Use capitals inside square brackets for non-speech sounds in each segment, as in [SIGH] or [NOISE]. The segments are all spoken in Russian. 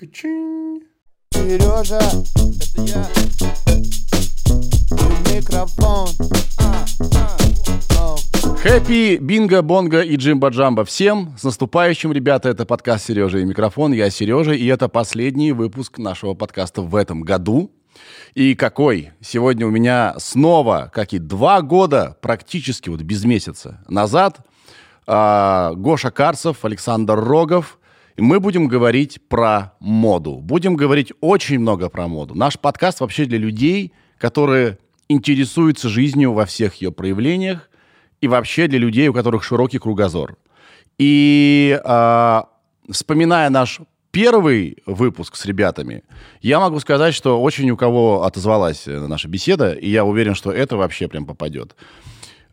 Качин. Сережа, это я. И микрофон. А, а. Хэппи, Бинго, Бонго и Джимба Джамба. Всем с наступающим, ребята. Это подкаст «Сережа и микрофон». Я Сережа, и это последний выпуск нашего подкаста в этом году. И какой? Сегодня у меня снова, как и два года, практически вот без месяца назад, а, Гоша Карцев, Александр Рогов. Мы будем говорить про моду. Будем говорить очень много про моду. Наш подкаст вообще для людей, которые интересуются жизнью во всех ее проявлениях, и вообще для людей, у которых широкий кругозор. И а, вспоминая наш первый выпуск с ребятами, я могу сказать, что очень у кого отозвалась э, наша беседа, и я уверен, что это вообще прям попадет.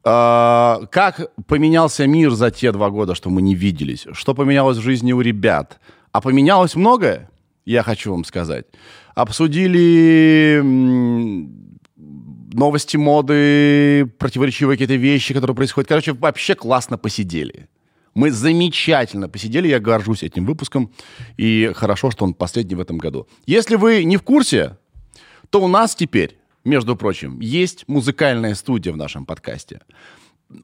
А, как поменялся мир за те два года, что мы не виделись? Что поменялось в жизни у ребят? А поменялось многое, я хочу вам сказать. Обсудили новости моды, противоречивые какие-то вещи, которые происходят. Короче, вообще классно посидели. Мы замечательно посидели, я горжусь этим выпуском, и хорошо, что он последний в этом году. Если вы не в курсе, то у нас теперь, между прочим, есть музыкальная студия в нашем подкасте.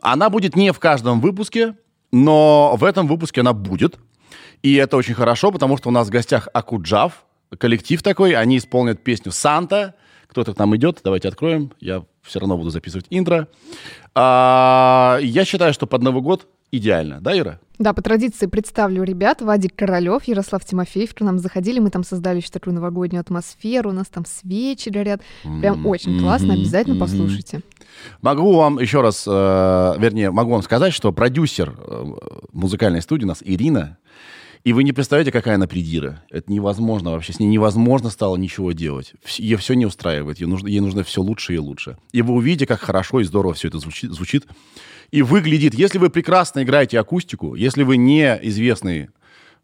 Она будет не в каждом выпуске, но в этом выпуске она будет. И это очень хорошо, потому что у нас в гостях Акуджав, коллектив такой, они исполнят песню «Санта». Кто-то к нам идет, давайте откроем, я все равно буду записывать интро. А, я считаю, что под Новый год идеально, да, Ира? Да, по традиции представлю ребят. Вадик Королёв, Ярослав Тимофеев к нам заходили. Мы там создали еще такую новогоднюю атмосферу. У нас там свечи горят. Прям очень классно. Обязательно послушайте. Могу вам еще раз, э, вернее, могу вам сказать, что продюсер э, музыкальной студии у нас Ирина, и вы не представляете, какая она придира. Это невозможно вообще. С ней невозможно стало ничего делать. Ее все не устраивает. Ей нужно, ей нужно все лучше и лучше. И вы увидите, как хорошо и здорово все это звучит. звучит. И выглядит. Если вы прекрасно играете акустику, если вы не известный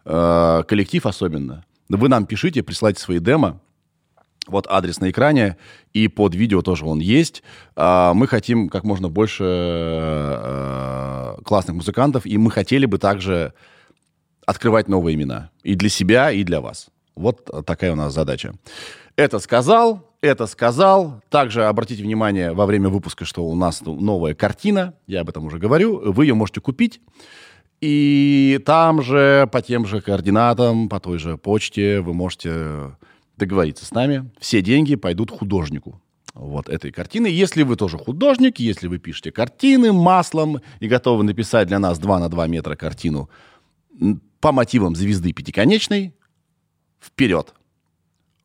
э, коллектив особенно, вы нам пишите, присылайте свои демо. Вот адрес на экране, и под видео тоже он есть. А, Мы хотим как можно больше э, классных музыкантов, и мы хотели бы также открывать новые имена. И для себя, и для вас. Вот такая у нас задача. Это сказал, это сказал. Также обратите внимание во время выпуска, что у нас ну, новая картина. Я об этом уже говорю. Вы ее можете купить. И там же, по тем же координатам, по той же почте, вы можете договориться с нами. Все деньги пойдут художнику вот этой картины. Если вы тоже художник, если вы пишете картины маслом и готовы написать для нас 2 на 2 метра картину по мотивам звезды пятиконечной, вперед.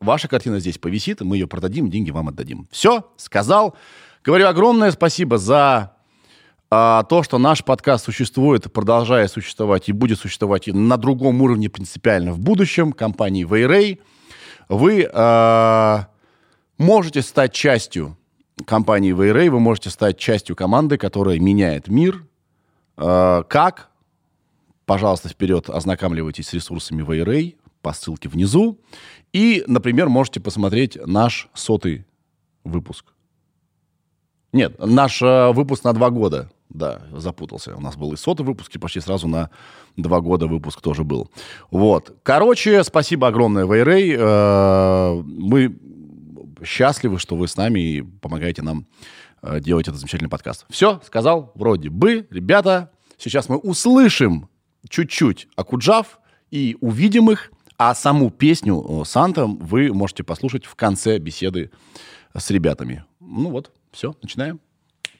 Ваша картина здесь повисит, мы ее продадим, деньги вам отдадим. Все, сказал. Говорю огромное спасибо за а, то, что наш подкаст существует, продолжая существовать и будет существовать и на другом уровне принципиально в будущем, компании Вейрей. Вы а, можете стать частью компании Вейрей, вы можете стать частью команды, которая меняет мир. А, как? Пожалуйста, вперед ознакомливайтесь с ресурсами Вейрей по ссылке внизу. И, например, можете посмотреть наш сотый выпуск. Нет, наш э, выпуск на два года. Да, запутался. У нас был и сотый выпуск, и почти сразу на два года выпуск тоже был. Вот. Короче, спасибо огромное, Вейрей. Э, Мы счастливы, что вы с нами и помогаете нам э, делать этот замечательный подкаст. Все, сказал, вроде бы. Ребята, сейчас мы услышим чуть-чуть Акуджав и увидим их, а саму песню э, «Санта» вы можете послушать в конце беседы с ребятами. Ну вот, все, начинаем.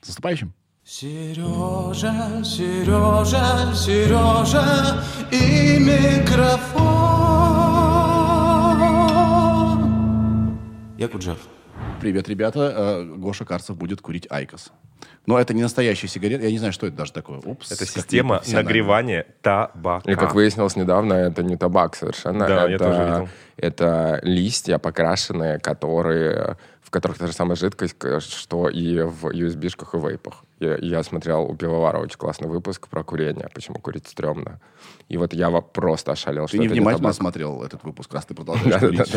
С наступающим. Сережа, Сережа, Сережа и микрофон. Я OQJAV. Привет, ребята. Э, Гоша Карцев будет курить IQOS. Но это не настоящая сигарета. Я не знаю, что это даже такое. Упс, Это система нагревания табака. И как выяснилось недавно, это не табак совершенно. Да, это, я тоже видел. Это листья покрашенные, которые, в которых та же самая жидкость, что и в USB-шках и вейпах. Я, я смотрел у Пивовара очень классный выпуск про курение, почему курить стрёмно. И вот я просто ошалел, Ты что это не невнимательно табак. смотрел этот выпуск, раз ты продолжаешь курить.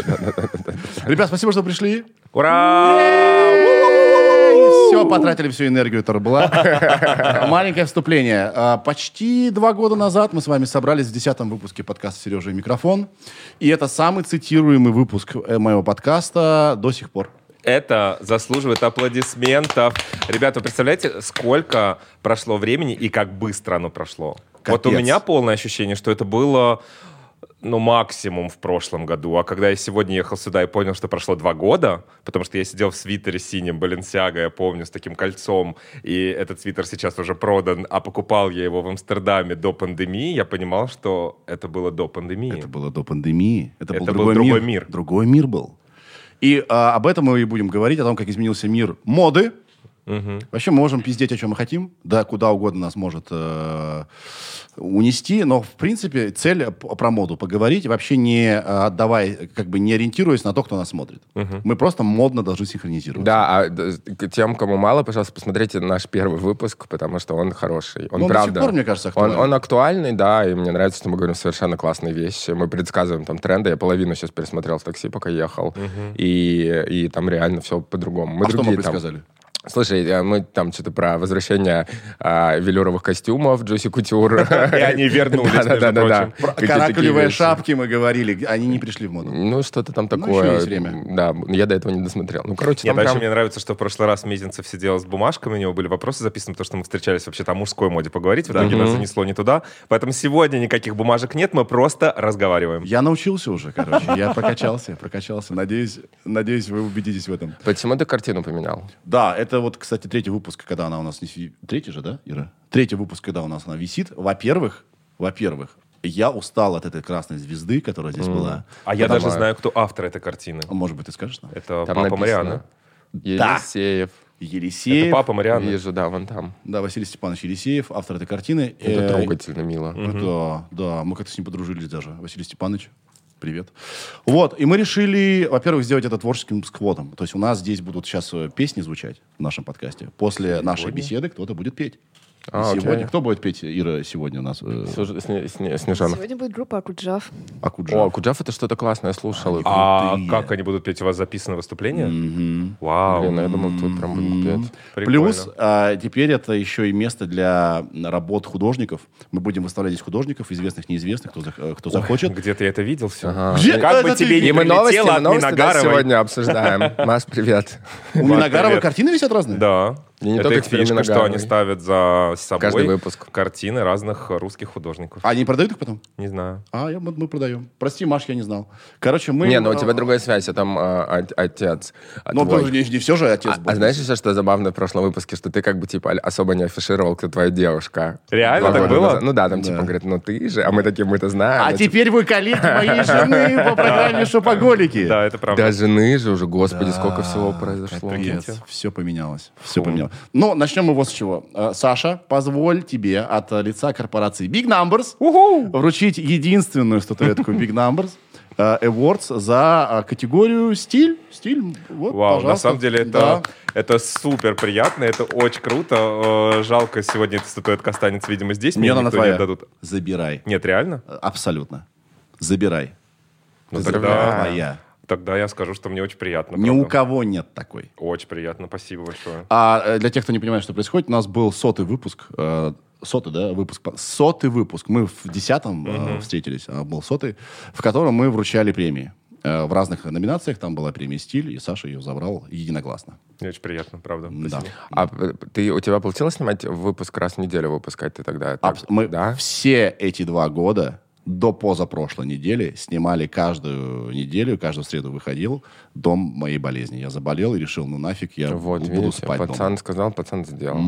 Ребят, спасибо, что пришли. Ура! Все, потратили всю энергию, которая была. [LAUGHS] Маленькое вступление. А, Почти два года назад мы с вами собрались в десятом выпуске подкаста «Сережа и микрофон». И это самый цитируемый выпуск э, моего подкаста до сих пор. Это заслуживает аплодисментов. Ребята, вы представляете, сколько прошло времени и как быстро оно прошло? Вот у Капец. меня полное ощущение, что это было ну, максимум в прошлом году. А когда я сегодня ехал сюда и понял, что прошло два года, потому что я сидел в свитере синем Баленсиага, я помню, с таким кольцом, и этот свитер сейчас уже продан, а покупал я его в Амстердаме до пандемии, я понимал, что это было до пандемии. Это было до пандемии. Это, был Это был другой, другой мир. мир. Другой мир был. И а, об этом мы и будем говорить, о том, как изменился мир моды. Вообще мы можем пиздеть, о чем мы хотим. Да, куда угодно нас может э, унести. Но, в принципе, цель про моду поговорить, вообще не э, отдавая, как бы не ориентируясь на то, кто нас смотрит. Мы просто модно должны синхронизироваться. Да, а тем, кому мало, пожалуйста, посмотрите наш первый выпуск, потому что он хороший. Он он до правда. сих пор, мне кажется, он, актуален. он актуальный, да, и мне нравится, что мы говорим совершенно классные вещи. Мы предсказываем там тренды. Я половину сейчас пересмотрел в такси, пока ехал. И, и там реально все по-другому. Мы а что мы другие там- предсказали? Слушай, э, мы там что-то про возвращение а, велюровых костюмов Джоси Кутюр. [LAUGHS] И они вернулись. Про Какие-то такие каракулевые шапки мы говорили, они не пришли в моду. Ну, что-то там Ну, такое. еще есть время. Да, я до этого не досмотрел. Ну, короче, Нет, там дальше прям- мне нравится, что в прошлый раз Мизинцев сидел с бумажками, у него были вопросы записаны, потому что мы встречались вообще-то о мужской моде поговорить, в итоге нас занесло не туда. Поэтому сегодня никаких бумажек нет, мы просто разговариваем. Я научился уже, короче. Я прокачался, прокачался. Надеюсь, надеюсь, вы убедитесь в этом. Почему ты картину поменял? Да, это вот, кстати, третий выпуск, когда она у нас не... Третий же, да, Ира? Третий выпуск, когда у нас она висит. Во-первых, во-первых, я устал от этой красной звезды, которая здесь была. А я даже знаю, кто автор этой картины. Может быть, ты скажешь нам? Это Там папа. Марианы. Елисеев. Елисеев. Это папа Марианы. Вижу, да, вон там. Да, Василий Степанович Елисеев, автор этой картины. Это Э, трогательно мило. Да, да, мы как-то с ним подружились даже. Василий Степанович, привет. Вот, и мы решили, во-первых, сделать это творческим сквотом. То есть у нас здесь будут сейчас э, песни звучать в нашем подкасте. После нашей беседы кто-то будет петь. А, окей. сегодня, кто будет петь, Ира, сегодня у нас? э, Сне- Сне- Снежана. Сегодня будет группа Акуджав. Акуджав. О, Куджав это что-то классное, я слушал. А крутые. как они будут петь? У вас записано выступление? Мгм. Вау. Блин, а я думал, тут прям петь. Прикольно. Плюс а, теперь это еще и место для работ художников. Мы будем выставлять здесь художников, известных, неизвестных, кто, э, кто захочет. Где-то я это видел все. Ага. Где Как бы тебе не мы новости, мы от новости да, сегодня обсуждаем. Маш, привет. У Миногарова картины висят разные? Да. И не это их фишка, что они ставят за собой Каждый выпуск. картины разных русских художников. А они продают их потом? Не знаю. А, я, мы, мы продаем. Прости, Маш, я не знал. Короче, мы... Не, ну у тебя другая связь, а там а, от- отец. а Ну, твой. тоже не, не все же отец А, был. а знаешь еще, что забавно в прошлом выпуске, что ты как бы типа особо не афишировал, кто твоя девушка. Реально так было? назад. Ну да, там Да. типа говорят, ну ты же, а мы такие, мы-то знаем. А Ну, теперь вы коллеги моей жены [LAUGHS] по программе «Шопоголики». Да, это правда. Да, жены же уже, господи, сколько всего произошло. Все поменялось. Все поменялось. Но начнем мы вот с чего. Э, Саша, позволь тебе от лица корпорации Big Numbers вручить единственную статуэтку Big Numbers э, Awards за э, категорию стиль. Стиль, вот, Вау, на пожалуйста. самом деле это, Да. это супер приятно, это очень круто. Жалко, сегодня эта статуэтка останется, видимо, здесь. Мне она твоя. не отдадут. Забирай. Нет, реально? Абсолютно. Забирай. Ну, Забирай. тогда, Твоя. Тогда я скажу, что мне очень приятно. Ни у правда. кого нет такой. Очень приятно, спасибо большое. А э, для тех, кто не понимает, что происходит, у нас был сотый выпуск. э, Сотый, да, выпуск. Сотый выпуск. Мы в десятом э, встретились, а был сотый, в котором мы вручали премии. Э, В разных номинациях там была премия «Стиль», и Саша ее забрал единогласно. Мне очень приятно, правда. Да. Спасибо. А ты, у тебя получилось снимать выпуск раз в неделю выпускать ты тогда? Так, Мы да? все эти два года до позапрошлой недели снимали каждую неделю, каждую среду выходил дом моей болезни. Я заболел и решил, ну нафиг, я Вот, буду видите, спать дома. пацан сказал, пацан сделал.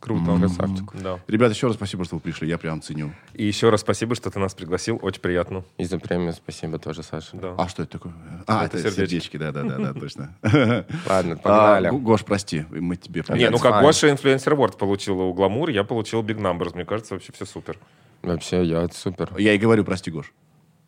Круто. Красавчик. Да. Ребята, еще раз спасибо, что вы пришли, я прям ценю. И еще раз спасибо, что ты нас пригласил, очень приятно. И за премию спасибо тоже, Саша. Да. А что это такое? А, Это это, сердечки. да-да-да, да, [LAUGHS] точно. Ладно, А, погнали. Го- Гош, прости, мы тебе... Не, ну как. Гоша инфлюенсер Award получила у Гламур, я получил Big Numbers. Мне кажется, вообще все супер. Вообще, я супер. Я и говорю, прости, Гош.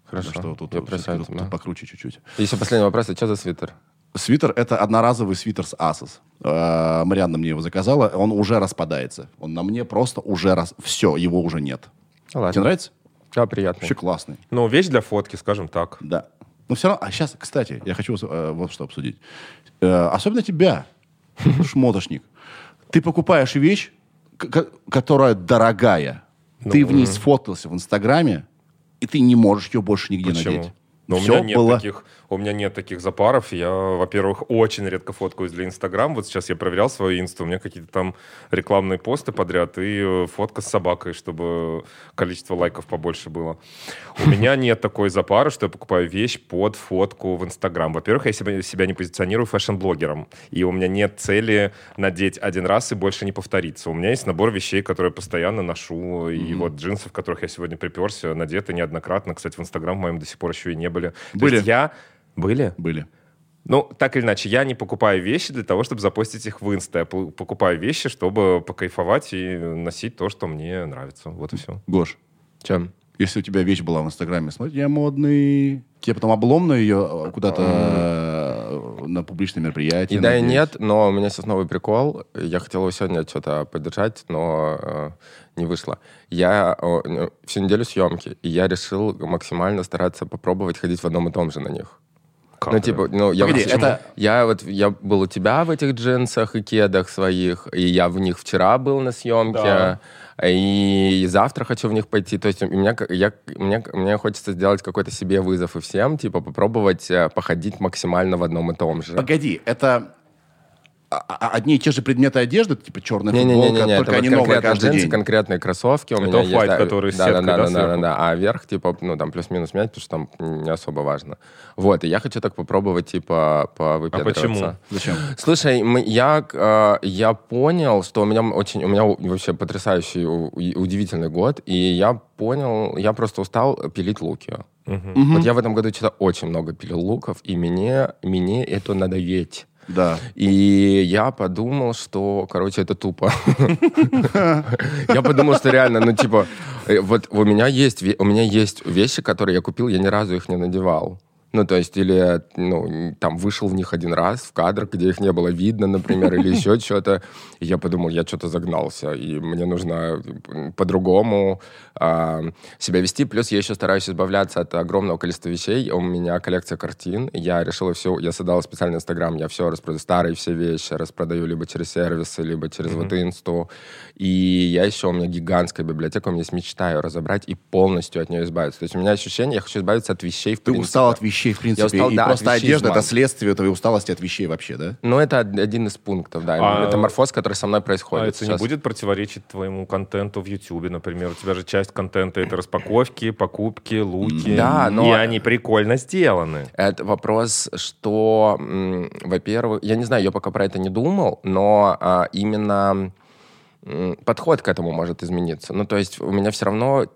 Хорошо. Что тут, я прощаю тут- тебя. тут покруче чуть-чуть. Еще последний вопрос. А что за свитер? Свитер — это одноразовый свитер с Asos. Э, Марианна мне его заказала, он уже распадается. Он на мне просто уже раз... Все, его уже нет. Ну, ладно. Тебе нравится? Да, приятно. Вообще классный. Ну, вещь для фотки, скажем так. Да. Но все равно... А сейчас, кстати, я хочу э, вот что обсудить. Э, особенно тебя. [LAUGHS] шмотошник. Ты покупаешь вещь, которая дорогая. Ну, ты в ней сфоткался в Инстаграме, и ты не можешь ее больше нигде Почему? надеть. Но у Всё меня нет было. таких, у меня нет таких запаров. Я, во-первых, очень редко фоткаюсь для Инстаграм. Вот сейчас я проверял свою инсту, у меня какие-то там рекламные посты подряд и э, фотка с собакой, чтобы количество лайков побольше было. У [LAUGHS] меня нет такой запары, что я покупаю вещь под фотку в Инстаграм. Во-первых, я себя, не позиционирую fashion-блогером, и у меня нет цели надеть один раз и больше не повториться. У меня есть набор вещей, которые я постоянно ношу, и вот джинсы, в которых я сегодня приперся, надеты неоднократно. Кстати, в Инстаграм моем до сих пор еще и не были. То Были. есть я... Были? Были. Ну, так или иначе, я не покупаю вещи для того, чтобы запостить их в инста. Я покупаю вещи, чтобы покайфовать и носить то, что мне нравится. Вот и все. Гош, Чем? если у тебя вещь была в Инстаграме, смотри, я модный. Тебе потом обломно ее куда-то э, на публичное мероприятие. И да, и нет, но у меня сейчас новый прикол. Я хотел его сегодня что-то поддержать, но э, не вышло. Я э, всю неделю съемки, и я решил максимально стараться попробовать ходить в одном и том же на них. Как ну, это? типа, ну, я, Погоди, вот- это- я вот я был у тебя в этих джинсах и кедах своих, и я в них вчера был на съемке, Да. и завтра хочу в них пойти. То есть у меня, я, мне, мне хочется сделать какой-то себе вызов и всем, типа попробовать э, походить максимально в одном и том же. Погоди, это одни и те же предметы одежды, типа черная футболка, это только вот они новые каждый джинсы, день. конкретные кроссовки у Это меня есть. off-white, да, которые с да, сеткой, да, да, да, да, да, а верх, типа, ну, там плюс-минус менять, потому что там не особо важно. Вот, и я хочу так попробовать, типа, повыпендриваться. почему? Зачем? Слушай, я, э, я понял, что у меня очень, у меня вообще потрясающий, удивительный год, и я понял, я просто устал пилить луки. Вот я в этом году что-то очень много пилил луков, и мне, мне это надоесть. Да. И я подумал, что, короче, это тупо. Я подумал, что реально, ну, типа, э, вот у меня есть у меня есть вещи, которые я купил, я ни разу их не надевал. Ну, то есть, или, ну, там, вышел в них один раз в кадр, где их не было видно, например, или [LAUGHS] еще что-то. И я подумал, я что-то загнался, и мне нужно по-другому а, себя вести. Плюс я еще стараюсь избавляться от огромного количества вещей. У меня коллекция картин. Я решил все, я создал специальный инстаграм, я все распродаю, старые все вещи распродаю либо через сервисы, либо через вот инсту. И я еще, у меня гигантская библиотека, у меня есть мечта ее разобрать и полностью от нее избавиться. То есть у меня ощущение, я хочу избавиться от вещей в Ты принципе. устал от вещей, в принципе, устал, и да, просто вещей одежда — это следствие твоей усталости от вещей вообще, да? Ну, это од- один из пунктов, да. А- Метаморфоз, который со мной А происходит это не сейчас. будет противоречить твоему контенту в Ютубе, например? У тебя же часть контента — это распаковки, покупки, луки. Да, но- И они прикольно сделаны. Это вопрос, что, во-первых, я не знаю, я пока про это не думал, но а, именно подход к этому может измениться. Ну, то есть у меня все равно...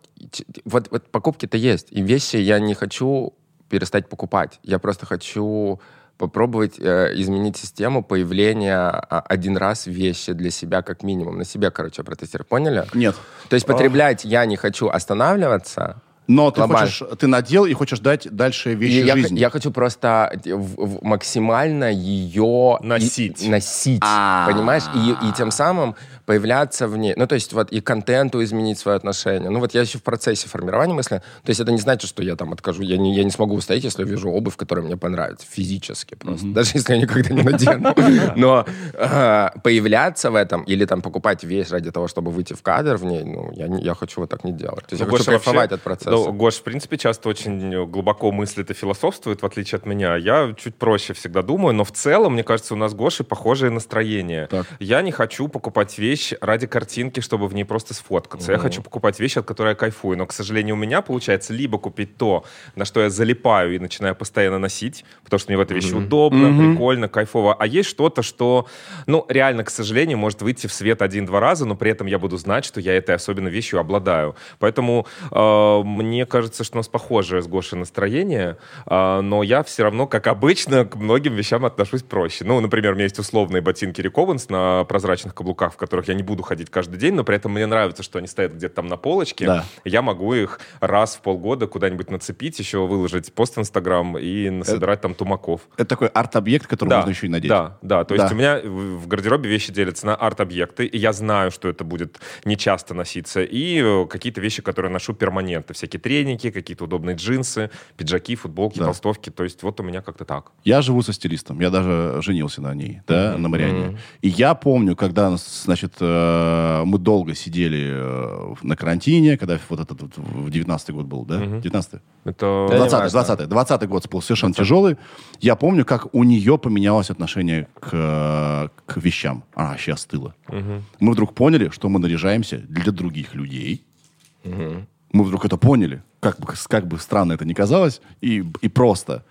Вот, вот покупки-то есть, и вещи я не хочу перестать покупать. Я просто хочу попробовать э, изменить систему появления а, один раз вещи для себя как минимум. На себе, короче, протестировать. Поняли? Нет. То есть потреблять я не хочу останавливаться, Но ты Глобально. хочешь, ты надел и хочешь дать дальше вещи я, жизни. я хочу просто в- в- максимально ее Носить. и- носить, А. понимаешь, и, и тем самым появляться в ней. Ну, то есть вот и контенту изменить свое отношение. Ну, вот я еще в процессе формирования мысли. То есть это не значит, что я там откажу. Я не, я не смогу устоять, если я вижу обувь, которая мне понравится. Физически просто. Даже если я никогда не надену. [LAUGHS] Но а, появляться в этом или там покупать вещь ради того, чтобы выйти в кадр в ней, ну, я, не- я хочу вот так не делать. То есть я Ну, хочу Гоша вообще- кайфовать от процесса. Ну, Гош, в принципе, часто очень глубоко мыслит и философствует, в отличие от меня. Я чуть проще всегда думаю, но в целом, мне кажется, у нас с Гошей похожее настроение. Так. Я не хочу покупать вещь ради картинки, чтобы в ней просто сфоткаться. Я хочу покупать вещь, от которой я кайфую. Но, к сожалению, у меня получается либо купить то, на что я залипаю и начинаю постоянно носить, потому что мне в этой вещи удобно, прикольно, кайфово. А есть что-то, что, ну, реально, к сожалению, может выйти в свет один-два раза, но при этом я буду знать, что я этой особенно вещью обладаю. Поэтому э, мне кажется, что у нас похожее с Гошей настроение, э, но я все равно, как обычно, к многим вещам отношусь проще. Ну, например, у меня есть условные ботинки Рекованс на прозрачных каблуках, в которых я не буду ходить каждый день, но при этом мне нравится, что они стоят где-то там на полочке. Да. Я могу их раз в полгода куда-нибудь нацепить, еще выложить пост в Инстаграм и насобирать там тумаков. Это такой арт-объект, который можно еще и надеть. Да, да. То Да. есть у меня в гардеробе вещи делятся на арт-объекты, и я знаю, что это будет не часто носиться, и э, какие-то вещи, которые ношу перманентно, всякие треники, какие-то удобные джинсы, пиджаки, футболки, Да. толстовки. То есть вот у меня как-то так. Я живу со стилистом, я даже женился на ней, да, на Мариане. И я помню, когда, значит, э, мы долго сидели э, на карантине, когда вот этот вот в 19 год был, да? 19 Это... Да, 20 неважно. 20 20 год был совершенно тяжелый. Я помню, как у нее поменялось отношение к, к вещам. Она вообще остыла. Мы вдруг поняли, что мы наряжаемся для других людей. Мы вдруг это поняли. Как бы, как бы странно это ни казалось. И, и просто.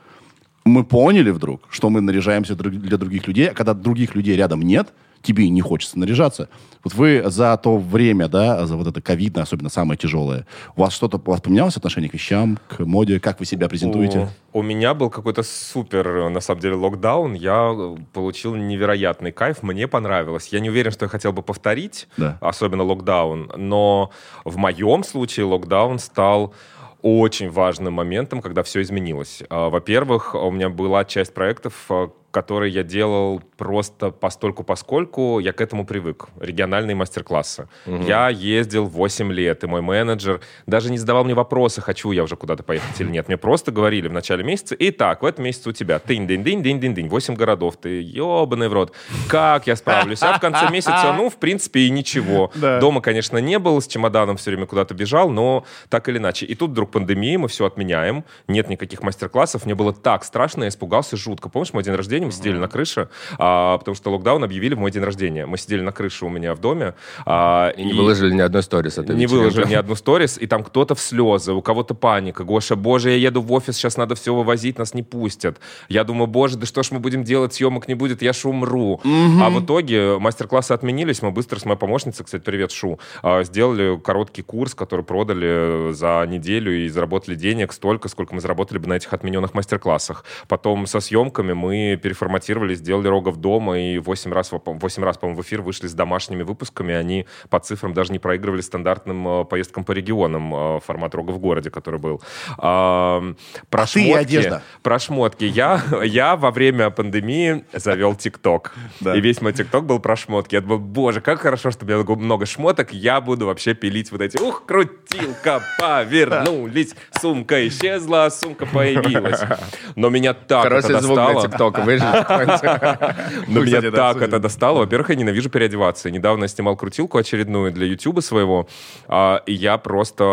Мы поняли вдруг, что мы наряжаемся для других людей, а когда других людей рядом нет, тебе не хочется наряжаться. Вот вы за то время, да, за вот это ковидное, особенно самое тяжелое, у вас что-то, у вас поменялось отношение к вещам, к моде, как вы себя презентуете? У, у меня был какой-то супер, на самом деле, локдаун. Я получил невероятный кайф, мне понравилось. Я не уверен, что я хотел бы повторить, Да. особенно локдаун, но в моем случае локдаун стал очень важным моментом, когда все изменилось. А, Во-первых, у меня была часть проектов, а, которые я делал просто постольку поскольку я к этому привык. Региональные мастер-классы. Я ездил 8 лет, и мой менеджер даже не задавал мне вопросы, хочу я уже куда-то поехать или нет. Мне просто говорили в начале месяца, итак, в этом месяце у тебя тынь дынь дынь дынь дынь дынь 8 городов, ты ебаный в рот. Как я справлюсь? А в конце месяца, ну, в принципе, и ничего. Да. Дома, конечно, не был, с чемоданом все время куда-то бежал, но так или иначе. И тут вдруг пандемия, мы все отменяем, нет никаких мастер-классов. Мне было так страшно, я испугался жутко. Помнишь, мой день рождения, мы сидели на крыше, а, потому что локдаун объявили в мой день рождения. Мы сидели на крыше у меня в доме. а, И не выложили ни одной истории с этой не выложили ни одну сторис, и там кто-то в слезы, у кого-то паника. Гоша, боже, я еду в офис, сейчас надо все вывозить, нас не пустят. Я думаю, боже, да что ж мы будем делать, съемок не будет, я ж умру. А в итоге мастер-классы отменились, мы быстро с моей помощницей, кстати, привет, Шу, а, сделали короткий курс, который продали за неделю и заработали денег столько, сколько мы заработали бы на этих отмененных мастер-классах. Потом со съемками мы переформатировали, сделали Рогов дома, и 8 раз, во- 8 раз, по-моему, в эфир вышли с домашними выпусками. Они по цифрам даже не проигрывали стандартным э, поездкам по регионам э, формат Рога в городе, который был. Про А ты шмотки, одежда. Про шмотки. Я, я во время пандемии завел ТикТок. И весь мой ТикТок был про шмотки. Я думал, боже, как хорошо, что у меня много шмоток. Я буду вообще пилить вот эти. Ух, крутилка, повернулись. Сумка исчезла, сумка появилась. [LAUGHS] Но меня так Хороший это звук для достало. ТикТока, какой-нибудь. Но Мы, меня так это достало. Во-первых, я ненавижу переодеваться. Недавно я снимал крутилку очередную для Ютуба своего, а, и я просто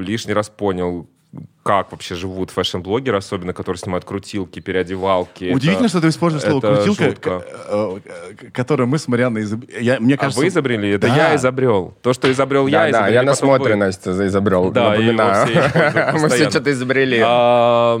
лишний раз понял, как вообще живут фэшн-блогеры, особенно которые снимают крутилки, переодевалки. Это- Удивительно, что ты используешь слово это крутилка, жутко. к- э, э, которое мы с Марианной изобрели. Я, мне А кажется, вы изобрели? Это Да. я изобрел. То, что изобрел я, Да, да, изобрели я вы. насмотренность за- изобрел, Да, все [LAUGHS] Мы все что-то изобрели. А,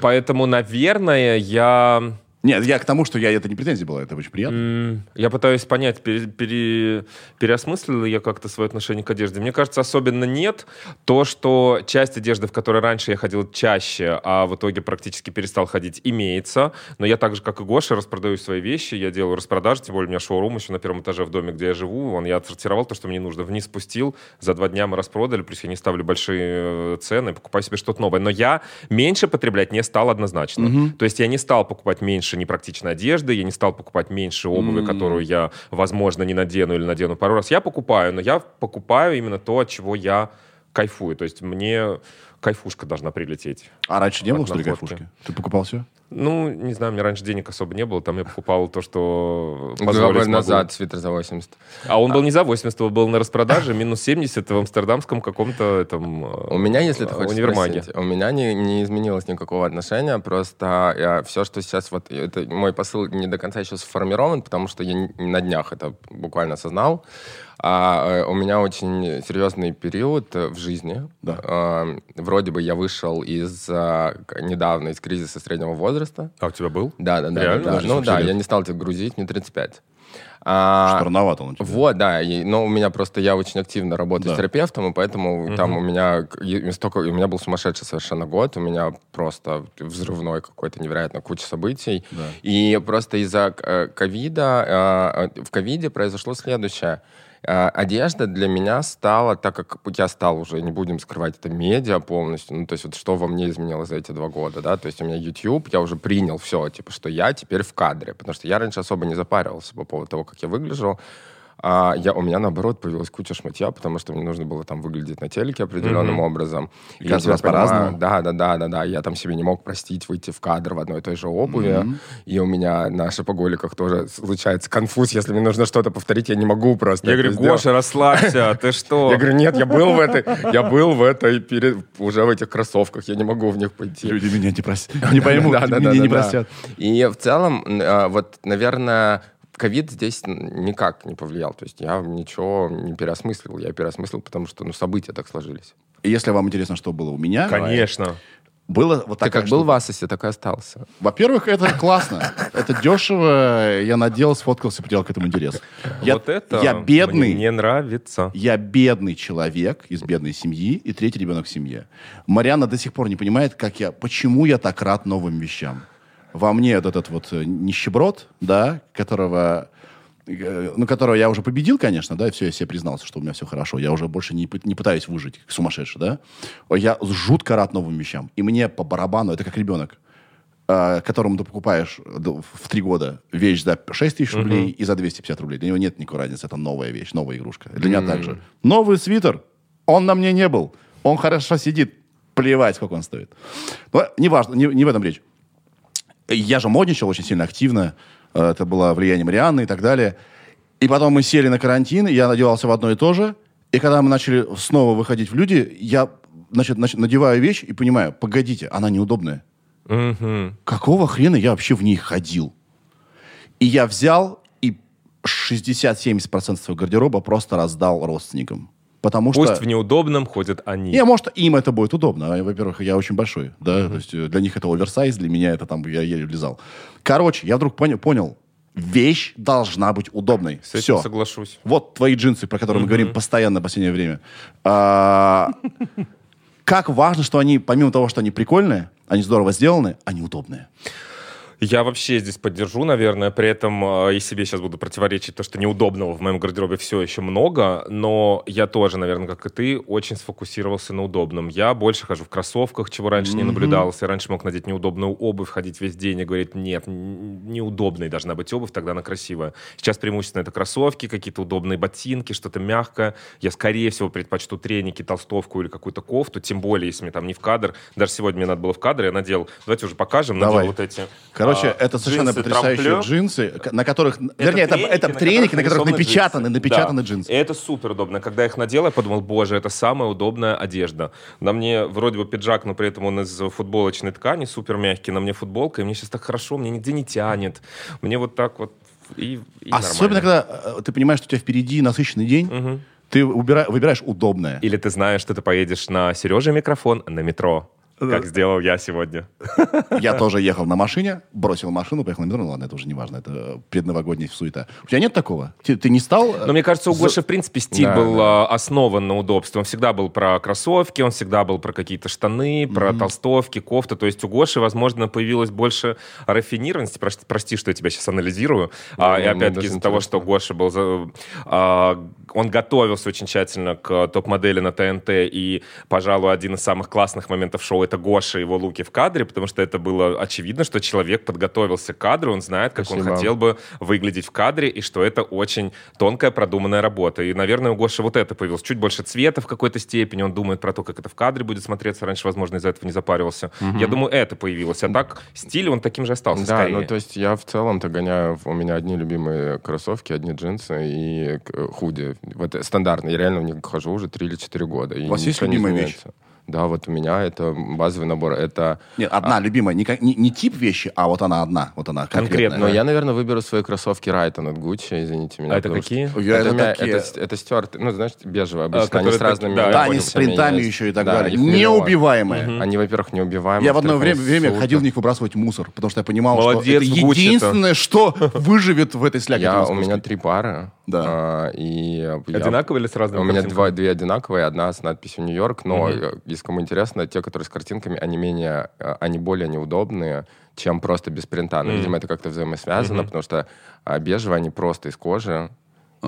Поэтому, наверное, я... Нет, я к тому, что я это не претензия была, это очень приятно. М, Я пытаюсь понять, пере- пере- переосмыслил ли я как-то свое отношение к одежде. Мне кажется, особенно нет. То, что часть одежды, в которой раньше я ходил чаще, а в итоге практически перестал ходить, имеется. Но я так же, как и Гоша, распродаю свои вещи. Я делаю распродажи, тем более у меня шоурум еще на первом этаже в доме, где я живу. Вон я отсортировал то, что мне нужно, вниз спустил. За два дня мы распродали, плюс я не ставлю большие э, цены, покупаю себе что-то новое. Но я меньше потреблять не стал однозначно. То есть я не стал покупать меньше непрактичной одежды, я не стал покупать меньше обуви, которую я, возможно, не надену или надену пару раз. Я покупаю, но я покупаю именно то, от чего я кайфую. То есть мне кайфушка должна прилететь. А раньше не было, что ли, кайфушки? Ты покупал все? Ну, не знаю, мне раньше денег особо не было, там я покупал то, что Два позволить назад свитер за 80. А он был не за 80, он был на распродаже, минус 70 в амстердамском каком-то этом У меня, если ты э, хочешь универмаге. спросить, у меня не, не изменилось никакого отношения, просто я, все, что сейчас, вот это мой посыл не до конца еще сформирован, потому что я на днях это буквально осознал. А, э, у меня очень серьезный период э, в жизни. Да. А, вроде бы я вышел из а, недавно из кризиса среднего возраста. А у тебя был? Да, да, да. Реально? да, Ну 40 да, лет. я не стал тебя грузить, мне 35. А, Что рановато он у тебя. вот, да. и- но у меня просто я очень активно работаю Да. с терапевтом, и поэтому там у меня столько, у меня был сумасшедший совершенно год, у меня просто взрывной какой-то невероятно куча событий. Да. И просто из-за э, ковида, э, в ковиде произошло следующее. Э, Одежда для меня стала, так как я стал уже, не будем скрывать, это медиа полностью, ну, то есть вот что во мне изменилось за эти два года, да, то есть у меня YouTube, я уже принял все, типа, что я теперь в кадре, потому что я раньше особо не запаривался по поводу того, как я выгляжу, А я, у меня, наоборот, появилась куча шматья, потому что мне нужно было там выглядеть на телеке определенным образом. И каждый раз по-разному. Да, да, да, да, да. Я там себе не мог простить выйти в кадр в одной и той же обуви. И у меня на шопоголиках тоже случается конфуз. Если мне нужно что-то повторить, я не могу просто Я говорю, сделать. Гоша, расслабься, ты что? Я говорю, нет, я был в этой, я был в этой, перед, уже в этих кроссовках, я не могу в них пойти. Люди меня не простят. [LAUGHS] Не поймут, меня не простят. И в целом, а, вот, наверное, ковид здесь никак не повлиял. То есть я ничего не переосмыслил. Я переосмыслил, потому что ну, события так сложились. И Если вам интересно, что было у меня, Конечно. было вот Ты такая как был в штука. Асосе, так и остался. Во-первых, это классно. Это дешево. Я надел, сфоткался, потерял к этому интерес. Я, вот это я бедный. мне не нравится. Я бедный человек из бедной семьи и третий ребенок в семье. Марианна до сих пор не понимает, как я, почему я так рад новым вещам. Во мне этот, вот э, нищеброд, да, которого, э, ну, которого я уже победил, конечно, да, и все, я себе признался, что у меня все хорошо. Я уже больше не, не пытаюсь выжить, как сумасшедший, да. Я жутко рад новым вещам. И мне по барабану, это как ребенок, э, которому ты покупаешь в три года вещь за 6 тысяч рублей и за 250 рублей. Для него нет никакой разницы. Это новая вещь, новая игрушка. Для меня также. Новый свитер. Он на мне не был. Он хорошо сидит. Плевать, сколько он стоит. Но неважно, не, не в этом речь. Я же модничал очень сильно активно. Э, Это было влияние Марианны и так далее. И потом мы сели на карантин, я надевался в одно и то же. И когда мы начали снова выходить в люди, я значит, нач- надеваю вещь и понимаю, погодите, она неудобная. Мгм. Какого хрена я вообще в ней ходил? И я взял и 60-70% своего гардероба просто раздал родственникам. Потому Пусть что... в неудобном ходят они. Не, может, им это будет удобно. Во-первых, я очень большой, да, то есть э, для них это оверсайз, для меня это там, я еле влезал. Короче, я вдруг понял, понял, вещь должна быть удобной. С этим Все. соглашусь. Вот твои джинсы, про которые мы говорим постоянно в последнее время. А, Как важно, что они, помимо того, что они прикольные, они здорово сделаны, они удобные. Я вообще здесь поддержу, наверное, при этом э, и себе сейчас буду противоречить, то, что неудобного в моем гардеробе все еще много, но я тоже, наверное, как и ты, очень сфокусировался на удобном. Я больше хожу в кроссовках, чего раньше не наблюдалось. Я раньше мог надеть неудобную обувь, ходить весь день и говорить, нет, неудобной должна быть обувь, тогда она красивая. Сейчас преимущественно это кроссовки, какие-то удобные ботинки, что-то мягкое. Я, скорее всего, предпочту треники, толстовку или какую-то кофту, тем более, если мне там не в кадр. Даже сегодня мне надо было в кадр, я надел, давайте уже покажем, надел Давай. вот эти Короче, а, это совершенно джинсы потрясающие трампле. джинсы, на которых... вернее, это, это треники, на которых нарисованы напечатаны, джинсы. напечатаны Да. джинсы. И это супер удобно. Когда я их надел, я подумал, боже, это самая удобная одежда. На мне вроде бы пиджак, но при этом он из футболочной ткани, супер мягкий. На мне футболка, и мне сейчас так хорошо, мне нигде не тянет. Мне вот так вот и, и Особенно, нормально. когда э, ты понимаешь, что у тебя впереди насыщенный день, ты убира- выбираешь удобное. Или ты знаешь, что ты поедешь на Сереже микрофон на метро, как сделал я сегодня. Я тоже ехал на машине, бросил машину, поехал на метро. Ну ладно, это уже не важно, это э, предновогодняя суета. У тебя нет такого? Ты, ты не стал... э, Но мне кажется, у Гоши, в принципе, стиль Да, был да. а, основан на удобстве. Он всегда был про кроссовки, он всегда был про какие-то штаны, про толстовки, кофты. То есть у Гоши, возможно, появилось больше рафинированности. Прости, прости, что я тебя сейчас анализирую. А, и Ну, мне опять-таки даже из-за того, что. Гоша был... за- а, он готовился очень тщательно к топ-модели на ТНТ. И, пожалуй, один из самых классных моментов шоу — это Гоша и его луки в кадре, потому что это было очевидно, что человек подготовился к кадру, он знает, как он Спасибо. хотел бы выглядеть в кадре, и что это очень тонкая, продуманная работа. И, наверное, у Гоши вот это появилось. Чуть больше цвета в какой-то степени, он думает про то, как это в кадре будет смотреться. Раньше, возможно, из-за этого не запаривался. Я думаю, это появилось. А так, стиль, он таким же остался Да, скорее. ну то есть я в целом-то гоняю, у меня одни любимые кроссовки, одни джинсы и к- худи. Вот э, стандартно, я реально в них хожу уже 3 или 4 года. У вас есть любимая вещь? Да, вот у меня это базовый набор. Это Нет, одна любимая, не, не- не тип вещи, а вот она одна, вот она конкретная. Конкретно. Но я, наверное, выберу свои кроссовки Райтон от Гуччи, извините меня. А это потому что- какие? Я- это, это такие- это, это стюарты, ну, знаешь, бежевые обычно, они которые с разными... да, Да, они с принтами есть. еще и так Да, далее. Неубиваемые. Они, во-первых, неубиваемые. Я в одно время, время ходил в них выбрасывать мусор, потому что я понимал, Молодец, что это Гуччи-то. единственное, что выживет в этой слякоти Я, у меня три пары. Да. а, и Одинаковые или с разными У меня два, две одинаковые, одна с надписью Нью-Йорк, но если кому интересно, те, которые с картинками, они менее, э, они более неудобные, чем просто без принта. Но, видимо, это как-то взаимосвязано, потому что а, бежевые, они просто из кожи,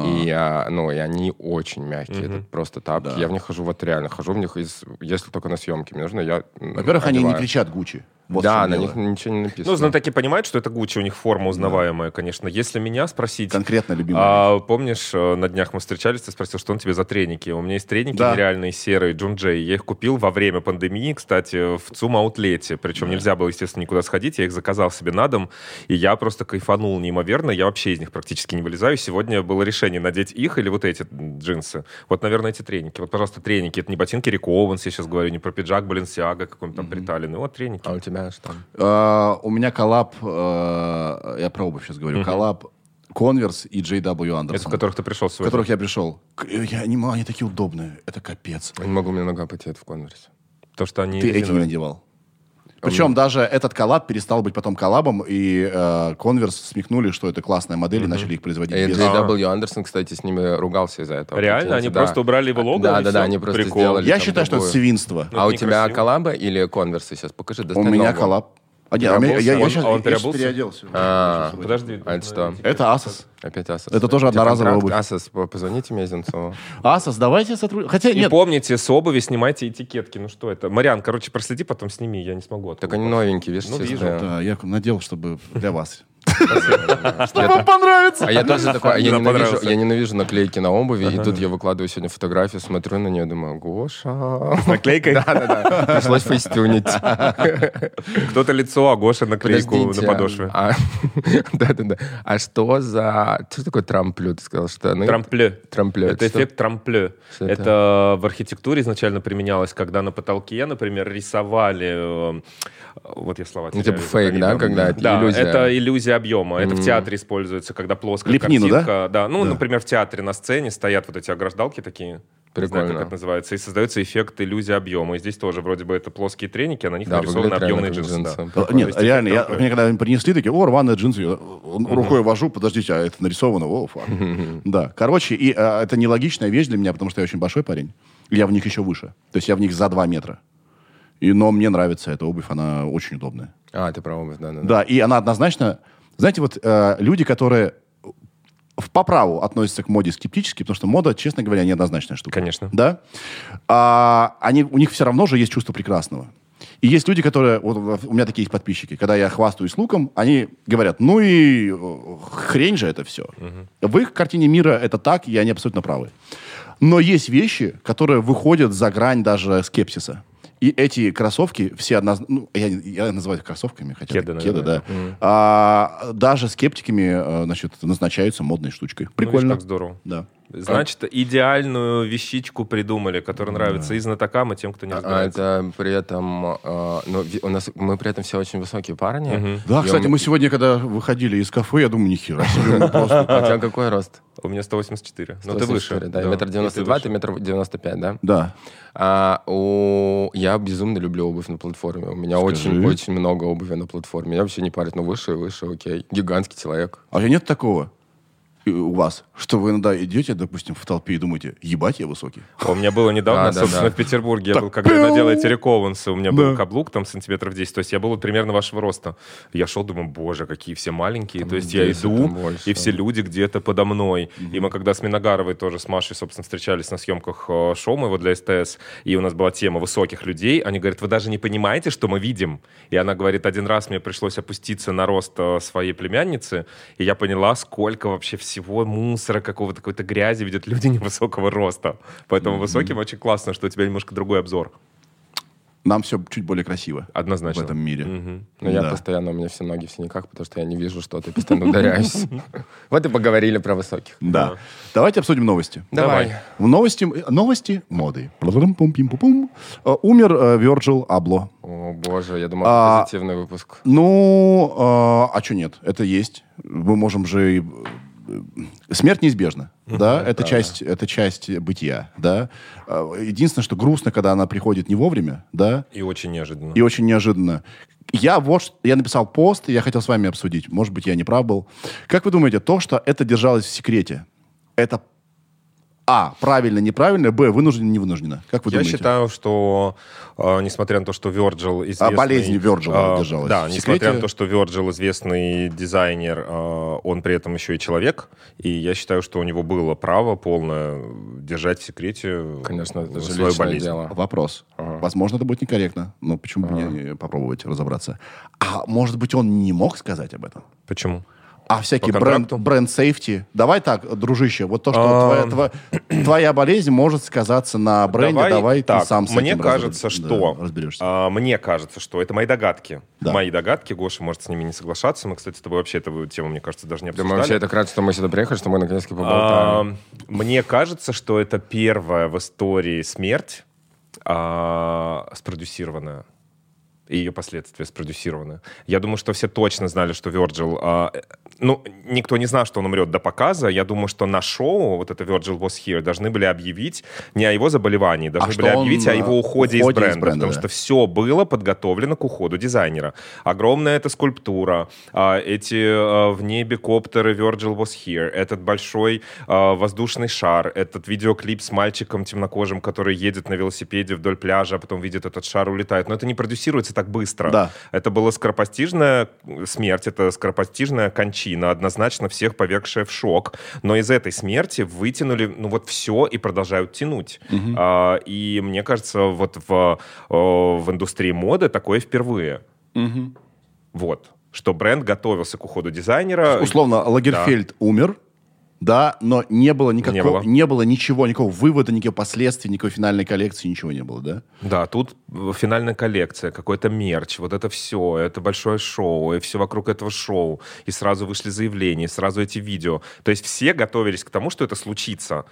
И, а, ну, и они очень мягкие. Мгм. Это просто тапки. Да. Я в них хожу, вот реально, хожу в них, из, если только на съемке. Мне нужно, я Во-первых, они не одеваю. кричат Гуччи. Вот в да, чем на дело. них ничего не написано. Ну, знатоки понимают, что это Гуччи, у них форма узнаваемая, конечно. Если меня спросить... Конкретно любимый. А, помнишь, э, на днях мы встречались, ты спросил, что он тебе за треники. У меня есть треники Да. нереальные, серые, Джунджей. Я их купил во время пандемии, кстати, в ЦУМ аутлете. Причем нельзя было, естественно, никуда сходить. Я их заказал себе на дом, и я просто кайфанул неимоверно. Я вообще из них практически не вылезаю. Сегодня было решение надеть их или вот эти джинсы. Вот, наверное, эти треники. Вот, пожалуйста, треники. Это не ботинки Rick Owens, я сейчас говорю, не про пиджак Баленсиага какой-нибудь там приталенный. Вот треники. А у тебя что? А, у меня коллаб, э, я про обувь сейчас говорю, коллаб Converse и JW Anderson. Это в которых ты пришел в сегодня. которых я пришел. Я не могу, они такие удобные. Это капец. Я не могу, мне нога потеет в конверсе. То, что они Ты эти не надевал. Причем даже этот коллаб перестал быть потом коллабом, и э, Converse смекнули, что это классная модель, и начали их производить И без... JW Anderson, кстати, с ними ругался из-за этого. Реально? Они да. просто убрали его лого, Да, да, да, они просто Прикол. сделали Я считаю, что это другую. свинство. А у тебя коллаба или конверсы? Сейчас покажи, достань У меня коллаб. А, нет, а меня- я, я Он- а он я переоделся. А, Подожди. А это что? Это Asos. Опять Asos. Это тоже одноразовая контракт? обувь. Asos, по- позвоните Мезенцеву. Asos, давайте сотрудничать. Хотя И нет, помните, с обуви снимайте этикетки. Ну что это? Мариан, короче, проследи, потом сними, я не смогу. Так они новенькие, видишь? Ну, все вижу. Да, я надел, чтобы для вас. Я Вам понравится. А я тоже такой, а я Да, ненавижу, понравился. я ненавижу наклейки на обуви, и тут я выкладываю сегодня фотографию, смотрю на нее, думаю, Гоша. Наклейкой? Да-да-да, пришлось фейстюнить. Кто-то лицо, а Гоша наклейку на подошве. а- [LAUGHS] Да-да-да. А что за... Что такое трамплю? Ты сказал, что они... Трампле. Трампле. Это что? эффект трампле. Что это? В архитектуре изначально применялось, когда на потолке, например, рисовали... э, Вот я слова Ну, типа фейк, да, когда это Да, иллюзия. это иллюзия объема. Это в театре используется, когда плоская Лепнину, картинка. Да? Ну, Да. например, в театре на сцене стоят вот эти ограждалки такие. Не знаю, Прикольно. как это называется. И создается эффект иллюзии объема. И здесь тоже вроде бы это плоские треники, а на них Да, нарисованы объемные как джинсы. да. джинсы. Э, Нет, есть реально, я, мне когда они принесли, такие, о, рваные джинсы, я рукой вожу, подождите, а это нарисовано, о, фак. Да, короче, и э, это нелогичная вещь для меня, потому что я очень большой парень, и я в них еще выше, то есть я в них за 2 метра. И, но мне нравится эта обувь, она очень удобная. А, ты про обувь, да-да-да. Да, и она однозначно... Знаете, вот э, люди, которые в- по праву относятся к моде скептически, потому что мода, честно говоря, неоднозначная штука. Конечно. Да? А, они, у них все равно же есть чувство прекрасного. И есть люди, которые... Вот у меня такие есть подписчики. Когда я хвастаюсь луком, они говорят, ну и э, хрень же это все. В их картине мира это так, и они абсолютно правы. Но есть вещи, которые выходят за грань даже скепсиса. И эти кроссовки все однозначно... Ну, я, я называю их кроссовками, хотя Кеды, это кеды, да. А, даже скептиками, э, значит, назначаются модной штучкой. Ну, видишь, Прикольно. как здорово. да. Значит, идеальную вещичку придумали, которая нравится и знатокам, и тем, кто не А разбирается. это при этом, э, ну, у нас мы при этом все очень высокие парни. Да, И кстати, он- мы сегодня, когда выходили из кафе, я думаю, нихера себе, просто... [LAUGHS] А у тебя какой рост? У меня 184. Но Ну, ты выше. 184, Да, метр и девяносто два, выше. ты метр девяносто пять, да? Да. А, у... Я безумно люблю обувь на платформе. У меня очень-очень много обуви на платформе. Я вообще не парюсь, но выше и выше, окей. Гигантский человек. А у тебя нет такого у вас, что вы иногда идете, допустим, в толпе и думаете, ебать, я высокий? А У меня было недавно, Да, да, собственно, да. в Петербурге, я был, когда пиу. надел эти рековансы, у меня был каблук там сантиметров 10, то есть я был вот примерно вашего роста. Я шел, думаю, боже, какие все маленькие, то есть я 10, иду, больше. и все люди где-то подо мной. И мы когда с Миногаровой тоже, с Машей, собственно, встречались на съемках э, шоу моего для СТС, и у нас была тема высоких людей, они говорят, вы даже не понимаете, что мы видим. И она говорит, один раз мне пришлось опуститься на рост э, своей племянницы, и я поняла, сколько вообще всего мусора, какого-то какой-то грязи видят люди [LAUGHS] невысокого роста. Поэтому высоким очень классно, что у тебя немножко другой обзор. Нам все чуть более красиво Однозначно. в этом мире. Мгм. Но я Да. постоянно, у меня все ноги в синяках, потому что я не вижу что-то, постоянно ударяюсь. [LAUGHS] Вот и поговорили про высоких. Да. Давайте обсудим новости. Давай. В новости, новости моды. Э, Умер э, Virgil Abloh. О, боже, я думал, А, позитивный выпуск. Ну, э, а что нет? Это есть. Мы можем же... э, Смерть неизбежна, да, это часть, это часть бытия, да. Э, Единственное, что грустно, когда она приходит не вовремя, да, И очень неожиданно. и очень неожиданно. Я вот, я написал пост, и я хотел с вами обсудить. Может быть, я не прав был. Как вы думаете, то, что это держалось в секрете, это А, правильно, неправильно, Б, вынуждено, не вынуждено. Как вы Я думаете? считаю, что э, несмотря на то, что Virgil известный... болезни Virgil э, держалась Да, несмотря на то, что Virgil известный дизайнер, э, он при этом еще и человек, и я считаю, что у него было право полное держать в секрете Конечно, это же свою болезнь. дело. Вопрос. Возможно, это будет некорректно, но почему бы не попробовать разобраться? А может быть, он не мог сказать об этом? Почему? А всякие бренд, бренд сейфти. Давай так, дружище, вот то, что А. твоя, твоя- [CLEARS THROAT] твоя болезнь может сказаться на бренде, давай, так, ты сам с мне этим кажется, раз- что да, разберешься. а, мне кажется, что это мои догадки. Да. Мои догадки, Гоша может с ними не соглашаться. Мы, кстати, с тобой вообще эту тему, мне кажется, даже не Да обсуждали. мы вообще это рад, что мы сюда приехали, что мы наконец-таки поболтаем. А, Мне кажется, что это первая в истории смерть а, спродюсированная. И ее последствия спродюсированы. Я думаю, что все точно знали, что Virgil... а, ну, никто не знал, что он умрет до показа. Я думаю, что на шоу, вот это Virgil Was Here, должны были объявить не о его заболевании, должны А были что он, объявить о его уходе, уходе из из бренда. бренда, потому да. что все было подготовлено к уходу дизайнера. Огромная эта скульптура, а, эти а, в небе коптеры Virgil Was Here, этот большой а, воздушный шар, этот видеоклип с мальчиком темнокожим, который едет на велосипеде вдоль пляжа, а потом видит этот шар, улетает. Но это не продюсируется так быстро. Да. Это была скоропостижная смерть, это скоропостижная кончина, однозначно всех повергшая в шок. Но из этой смерти вытянули, ну вот все и продолжают тянуть. А, и мне кажется, вот в, о, в индустрии моды такое впервые. Вот. Что бренд готовился к уходу дизайнера. Условно, Лагерфельд умер, да, но не было никакого, Не не было. было. ничего, никакого вывода, никаких последствий, никакой финальной коллекции, ничего не было, да? Да, тут э, финальная коллекция, какой-то мерч, вот это все, это большое шоу, и все вокруг этого шоу, и сразу вышли заявления, и сразу эти видео. То есть все готовились к тому, что это случится.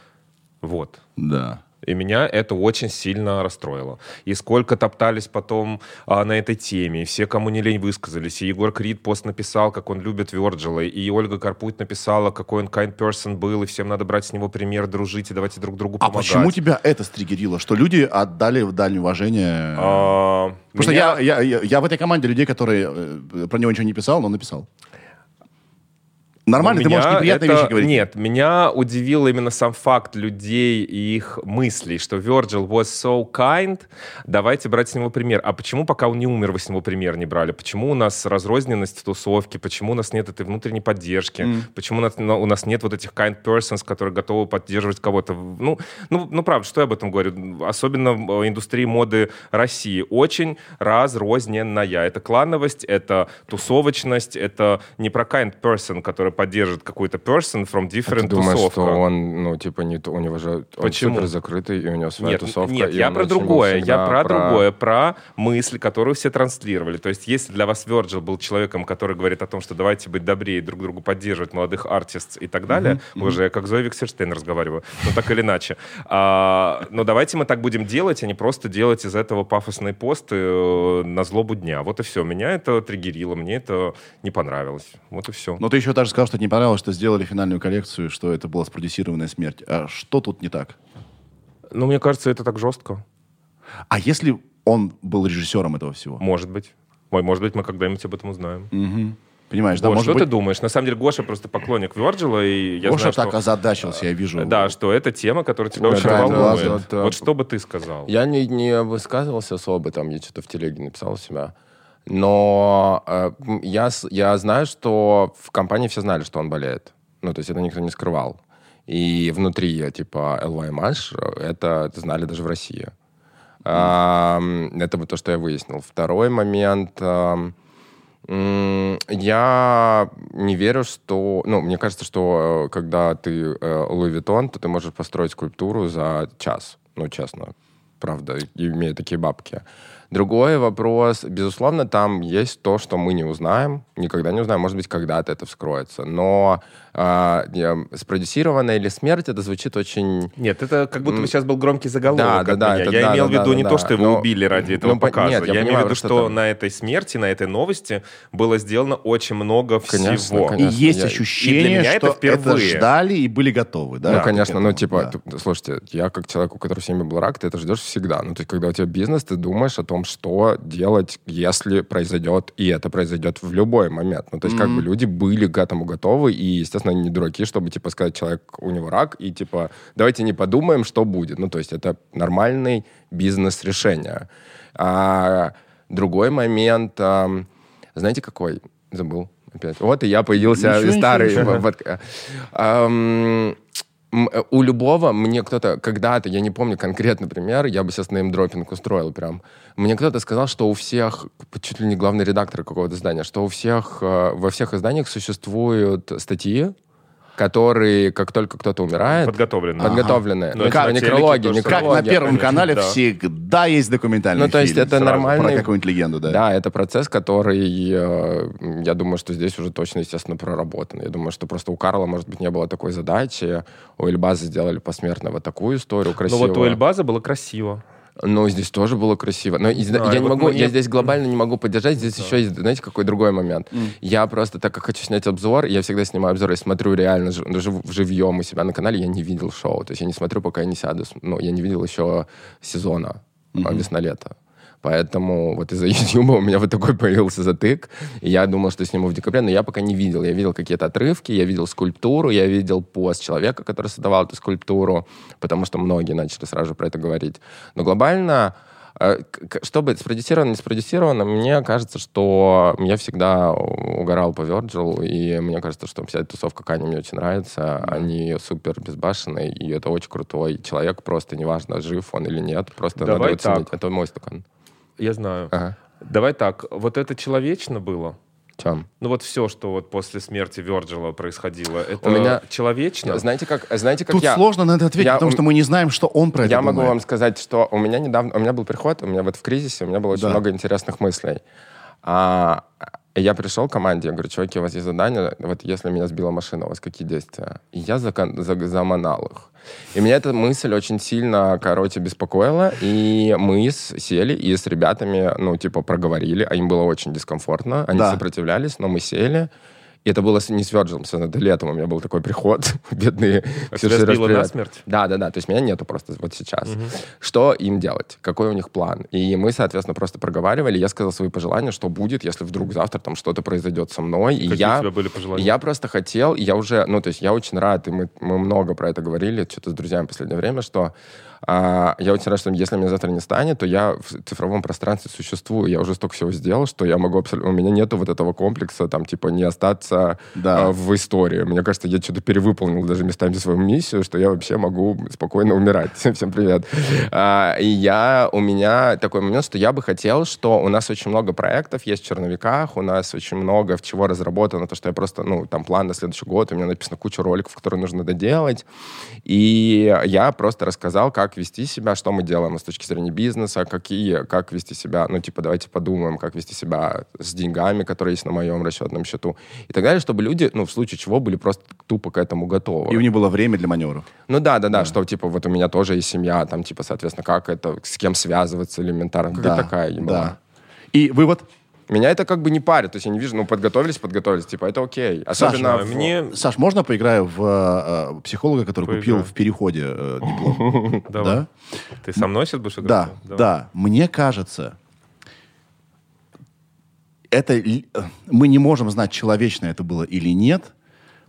Вот. Да. И меня это очень сильно расстроило. И сколько топтались потом а, на этой теме. И все, кому не лень, высказались. И Егор Крид пост написал, как он любит Вирджила. И Ольга Карпуть написала, какой он kind person был. И всем надо брать с него пример, дружить и давайте друг другу А помогать. почему тебя это стригерило? Что люди отдали в дальнее уважение? А, Потому что меня- я, я, я, я в этой команде людей, которые э, про него ничего не писал, но написал. Нормально, Но ты можешь неприятные это- вещи говорить. Нет, меня удивил именно сам факт людей и их мыслей, что Virgil was so kind, давайте брать с него пример. А почему, пока он не умер, вы с него пример не брали? Почему у нас разрозненность в тусовке? Почему у нас нет этой внутренней поддержки? Почему у нас, ну, у нас нет вот этих kind persons, которые готовы поддерживать кого-то? Ну, ну, ну, правда, что я об этом говорю? Особенно в э, индустрии моды России. Очень разрозненная. Это клановость, это тусовочность, это не про kind person, который поддержит какой-то person from different Ты думаешь, тусовка. что он, ну, типа, не, у него же... Он Почему? супер закрытый, и у него своя Нет, тусовка. нет, я про другое, я всегда про, другое, про мысль, которую все транслировали. То есть, если для вас Virgil был человеком, который говорит о том, что давайте быть добрее, друг другу поддерживать молодых артистов и так далее, уже я как Зоя Виксерштейн разговариваю, но так или иначе. А, но давайте мы так будем делать, а не просто делать из этого пафосные посты э, на злобу дня. Вот и все. Меня это триггерило, мне это не понравилось. Вот и все. Но ты еще даже сказал, что не понравилось, что сделали финальную коллекцию, что это была спродюсированная смерть. А что тут не так? Ну, мне кажется, это так жестко. А если он был режиссером этого всего? Может быть. Ой, может быть, мы когда-нибудь об этом узнаем. Понимаешь, да? Гош, Может что быть, ты думаешь? На самом деле Гоша просто поклонник Вирджила, и я Гоша знаю, так что... озадачился, я вижу. Да, что это тема, которая тебя Ой, очень да, волнует. да, да, да. Вот что бы ты сказал? Я не, не высказывался особо, там, я что-то в телеге написал у себя. Но э, я, я знаю, что в компании все знали, что он болеет. Ну, то есть это никто не скрывал. И внутри, э, типа, LYMH, э, это знали даже в России. Ам, это вот то, что я выяснил. Второй момент... м, Я не верю, что... Ну, мне кажется, что э, когда ты э, Луи Виттон, то ты можешь построить скульптуру за час. Ну, честно. Правда, имея такие бабки. Другой вопрос. Безусловно, там есть то, что мы не узнаем. Никогда не узнаем. Может быть, когда-то это вскроется. Но а, спродюсированная или смерть, это звучит очень... Нет, это как будто бы сейчас был громкий заголовок Да, да, да, это Я да, имел в да, виду да, не да. то, что его Но- убили ради этого ну, по- показа. нет, я я имею в виду, что что там- на этой смерти, на этой новости было сделано очень много Конечно, всего. И конечно. есть Я- ощущение, и для меня что это впервые. ждали и были готовы, да? ну, конечно, ну, типа, Да. ты- слушайте, я как человек, у которого в семье был рак, ты это ждешь всегда. Ну, то есть, когда у тебя бизнес, ты думаешь о том, том, что делать, если произойдет, и это произойдет в любой момент. Ну, то есть, как бы люди были к этому готовы, и, естественно, они не дураки, чтобы, типа, сказать, человек, у него рак, и, типа, давайте не подумаем, что будет. Ну, то есть, это нормальный бизнес-решение. А другой момент, ам, знаете, какой? Забыл опять. Вот и я появился Ничего, старый. ничего, ничего. вот, м, э, у любого, мне кто-то когда-то, я не помню конкретный пример, я бы сейчас неймдропинг устроил прям. Мне кто-то сказал, что у всех, чуть ли не главный редактор какого-то издания, что у всех, э, во всех изданиях существуют статьи, которые, как только кто-то умирает, Подготовленные. подготовленные. Ну, Ну, на телеке некрологи, тоже Как на некрологи. Первом канале да. всегда есть документальный Ну, то есть это сразу нормальный- Про какую-нибудь легенду, да. Да, это процесс, который, э, я думаю, что здесь уже точно, естественно, проработан. Я думаю, что просто у Карла, может быть, не было такой задачи. У Эльбаза сделали посмертно вот такую историю Ну красивую. вот у Эльбаза было красиво. Ну, здесь тоже было красиво. Но из- знаю, я не вот могу, мне- я здесь глобально не могу поддержать. Здесь еще есть, знаете, какой другой момент. Я просто, так как хочу снять обзор, я всегда снимаю обзор, я смотрю реально жив, жив- живьем у себя на канале, я не видел шоу. То есть я не смотрю, пока я не сяду. Ну, я не видел еще сезона а, весна-лето. Поэтому вот из-за [LAUGHS] YouTube у меня вот такой появился затык. И я думал, что сниму в декабре, но я пока не видел. Я видел какие-то отрывки, я видел скульптуру, я видел пост человека, который создавал эту скульптуру, потому что многие начали сразу же про это говорить. Но глобально э, к- к- что бы спродюсировано, не спродюсировано, мне кажется, что я всегда угорал по Virgil, и мне кажется, что вся эта тусовка Кани мне очень нравится. Они супер безбашенные, и это очень крутой человек, просто неважно, жив он или нет, просто Давай надо его ценить. так. Это мой стакан. Я знаю. Ага. Давай так, вот это человечно было? Чем? Ну вот все, что вот после смерти Вирджила происходило, это У меня- человечно? Знаете, как, знаете, как Тут я... сложно на это ответить, я- потому что мы не знаем, что он про это Я могу думает. вам сказать, что у меня недавно, у меня был приход, у меня вот в кризисе, у меня было очень Да. много интересных мыслей. А, я пришел к команде, я говорю, чуваки, у вас есть задание, вот если меня сбила машина, у вас какие действия? И я закон- за- заманал их. И меня эта мысль очень сильно, короче, беспокоила, и мы сели и с ребятами, ну, типа, проговорили, а им было очень дискомфортно, они Да. сопротивлялись, но мы сели, и это было не с Virgil, это летом у меня был такой приход, [LAUGHS] бедные. А все сбило насмерть? Да, да, да. То есть меня нету просто вот сейчас. Что им делать? Какой у них план? И мы, соответственно, просто проговаривали. Я сказал свои пожелания, что будет, если вдруг завтра там что-то произойдет со мной. И Какие я, у тебя были пожелания? и я просто хотел, и я уже, ну, то есть я очень рад, и мы, мы много про это говорили, что-то с друзьями в последнее время, что а, я очень рад, что если меня завтра не станет, то я в цифровом пространстве существую. Я уже столько всего сделал, что я могу абсолютно... У меня нету вот этого комплекса, там, типа, не остаться Да. а, в истории. Мне кажется, я что-то перевыполнил даже местами свою миссию, что я вообще могу спокойно умирать. [LAUGHS] Всем привет. А, и я, у меня такой момент, что я бы хотел, что у нас очень много проектов есть в черновиках, у нас очень много в чего разработано, то, что я просто, ну, там план на следующий год, у меня написано куча роликов, которые нужно доделать. И я просто рассказал, как вести себя, что мы делаем с точки зрения бизнеса, какие, как вести себя, ну, типа, давайте подумаем, как вести себя с деньгами, которые есть на моем расчетном счету и так далее, чтобы люди, ну, в случае чего, были просто тупо к этому готовы. И у них было время для маневров. Ну да, да, да, что типа вот у меня тоже есть семья, там типа, соответственно, как это, с кем связываться элементарно, Да, такая ебала. да. И вывод? Меня это как бы не парит, то есть я не вижу, ну подготовились, подготовились, типа это окей. Особенно А в- мне... Саш, можно поиграю в э, э, психолога, который Поиграй. купил в переходе э, [LAUGHS] диплом? Давай. Да? Ты со мной сейчас будешь Да, играть? да. Мне кажется, это э, мы не можем знать, человечное это было или нет,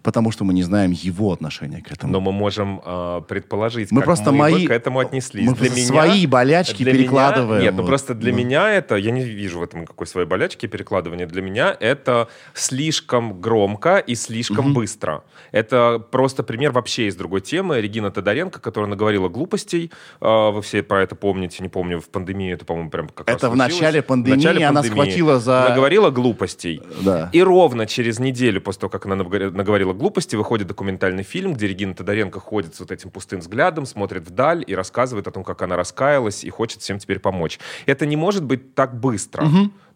потому что мы не знаем его отношение к этому. Но мы можем э, предположить, Мы как просто мы мои- к этому отнеслись. мы для меня, свои болячки для меня- перекладываем, нет, ну вот. просто для Ну. меня это, я не вижу в этом никакой своей болячки перекладывания. Для меня это слишком громко и слишком быстро. Это просто пример вообще из другой темы. Регина Тодоренко, которая наговорила глупостей. э, вы все про это помните, не помню, в пандемии это, по-моему, прям как раз Это в случилось. начале пандемии она схватила за- Наговорила глупостей. Да. И ровно через неделю после того, как она наговори- наговорила глупости, выходит документальный фильм, где Регина Тодоренко ходит с вот этим пустым взглядом, смотрит вдаль и рассказывает о том, как она раскаялась и хочет всем теперь помочь. Это не может быть так быстро.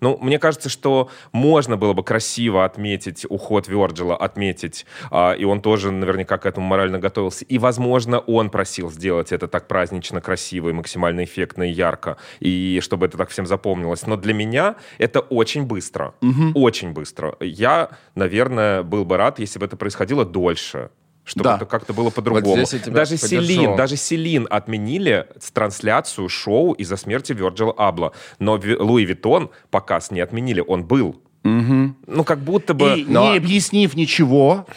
Ну, мне кажется, что можно было бы красиво отметить уход Вёрджила, отметить, а, и он тоже наверняка к этому морально готовился. И, возможно, он просил сделать это так празднично, красиво и максимально эффектно и ярко, и чтобы это так всем запомнилось. Но для меня это очень быстро. Очень быстро. Я, наверное, был бы рад, если бы это происходило дольше чтобы Да. это как-то было по-другому. тебя даже поддержу. Селин, даже Селин отменили трансляцию шоу из-за смерти Вирджила Абла. Но Ви- Луи Виттон показ не отменили, он был. Ну, как будто бы... И но- не объяснив ничего,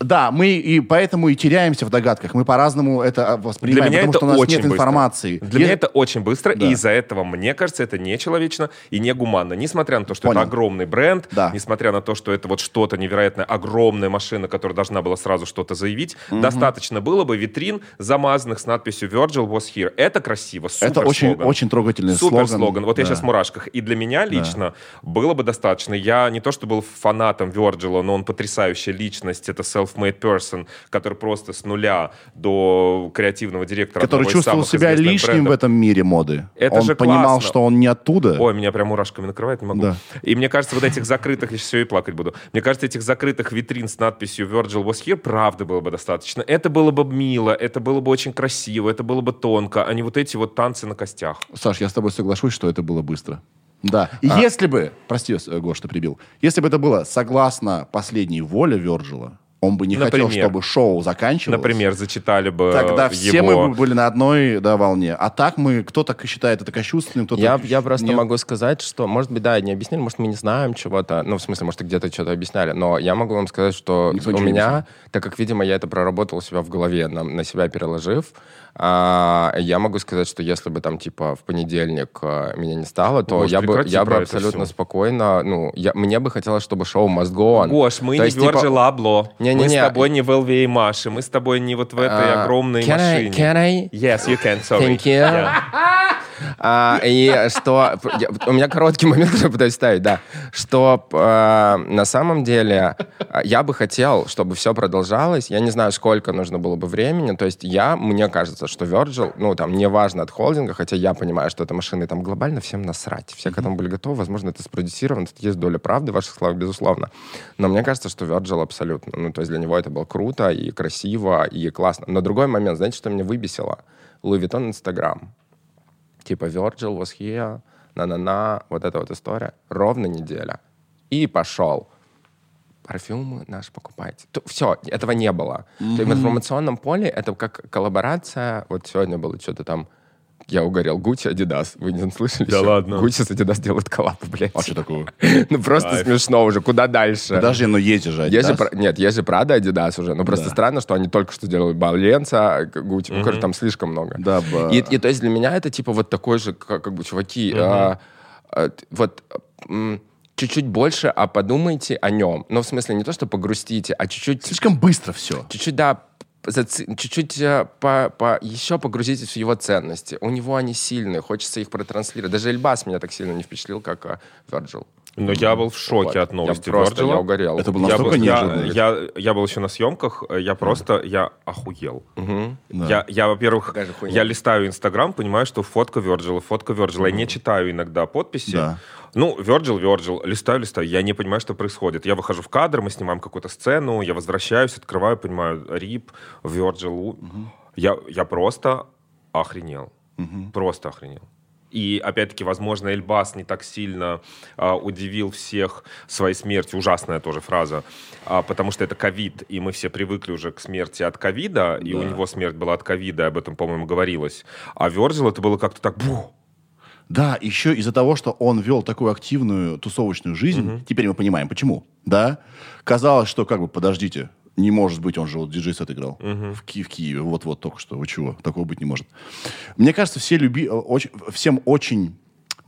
да, мы и поэтому и теряемся в догадках. Мы по-разному это а, Для воспринимаем, меня потому это что у нас очень нет быстро. информации. Для Е- меня это очень быстро, Да. и из-за этого, мне кажется, это нечеловечно и негуманно. Несмотря на то, что Понял. это огромный бренд, Да. несмотря на то, что это вот что-то невероятное, огромная машина, которая должна была сразу что-то заявить, достаточно было бы витрин, замазанных с надписью Virgil was here. Это красиво, супер Это очень, слоган. очень трогательный Супер слоган. слоган. Вот я Да. сейчас в мурашках. И для меня лично было бы достаточно. Я не то, что был фанатом Вирджила, но он потрясающая личность. Это self-made person, который просто с нуля до креативного директора Который чувствовал себя лишним брендов. в этом мире моды. Это он же понимал, классно. что он не оттуда. Ой, меня прям мурашками накрывает, не могу. Да. И мне кажется, вот этих закрытых, я сейчас все и плакать буду, мне кажется, этих закрытых витрин с надписью Virgil was here, правда было бы достаточно. Это было бы мило, это было бы очень красиво, это было бы тонко, а не вот эти вот танцы на костях. Саш, я с тобой соглашусь, что это было быстро. Да. И А. если бы, прости, э, Гош, ты прибил, если бы это было согласно последней воле Верджила, он бы не хотел, Например. чтобы шоу заканчивалось. Например, зачитали бы Тогда его... все мы бы были на одной да, волне. А так мы, кто-то считает это кощунственным, кто-то... Я, я просто нет. могу сказать, что, может быть, да, не объяснили, может, мы не знаем чего-то, ну, в смысле, может, где-то что-то объясняли, но я могу вам сказать, что Никто у меня, так как, видимо, я это проработал у себя в голове, на, на себя переложив, а, я могу сказать, что если бы там, типа, в понедельник а, меня не стало, то Гош, я бы, я бы абсолютно всё. спокойно, ну, я, мне бы хотелось, чтобы шоу must go on. Гош, мы То не есть, типа, Virgil Abloh, Не-не-не. мы с тобой не в LVA Маши, мы с тобой не вот в этой А, огромной can I- машине. can I? Yes, you can, sorry. Thank you. Yeah. А, и что... я- у меня короткий момент, который [LAUGHS] я пытаюсь ставить, да. Что а, на самом деле а, я бы хотел, чтобы все продолжалось. Я не знаю, сколько нужно было бы времени. То есть я, мне кажется, что Virgil, ну, там, неважно от холдинга, хотя я понимаю, что эта машина, и там глобально всем насрать. Все к этому были готовы. Возможно, это спродюсировано. Тут есть доля правды в ваших словах, безусловно. Но мне кажется, что Virgil абсолютно. Ну, то есть для него это было круто и красиво, и классно. Но другой момент, знаете, что меня выбесило? Луи Vuitton Инстаграм типа Virgil was here, на-на-на, вот эта вот история. Ровно неделя. И пошел. Парфюмы наши покупайте. Все, этого не было. То есть в информационном поле это как коллаборация. Вот сегодня было что-то там я угорел. Гуччи, Адидас. Вы не слышали? Да еще? ладно. Гуччи с Адидас делают коллаб, блядь. А что такого? [LAUGHS] Ну просто Кайф. смешно уже. Куда дальше? Подожди, но есть же Adidas. Пра- нет, есть же Прада, Адидас уже. Ну, просто Да. странно, что они только что делали Баленца, Гуччи. Ну, короче, там слишком много. Да, ба. И, и то есть для меня это типа вот такой же, как, как бы, чуваки, а, а, вот м, чуть-чуть больше, а подумайте о нем. Ну, в смысле, не то, что погрустите, а чуть-чуть, Слишком быстро все. чуть-чуть, да, заци- чуть-чуть э, по, по- еще погрузитесь в его ценности. У него они сильные, хочется их протранслировать. Даже Эльбас меня так сильно не впечатлил, как э, Virgil. Но я был в шоке Вот. от новости Я просто, Virgil. я угорел. Это было Я настолько был, я, я, я был еще на съемках, э, я просто, я охуел. Мгм. Да. Я, я, во-первых, я листаю Инстаграм, понимаю, что фотка Virgil, фотка Virgil. Я не читаю иногда подписи. Да. Ну, Virgil, Virgil, листаю, листаю. Я не понимаю, что происходит. Я выхожу в кадр, мы снимаем какую-то сцену, я возвращаюсь, открываю, понимаю, Рип, Virgil. Я, я просто охренел. Просто охренел. И, опять-таки, возможно, Эльбас не так сильно а, удивил всех своей смертью. Ужасная тоже фраза. А, потому что это ковид, и мы все привыкли уже к смерти от ковида, и у него смерть была от ковида, об этом, по-моему, говорилось. А Virgil это было как-то так... «Бух!» Да, еще из-за того, что он вел такую активную тусовочную жизнь, теперь мы понимаем, почему, да? Казалось, что как бы, подождите, не может быть, он же вот диджей сет играл в, Ки- в Киеве, вот-вот только что, вы чего, такого быть не может. Мне кажется, все люби, э, очень, всем очень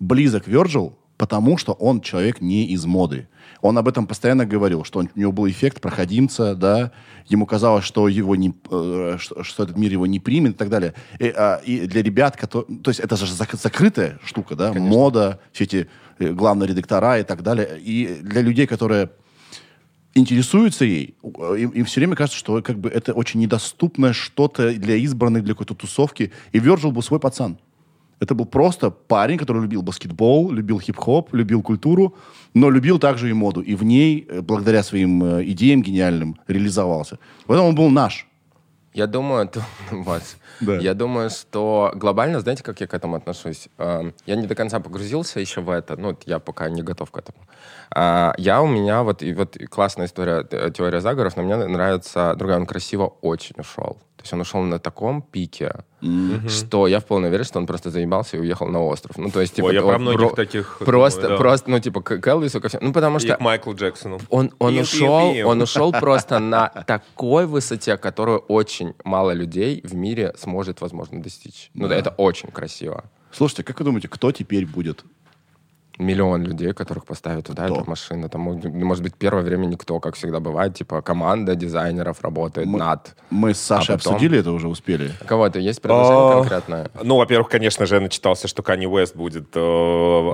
близок Virgil, потому что он человек не из моды. Он об этом постоянно говорил, что он- у него был эффект проходимца, да, ему казалось, что его не, э, что, что этот мир его не примет и так далее. И, а, и для ребят, которые, то есть это же зак- закрытая штука, да, мода, все эти э, главные редактора и так далее. И для людей, которые интересуются ей, э, им, им все время кажется, что как бы это очень недоступное что-то для избранных, для какой-то тусовки. И Virgil был свой пацан. Это был просто парень, который любил баскетбол, любил хип-хоп, любил культуру, но любил также и моду. И в ней, э, благодаря своим э, идеям гениальным, реализовался. Поэтому он был наш. Я думаю, [LAUGHS] то- вот. Да. Я думаю, что глобально, знаете, как я к этому отношусь? Эм, Я не до конца погрузился еще в это, ну, я пока не готов к этому. А, Я у меня, вот, и вот классная история, э, теория заговоров, но мне нравится другая, он красиво очень ушел. То есть он ушел на таком пике, что я в полной вере, что он просто заебался и уехал на остров. Ну, то есть, типа, Ой, я про многих про- таких Просто, думаю, да. просто, ну, типа, к к Элвису, ко всем. Ну, потому И что к Майклу Джексону. он, он Пиу, ушел, пиу, пиу. он ушел просто на такой высоте, которую очень мало людей в мире сможет, возможно, достичь. Ну, да, это очень красиво. Слушайте, как вы думаете, кто теперь будет? Миллион людей, которых поставят туда, эта машина. Там, может, быть, первое время никто, как всегда бывает. Типа, команда дизайнеров работает Мы- над... Мы с Сашей А потом? обсудили это уже, успели. У кого-то есть предложение А, конкретное? Ну, во-первых, конечно же, я начитался, что Канни Уэст будет э,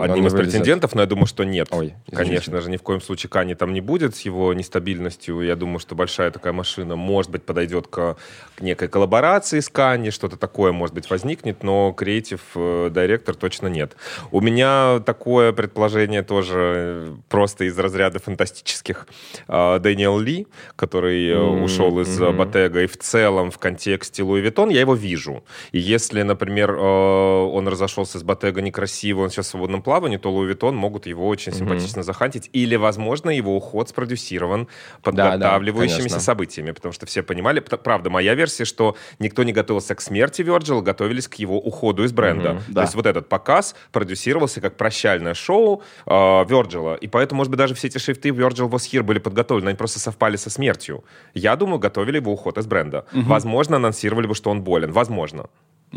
одним из вылезет. претендентов, но я думаю, что нет. Ой, конечно же, ни в коем случае Канье там не будет с его нестабильностью. Я думаю, что большая такая машина, может быть, подойдет к, к некой коллаборации с Канье, что-то такое, может быть, возникнет, но креатив э, директор точно нет. У меня такое предположение тоже э, просто из разряда фантастических. Э, Дэниел Ли, который М, ушел из мгм. Bottega, и в целом в контексте Louis Vuitton я его вижу. И если, например, он разошелся с Bottega некрасиво, он сейчас в свободном плавании, то Луи Виттон могут его очень симпатично захантить. Или, возможно, его уход спродюсирован подготавливающимися конечно. событиями, потому что все понимали, правда, моя версия, что никто не готовился к смерти Вирджила, готовились к его уходу из бренда. То Да. есть вот этот показ продюсировался как прощальное шоу э, и поэтому, может быть, даже все эти шрифты Virgil was here были подготовлены, они просто совпали со смертью. Я думаю, готовили его уход из бренда. Возможно, анонсировали бы, что он болен. Возможно.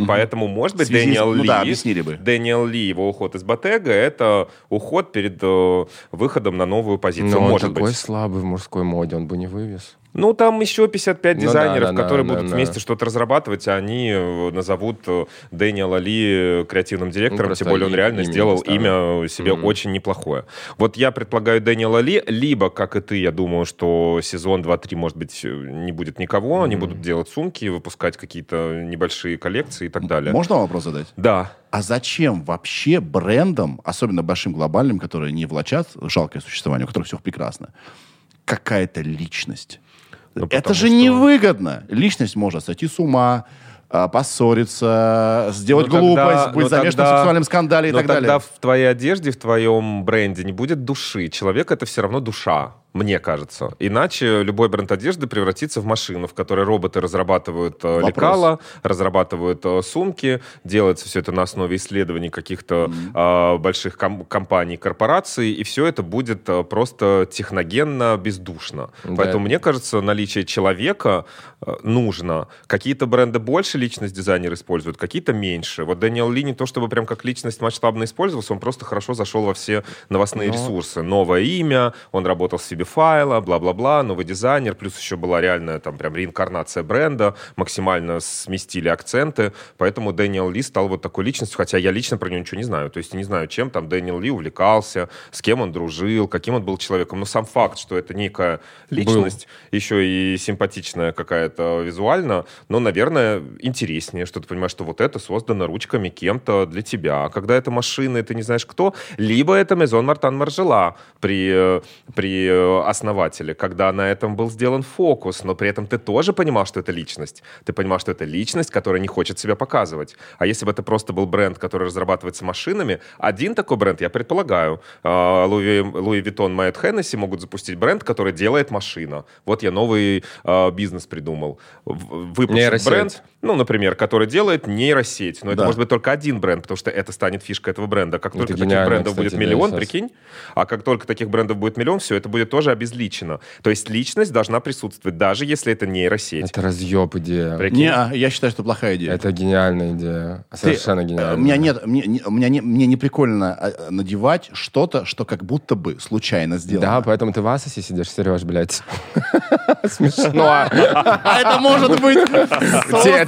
Поэтому, может быть, связи Дэниел ну Ли... да, объяснили бы. Дэниел Ли, его уход из Ботега, это уход перед э, выходом на новую позицию. Но он может такой быть. слабый в мужской моде, он бы не вывез. Ну, там еще 55 Ну да, дизайнеров, да, да, которые да, будут да. вместе что-то разрабатывать, а они э, назовут э, Дэниела Ли креативным директором, просто тем более он реально имя сделал поставил. имя себе Мгм. очень неплохое. Вот я предполагаю Дэниела Ли, либо, как и ты, я думаю, что сезон 2-3, может быть, э, не будет никого, они будут делать сумки, выпускать какие-то небольшие коллекции и так далее. Можно вопрос задать? Да. А зачем вообще брендам, особенно большим глобальным, которые не влачат жалкое существование, у которых все прекрасно, какая-то личность? Ну, Это же что- невыгодно. Личность может сойти с ума, а, поссориться, сделать Ну, глупость, тогда- быть замешанным в тогда- сексуальном скандале и Но так тогда далее. в твоей одежде, в твоем бренде не будет души. Человек это все равно душа, мне кажется. Иначе любой бренд одежды превратится в машину, в которой роботы разрабатывают э, Вопрос. лекала, разрабатывают э, сумки, делается все это на основе исследований каких-то э, больших ком- компаний, корпораций, и все это будет э, просто техногенно, бездушно. Да. Поэтому мне кажется, наличие человека нужно. Какие-то бренды больше личность дизайнер используют, какие-то меньше. Вот Дэниел Ли не то чтобы прям как личность масштабно использовался, он просто хорошо зашел во все новостные Но- ресурсы. Новое имя, он работал с себе файла, бла-бла-бла, новый дизайнер, плюс еще была реальная там прям реинкарнация бренда, максимально сместили акценты, поэтому Дэниел Ли стал вот такой личностью, хотя я лично про него ничего не знаю. То есть не знаю, чем там Дэниел Ли увлекался, с кем он дружил, каким он был человеком. Но сам факт, что это некая личность, еще и симпатичная какая-то визуально, но, наверное, интереснее, что ты понимаешь, что вот это создано ручками кем-то для тебя. А когда это машина, и ты не знаешь кто, либо это Мезон Мартан Маржела при, э, при э, основателе, когда на этом был сделан фокус, но при этом ты тоже понимал, что это личность. Ты понимал, что это личность, которая не хочет себя показывать. А если бы это просто был бренд, который разрабатывается машинами, один такой бренд, я предполагаю, Louis Vuitton Moët Hennessy могут запустить бренд, который делает машина. Вот я новый э, бизнес придумал. Выпустить бренд, ну, например, который делает нейросеть. Но это Да. может быть только один бренд, потому что это станет фишкой этого бренда. Как Это только таких гениально, брендов кстати, будет да, миллион, сейчас. прикинь, а как только таких брендов будет миллион, все это будет тоже обезличено. То есть личность должна присутствовать, даже если это нейросеть. Это разъеб идея. Прикинь? Не, а, я считаю, что плохая идея. Это гениальная идея. Ты- Совершенно э, гениальная. У меня нет, мне, не- у меня не, мне не прикольно э, надевать что-то, что как будто бы случайно сделано. Да, поэтому ты в Асосе сидишь, Сереж, блядь. [LAUGHS] Смешно. А это может быть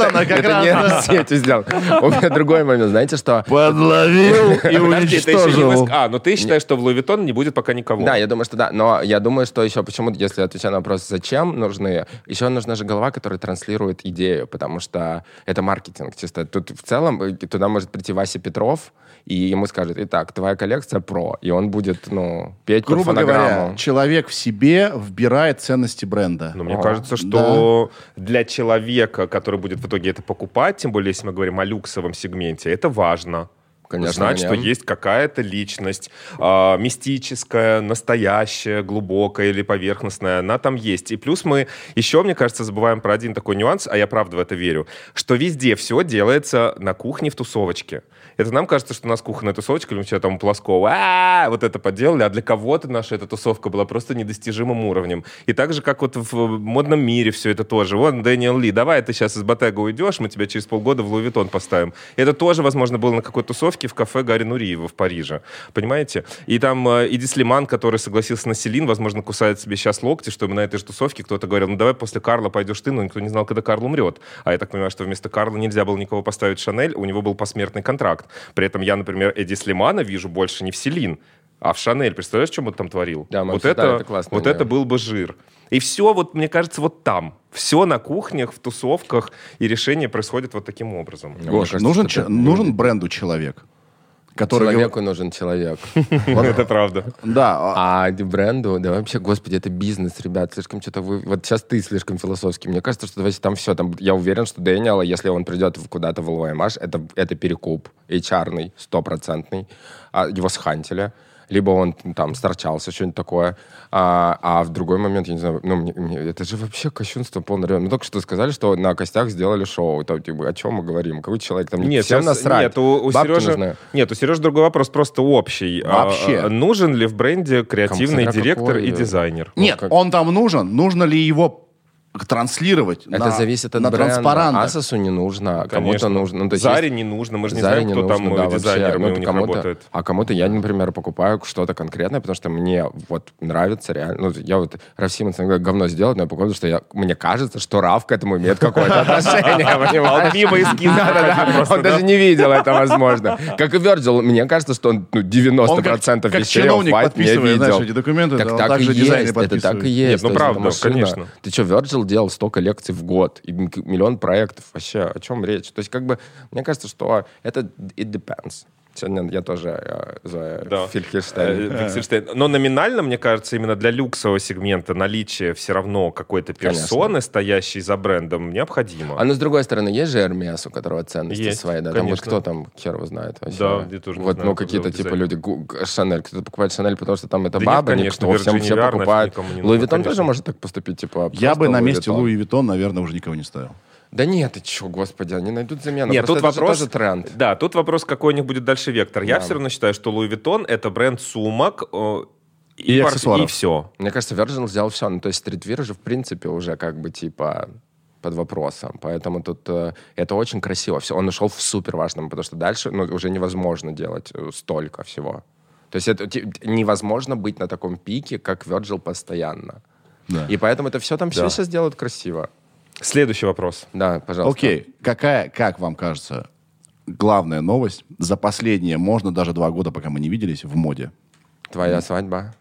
создано как Это раз. не да. [LAUGHS] сетью сделал. У меня другой момент. Знаете что? Подловил и уничтожил. А, ну ты считаешь, что в Луи Виттон не будет пока никого? Да, я думаю, что да. Но я думаю, что еще почему, если отвечать на вопрос, зачем нужны, еще нужна же голова, которая транслирует идею, потому что это маркетинг чисто. Тут в целом э, туда может прийти Вася Петров и ему скажут, итак, твоя коллекция про, и он будет, ну, петь под Грубо фонограмму. говоря, человек в себе вбирает ценности бренда. Но мне О, кажется, что для человека, который будет в итоге это покупать, тем более, если мы говорим о люксовом сегменте, это важно. Конечно, Знать, что конечно. есть какая-то личность а, мистическая, настоящая, глубокая или поверхностная, она там есть. И плюс мы еще, мне кажется, забываем про один такой нюанс, а я правда в это верю, что везде все делается на кухне в тусовочке. Это нам кажется, что у нас кухонная тусовочка, или мы что там у Плоскова, «А, вот это поделали, а для кого-то наша эта тусовка была просто недостижимым уровнем. И так же, как вот в модном мире все это тоже. Вон, Дэниел Ли, давай ты сейчас из Bottega уйдешь, мы тебя через полгода в Louis Vuitton поставим. Это тоже, возможно, было на какой-то тусовке в кафе Гарри Нуриева в Париже. Понимаете? И там э, Эди Слиман, который согласился на Celine, возможно, кусает себе сейчас локти, чтобы на этой же тусовке кто-то говорил, ну давай после Карла пойдешь ты, но никто не знал, когда Карл умрет. А я так понимаю, что вместо Карла нельзя было никого поставить Шанель, у него был посмертный контракт. При этом я, например, Эдди Слимана вижу больше не в Селин, а в Шанель. Представляешь, что он там творил? Да, вот это, это классная вот это был бы жир. И все, вот, мне кажется, вот там. Все на кухнях, в тусовках, и решение происходит вот таким образом. Мне Гош, кажется, нужен, это- нужен бренду человек, который... Человеку нужен человек. [LAUGHS] Это правда. Да, а- А бренду, да вообще, господи, это бизнес, ребят, слишком что-то вы... Вот сейчас ты слишком философский. Мне кажется, что там все. Там, я уверен, что Дэниела, если он придет куда-то в ЛВМаш, это, это перекуп HR-ный, стопроцентный. А его схантили. Либо он там сторчался, что-нибудь такое. А, а в другой момент, я не знаю, ну, мне- мне- это же вообще кощунство полное. Мы только что сказали, что на костях сделали шоу. Это, типа, о чем мы говорим? Какой человек там? Нет, всем насрать. Нет, у, у Сережи, нужны. нет, у Сережи другой вопрос, просто общий. А, Вообще. а, нужен ли в бренде креативный директор какой. и дизайнер? Нет, как- он там нужен. Нужно ли его транслировать Это на, зависит от на бренда. транспарантах? Асосу не нужно, кому-то Конечно. нужно. Ну, то есть Заре есть- не нужно, мы же не Заре знаем, не кто нужно, там да, э, вообще. Ну, у них кому-то- работает. А кому-то я, например, покупаю что-то конкретное, потому что мне вот нравится реально. Ну, я вот Раф Симонс иногда говно сделает, но я покупаю, потому что я, мне кажется, что Раф к этому имеет какое-то отношение, [LAUGHS] понимаешь? Он мимо эскиза Да-да-да. проходил просто, Он да? даже не видел это, возможно. Как и Virgil, мне кажется, что он ну, 90% Он как, как вещей чиновник Off-White не подписывает, знаешь, эти документы, Так, так и также дизайнер есть, это так и есть. Нет, ну правда, конечно. Ты что, Virgil делал столько лекций в год, и миллион проектов, вообще, о чем речь? То есть, как бы, мне кажется, что это it depends. Сегодня я тоже э, Зоя Да. Фельдхерштейн. Э. Но номинально, мне кажется, именно для люксового сегмента наличие все равно какой-то персоны, стоящей за брендом, необходимо. А ну, с другой стороны, есть же Hermes, у которого ценности Есть, свои, да? Там вот конечно. кто там, хер его знает вообще. Да, я тоже не Вот, знаю, ну, какие-то типа люди, Шанель, кто-то покупает Шанель, потому что там это Да баба, нет, никто, конечно, всем Virgin все покупают. Луи Виттон тоже конечно. может так поступить, типа, Я бы на месте. Луи Виттон, наверное, уже никого не ставил. Да нет, ты чё, господи, они найдут замену. Нет, Просто тут это же вопрос... тоже тренд. Да, тут вопрос, какой у них будет дальше вектор. Я Да. все равно считаю, что Louis Vuitton — это бренд сумок э, И пар- аксессуаров. И все. Мне кажется, Virgil сделал все. Ну, то есть streetwear же, в принципе, уже как бы, типа, под вопросом. Поэтому тут э, это очень красиво. Все, он ушел в супер важном, потому что дальше ну, уже невозможно делать э, столько всего. То есть это невозможно быть на таком пике, как Virgil постоянно. Да. И поэтому это все там все Да. сейчас делают красиво. Следующий вопрос. Да, пожалуйста. Окей, какая, как вам кажется, главная новость за последние, можно даже два года, пока мы не виделись, в моде? Твоя свадьба.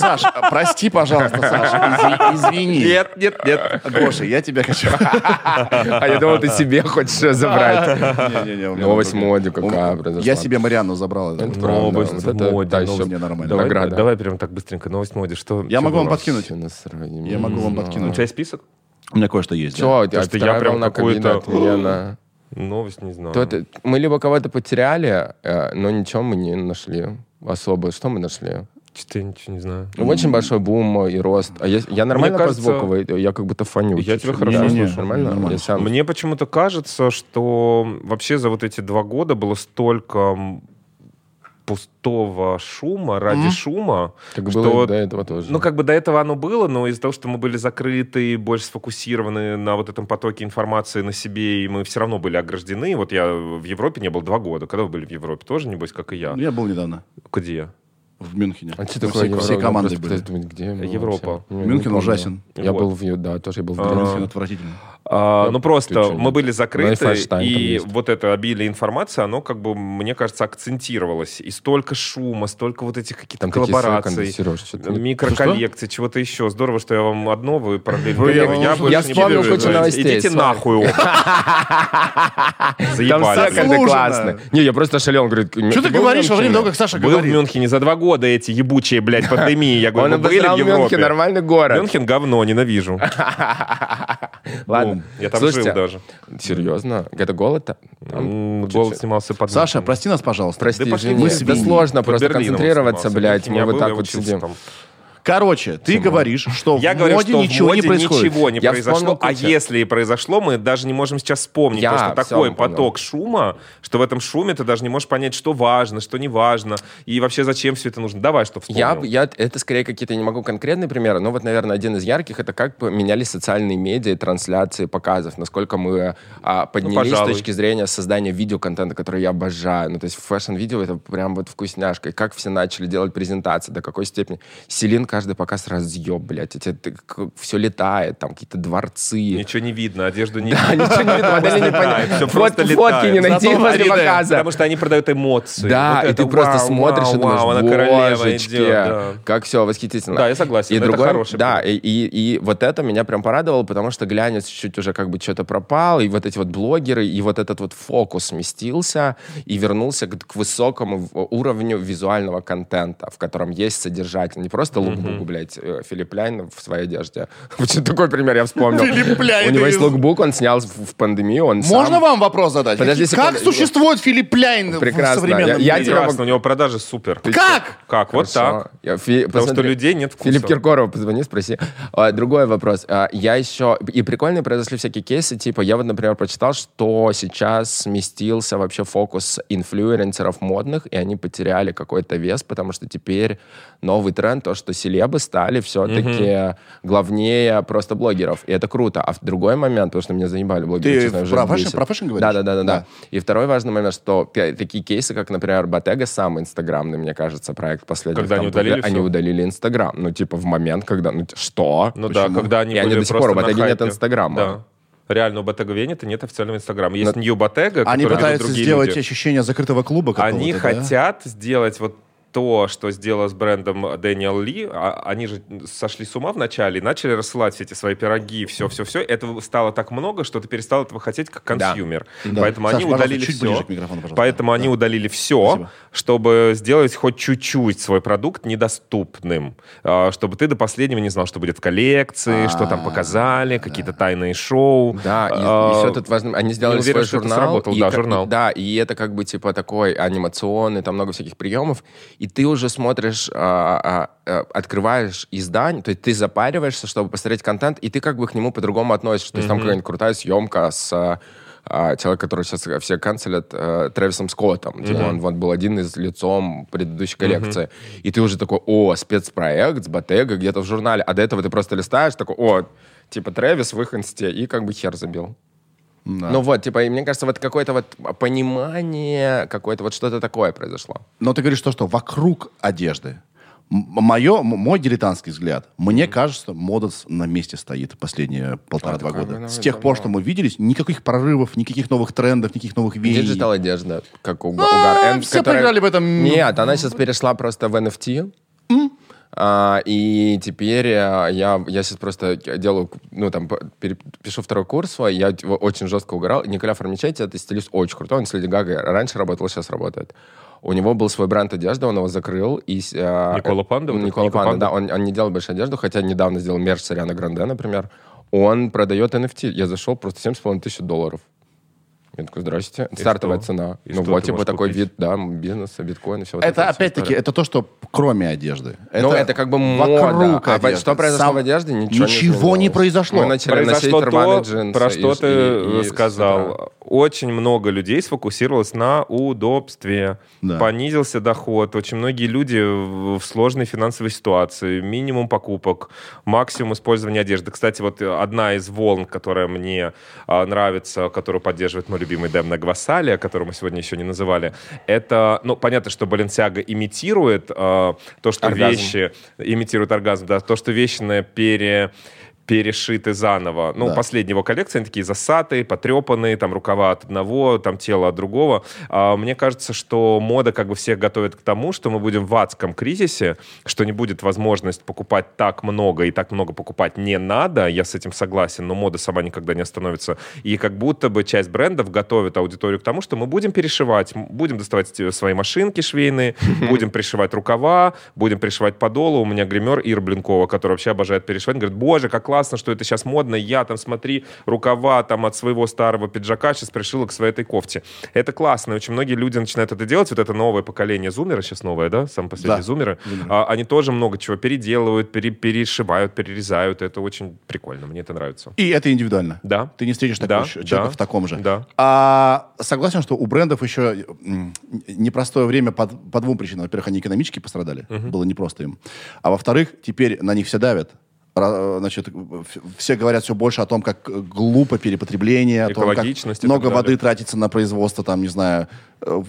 Саш, прости, пожалуйста, Саша, изви- извини. Нет, нет, нет. Гоша, я тебя хочу... А я думал, ты себе хочешь забрать. Не-не-не, у меня Новость моде какая У- произошла. Я себе Марианну забрал. Новость та новость еще нормально. Давай, награда. давай прям так быстренько. Новость моде. Что, Я могу вам подкинуть. Я могу вам У подкинуть. тебя есть список? У меня кое-что есть. да. Потому что я прям какую-то-. Новость не знаю. То это- мы либо кого-то потеряли, э, но ничего мы не нашли особо. Что мы нашли? Что-то я ничего не знаю. Ну, Очень большой бум и рост. А я, я нормально кажется, по звуку? Я как будто фоню. я чуть-чуть. тебя хорошо Да? слышу. Нормально? Нормально. Я сам- Мне почему-то кажется, что вообще за вот эти два года было столько пустого шума ради Мгм. шума, Так что было и до этого тоже. Ну, как бы до этого оно было, но из-за того, что мы были закрыты, больше сфокусированы на вот этом потоке информации на себе, и мы все равно были ограждены. Вот я в Европе не был два года. Когда вы были в Европе? Тоже, небось, как и я. Я был недавно Где я? В Мюнхене. А что такое все, Европа? все команды были. думать, где мы Европа. вообще? Мюнхен ужасен. Я Вот. был в да, тоже я был в А. Мюнхен отвратительный. А, ну, Ну, просто мы были закрыты, там и вот это обилие информации, оно, как бы, мне кажется, акцентировалось. И столько шума, столько вот этих каких-то Там коллабораций, микроколлекций, чего-то еще. Здорово, что я вам одно, вы параллельно. Я я не вспомнил кучу новостей, Идите нахуй. Там Заебали. Заслуженно. классные. Не, я просто шалел, говорит... Что ты говоришь во время того, как Саша Был в говорит? Мюнхене за два года эти ебучие, блядь, пандемии. Я говорю, вы были в Европе? Мюнхен, нормальный город. Мюнхен говно, ненавижу. [LAUGHS] Ладно. Я там Слушайте, жил даже. Серьезно? Это голод-то? Там. Голод снимался под Саша, прости нас, пожалуйста. Прости, Да пошли извини. мы Да сложно Под просто Берлином концентрироваться, снимался. блядь. Мы вот так вот сидим. Короче, ты говоришь, что Я в говорю, моде что ничего в моде не происходит. ничего не Я произошло, а если и произошло, мы даже не можем сейчас вспомнить, Я потому что такой понял. поток шума, что в этом шуме ты даже не можешь понять, что важно, что не важно, и вообще зачем все это нужно. Давай, что вспомнил. Я, я, это скорее какие-то, не могу конкретные примеры, но вот, наверное, один из ярких, это как менялись социальные медиа, трансляции показов, насколько мы а, поднялись с Ну, пожалуй. точки зрения создания видеоконтента, который я обожаю. Ну, то есть фэшн-видео это прям вот вкусняшка. И как все начали делать презентации, до какой степени. Селин каждый показ разъеб, блядь. Эти, все летает, там какие-то дворцы. Ничего не видно, одежду не [LAUGHS] Да, ничего не видно, модели не понятно. Фотки не найти 3D, показа. Потому что они продают эмоции. Да, и ты это просто смотришь и думаешь, божечки, как все восхитительно. Да, я согласен, И это хороший да, и, вот это меня прям порадовало, потому что глянец чуть уже как бы что-то пропал, и вот эти вот блогеры, и вот этот вот фокус сместился и вернулся к, высокому уровню визуального контента, в котором есть содержатель. Не просто лукбук, блядь, э, Филипп Ляйн в своей одежде. [LAUGHS] Вот такой пример я вспомнил. Филипп Ляйн У него есть лукбук, он снял в, пандемию, он Можно вам вопрос задать? Подожди как существует Филипп Ляйн в современном Я- мире? Прекрасно, у него продажи супер. Как? Как? Вот так. Потому что людей нет вкуса. Филипп Киркоров, позвони, спроси. А, другой вопрос. А, я еще... И прикольные произошли всякие кейсы, типа, я вот, например, прочитал, что сейчас сместился вообще фокус инфлюенсеров модных, и они потеряли какой-то вес, потому что теперь новый тренд, то, что селебы стали все-таки главнее просто блогеров. И это круто. А в другой момент, потому что меня заебали блогеры, Ты честно, уже про fashion- про fashion говоришь? Да, да, да, да. И второй важный момент, что такие кейсы, как, например, Bottega, самый инстаграмный, мне кажется, проект последний. Когда там, они удалили Они всё? удалили Инстаграм. Ну, типа, в момент, когда... Ну, что? Ну да, когда они И они были до сих пор, у Bottega нет. Инстаграма. Да. Реально, у Bottega Veneta нет официального Инстаграма. Есть New Bottega, Они который ведут пытаются сделать люди. ощущение закрытого клуба Они да? хотят сделать вот то, что сделала с брендом Дэниел Ли, а- они же сошли с ума вначале и начали рассылать все эти свои пироги, все-все-все. Этого стало так много, что ты перестал этого хотеть как consumer. Да. Поэтому Саш, они удалили все. Поэтому Да. они удалили все, Спасибо. чтобы сделать хоть чуть-чуть свой продукт недоступным. А, Чтобы ты до последнего не знал, что будет в коллекции, что там А, показали, какие-то тайные шоу. Да, и, А, все тут важно. Они сделали не уверен, свой журнал. и Да, как- журнал. Да, и это как бы типа такой анимационный, там много всяких приемов. И ты уже смотришь, а, а, а, открываешь издание, то есть ты запариваешься, чтобы посмотреть контент, и ты как бы к нему по-другому относишься. То есть там какая-нибудь крутая съемка с а, а, человек, который сейчас все канцелят, э, Трэвисом Скоттом. Типа он вот был один из лицом предыдущей коллекции. И ты уже такой, о, спецпроект с Ботега где-то в журнале. А до этого ты просто листаешь, такой, о, типа Трэвис в их инсте, и как бы хер забил. Да. Ну вот, типа, и мне кажется, вот какое-то вот понимание, какое-то вот что-то такое произошло. Но ты говоришь то, что вокруг одежды. Мое, мой дилетантский взгляд. Мне кажется, мода с- на месте стоит последние полтора-два года. С тех пор, что мы виделись, никаких прорывов, никаких новых трендов, никаких новых веяний. Диджитал одежда, как у, А, Гар Н, все которая- проиграли в этом. Нет, она сейчас перешла просто в NFT. А, и теперь э, я, я сейчас просто делаю, ну, там, пишу второй курс свой, я очень жестко угорал. Николя Формичетти, это стилист очень крутой, он с Леди Гагой раньше работал, сейчас работает. У него был свой бренд одежды, он его закрыл. И, э, Никола Панда? Это Никола Нико Панда, Панда? да. Он, он не делал больше одежду, хотя недавно сделал мерч с Арианой Гранде, например. Он продает NFT. Я зашел, просто 7,5 тысяч долларов. Я такой, здрасте. Стартовая что? цена. И ну что вот, типа, такой купить? вид, да, бизнеса, биткоина, все. Это, опять-таки, это то, что кроме одежды. Ну, это как бы вокруг мода. А одежды. что произошло Сам- в одежде? Ничего, Ничего не изменилось. произошло. Мы начали Произошло носить то, джинсы. про и- что ты и- и сказал. Очень много людей сфокусировалось на удобстве. Да. Понизился доход. Очень многие люди в сложной финансовой ситуации. Минимум покупок, максимум использования одежды. Кстати, вот одна из волн, которая мне а, нравится, которую поддерживает мой любимый Демна Гвасалия, которого мы сегодня еще не называли, это, ну, понятно, что Баленсиага имитирует а, то, что Оргазм. вещи имитируют оргазм, да, то, что вещи на пере перешиты заново. Ну, Да. последние его коллекции, они такие засатые, потрепанные, там рукава от одного, там тело от другого. А, мне кажется, что мода как бы всех готовит к тому, что мы будем в адском кризисе, что не будет возможность покупать так много и так много покупать не надо, я с этим согласен, но мода сама никогда не остановится. И как будто бы часть брендов готовит аудиторию к тому, что мы будем перешивать, будем доставать свои машинки швейные, [LAUGHS] будем пришивать рукава, будем пришивать подолы. У меня гример Ира Блинкова, который вообще обожает перешивать, говорит, боже, как классно, что это сейчас модно, я там, смотри, рукава там от своего старого пиджака сейчас пришила к своей этой кофте. Это классно, и очень многие люди начинают это делать, вот это новое поколение зумера, сейчас новое, да, самые последние Да. зумеры, а, они тоже много чего переделывают, пере- перешивают, перерезают, это очень прикольно, мне это нравится. И это индивидуально. Да. Ты не встретишь Да, такого ч- человека да, в таком же. да. А согласен, что у брендов еще непростое время по, по двум причинам. Во-первых, они экономически пострадали. Было непросто им. А во-вторых, теперь на них все давят. Значит, все говорят все больше о том, как э, глупо перепотребление, о том, как много воды тратится на производство, там, не знаю,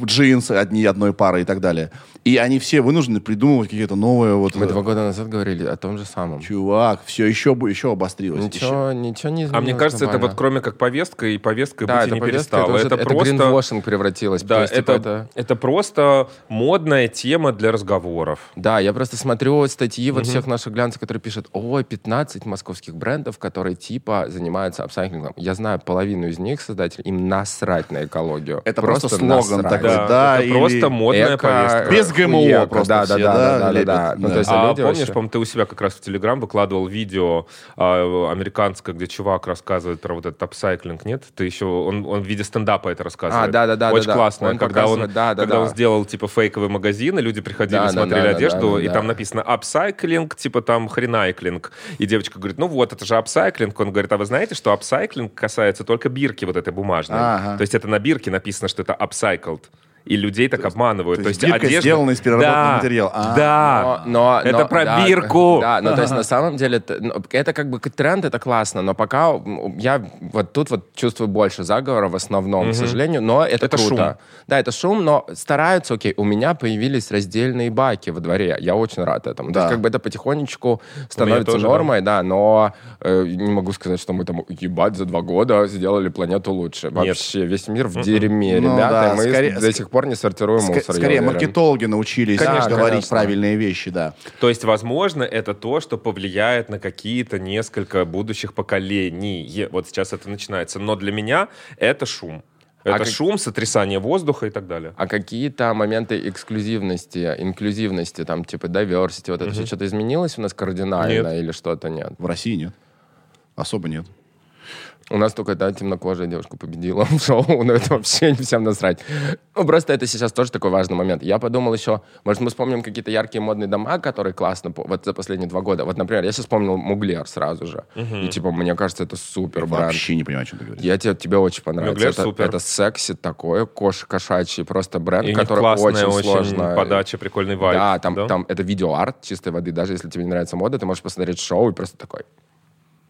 джинсы одни одной пары и так далее. И они все вынуждены придумывать какие-то новые вот... Мы э, два года назад говорили о том же самом. Чувак, все еще, еще обострилось. еще. Ничего, ничего не изменилось. А мне кажется, это вот кроме как повестка, и повесткой да, быть это не повестка, перестало. это, уже- Это, это просто... гринвошинг превратилось. Да, есть, типа, это, это просто модная тема для разговоров. Да, я просто смотрю статьи вот всех наших глянцев, которые пишут, ой, 15 московских брендов, которые типа занимаются апсайклингом. Я знаю половину из них, создателей, им насрать на экологию. Это просто слоган такой, Да, да, это или просто модная Эко, повестка. Без ГМО хуека, просто да, все, да, да, да, да, да, да. Ну, да. то есть А люди помнишь, вообще- по-моему, ты у себя как раз в Телеграм выкладывал видео а, американское, где чувак рассказывает про вот этот upcycling, нет? Ты еще, он, он в виде стендапа это рассказывает. А, да-да-да, Очень да-да. классно, Он когда, он, показывает, да-да-да. когда он сделал типа фейковый магазин, и люди приходили, Да, да, смотрели да, да, одежду, да, и да. там написано upcycling, типа там хренайклинг. И девочка говорит, ну вот, это же upcycling. Он говорит, а вы знаете, что upcycling касается только бирки вот этой бумажной? Ага. То есть это на бирке написано, что это recycled. И людей так обманывают. то есть бирка сделана из переработанного Да, материала. А. Да, Но, но- это но- про да, бирку. Да, ну то есть на самом деле это, ну, это как бы тренд, это классно, но пока я вот тут вот чувствую больше заговора в основном, к сожалению, но это, Это круто. шум. Да, это шум, но стараются, окей, у меня появились раздельные баки во дворе, я очень рад этому. То Да. есть как бы это потихонечку становится тоже, нормой, да, но э, не могу сказать, что мы там, ебать, за два года сделали планету лучше. Вообще, весь мир в дерьме, Ну ребята, да, мы скорее- до сих пор не сортируем Ск- мусор, скорее, маркетологи научились Конечно, говорить конечно. правильные вещи, да. То есть, возможно, это то, что повлияет на какие-то несколько будущих поколений. Вот сейчас это начинается. Но для меня это шум. Это как- шум, сотрясание воздуха и так далее. А какие-то моменты эксклюзивности, инклюзивности, там, типа, diversity, вот это все что-то изменилось у нас кардинально Нет. или что-то нет? В России нет. Особо нет. У нас только та темнокожая девушка победила в шоу, [LAUGHS] но это вообще всем насрать. Ну, просто это сейчас тоже такой важный момент. Я подумал еще, может, мы вспомним какие-то яркие модные дома, которые классно, вот за последние два года. Вот, например, я сейчас вспомнил Муглер сразу же. И, типа, мне кажется, это супер бренд. Вообще не понимаю, о чем ты говоришь. Я тебе, тебе очень понравится. Муглер это, супер. это секси такое, кош, кошачий, просто бренд, И который классная очень, очень сложно. подача, прикольный вайб. Да, там, там это видеоарт чистой воды. Даже если тебе не нравится мода, ты можешь посмотреть шоу и просто такой.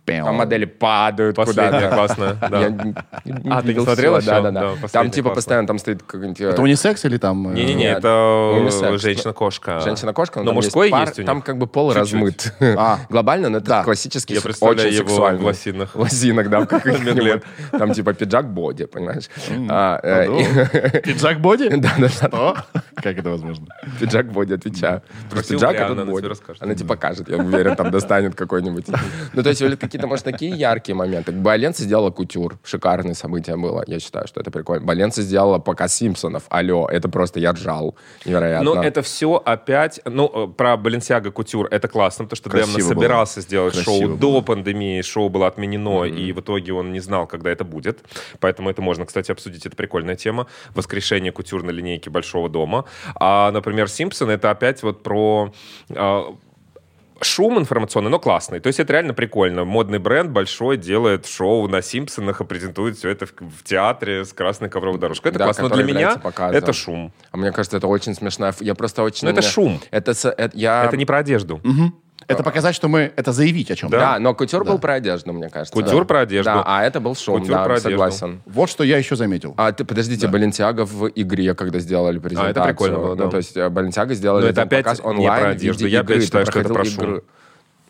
Там модели падают куда-то. [LAUGHS] не А, ты не всего, всё? Да, да, Да, Там типа постоянно там стоит какой-нибудь... э, Это унисекс или там... э, Не-не-не, это женщина-кошка. Женщина-кошка, но Но там есть мужской пар, есть у них. Там как бы пол Чуть-чуть. размыт. А. [LAUGHS] Глобально, но это Да. классический, Я с- представляю очень его сексуальный. в лосинах. В лосинах, да, в [LAUGHS] каких-нибудь. Там типа пиджак-боди, понимаешь? А, э, Ну, и- Пиджак боди? Да, да. Что? Как это возможно? Пиджак боди, отвечаю. Пиджак, а тут она тебе боди. Она тебе покажет, я уверен, там достанет какой-нибудь. Ну, то есть, какие-то, может, такие яркие моменты. Баленса сделала кутюр. Шикарное событие было. Я считаю, что это прикольно. Баленса сделала показ Симпсонов. Алло, это просто я ржал. Невероятно. Ну, это все опять... Ну, э, про Баленсиага Кутюр это классно, потому что Красиво Демна было. собирался сделать Красиво шоу было. до пандемии, шоу было отменено, и в итоге он не знал, когда это будет. Поэтому это можно, кстати, обсудить. Это прикольная тема. Воскрешение Кутюр на линейке Большого дома. А, например, Симпсон это опять вот про... Шум информационный, но классный. То есть это реально прикольно. Модный бренд большой делает шоу на Симпсонах и презентует все это в, в театре с красной ковровой дорожкой. Это Да, классно. Но для меня является показом. это шум. А мне кажется, это очень смешная... Я просто очень... Ну, это шум. Это, это я... Это не про одежду. Это показать, что мы... Это заявить о чем-то. Да, но кутюр был про одежду, мне кажется. Кутюр про одежду. Да, а это был шум, Кутюр да, про одежду. согласен. Вот что я еще заметил. А ты, подождите, Баленсиага в игре, когда сделали презентацию. прикольно было, Ну, да. то есть Баленсиага сделали Но это опять показ не онлайн про в виде одежду. Я игры, опять считаю, что это проходил про шум. игру.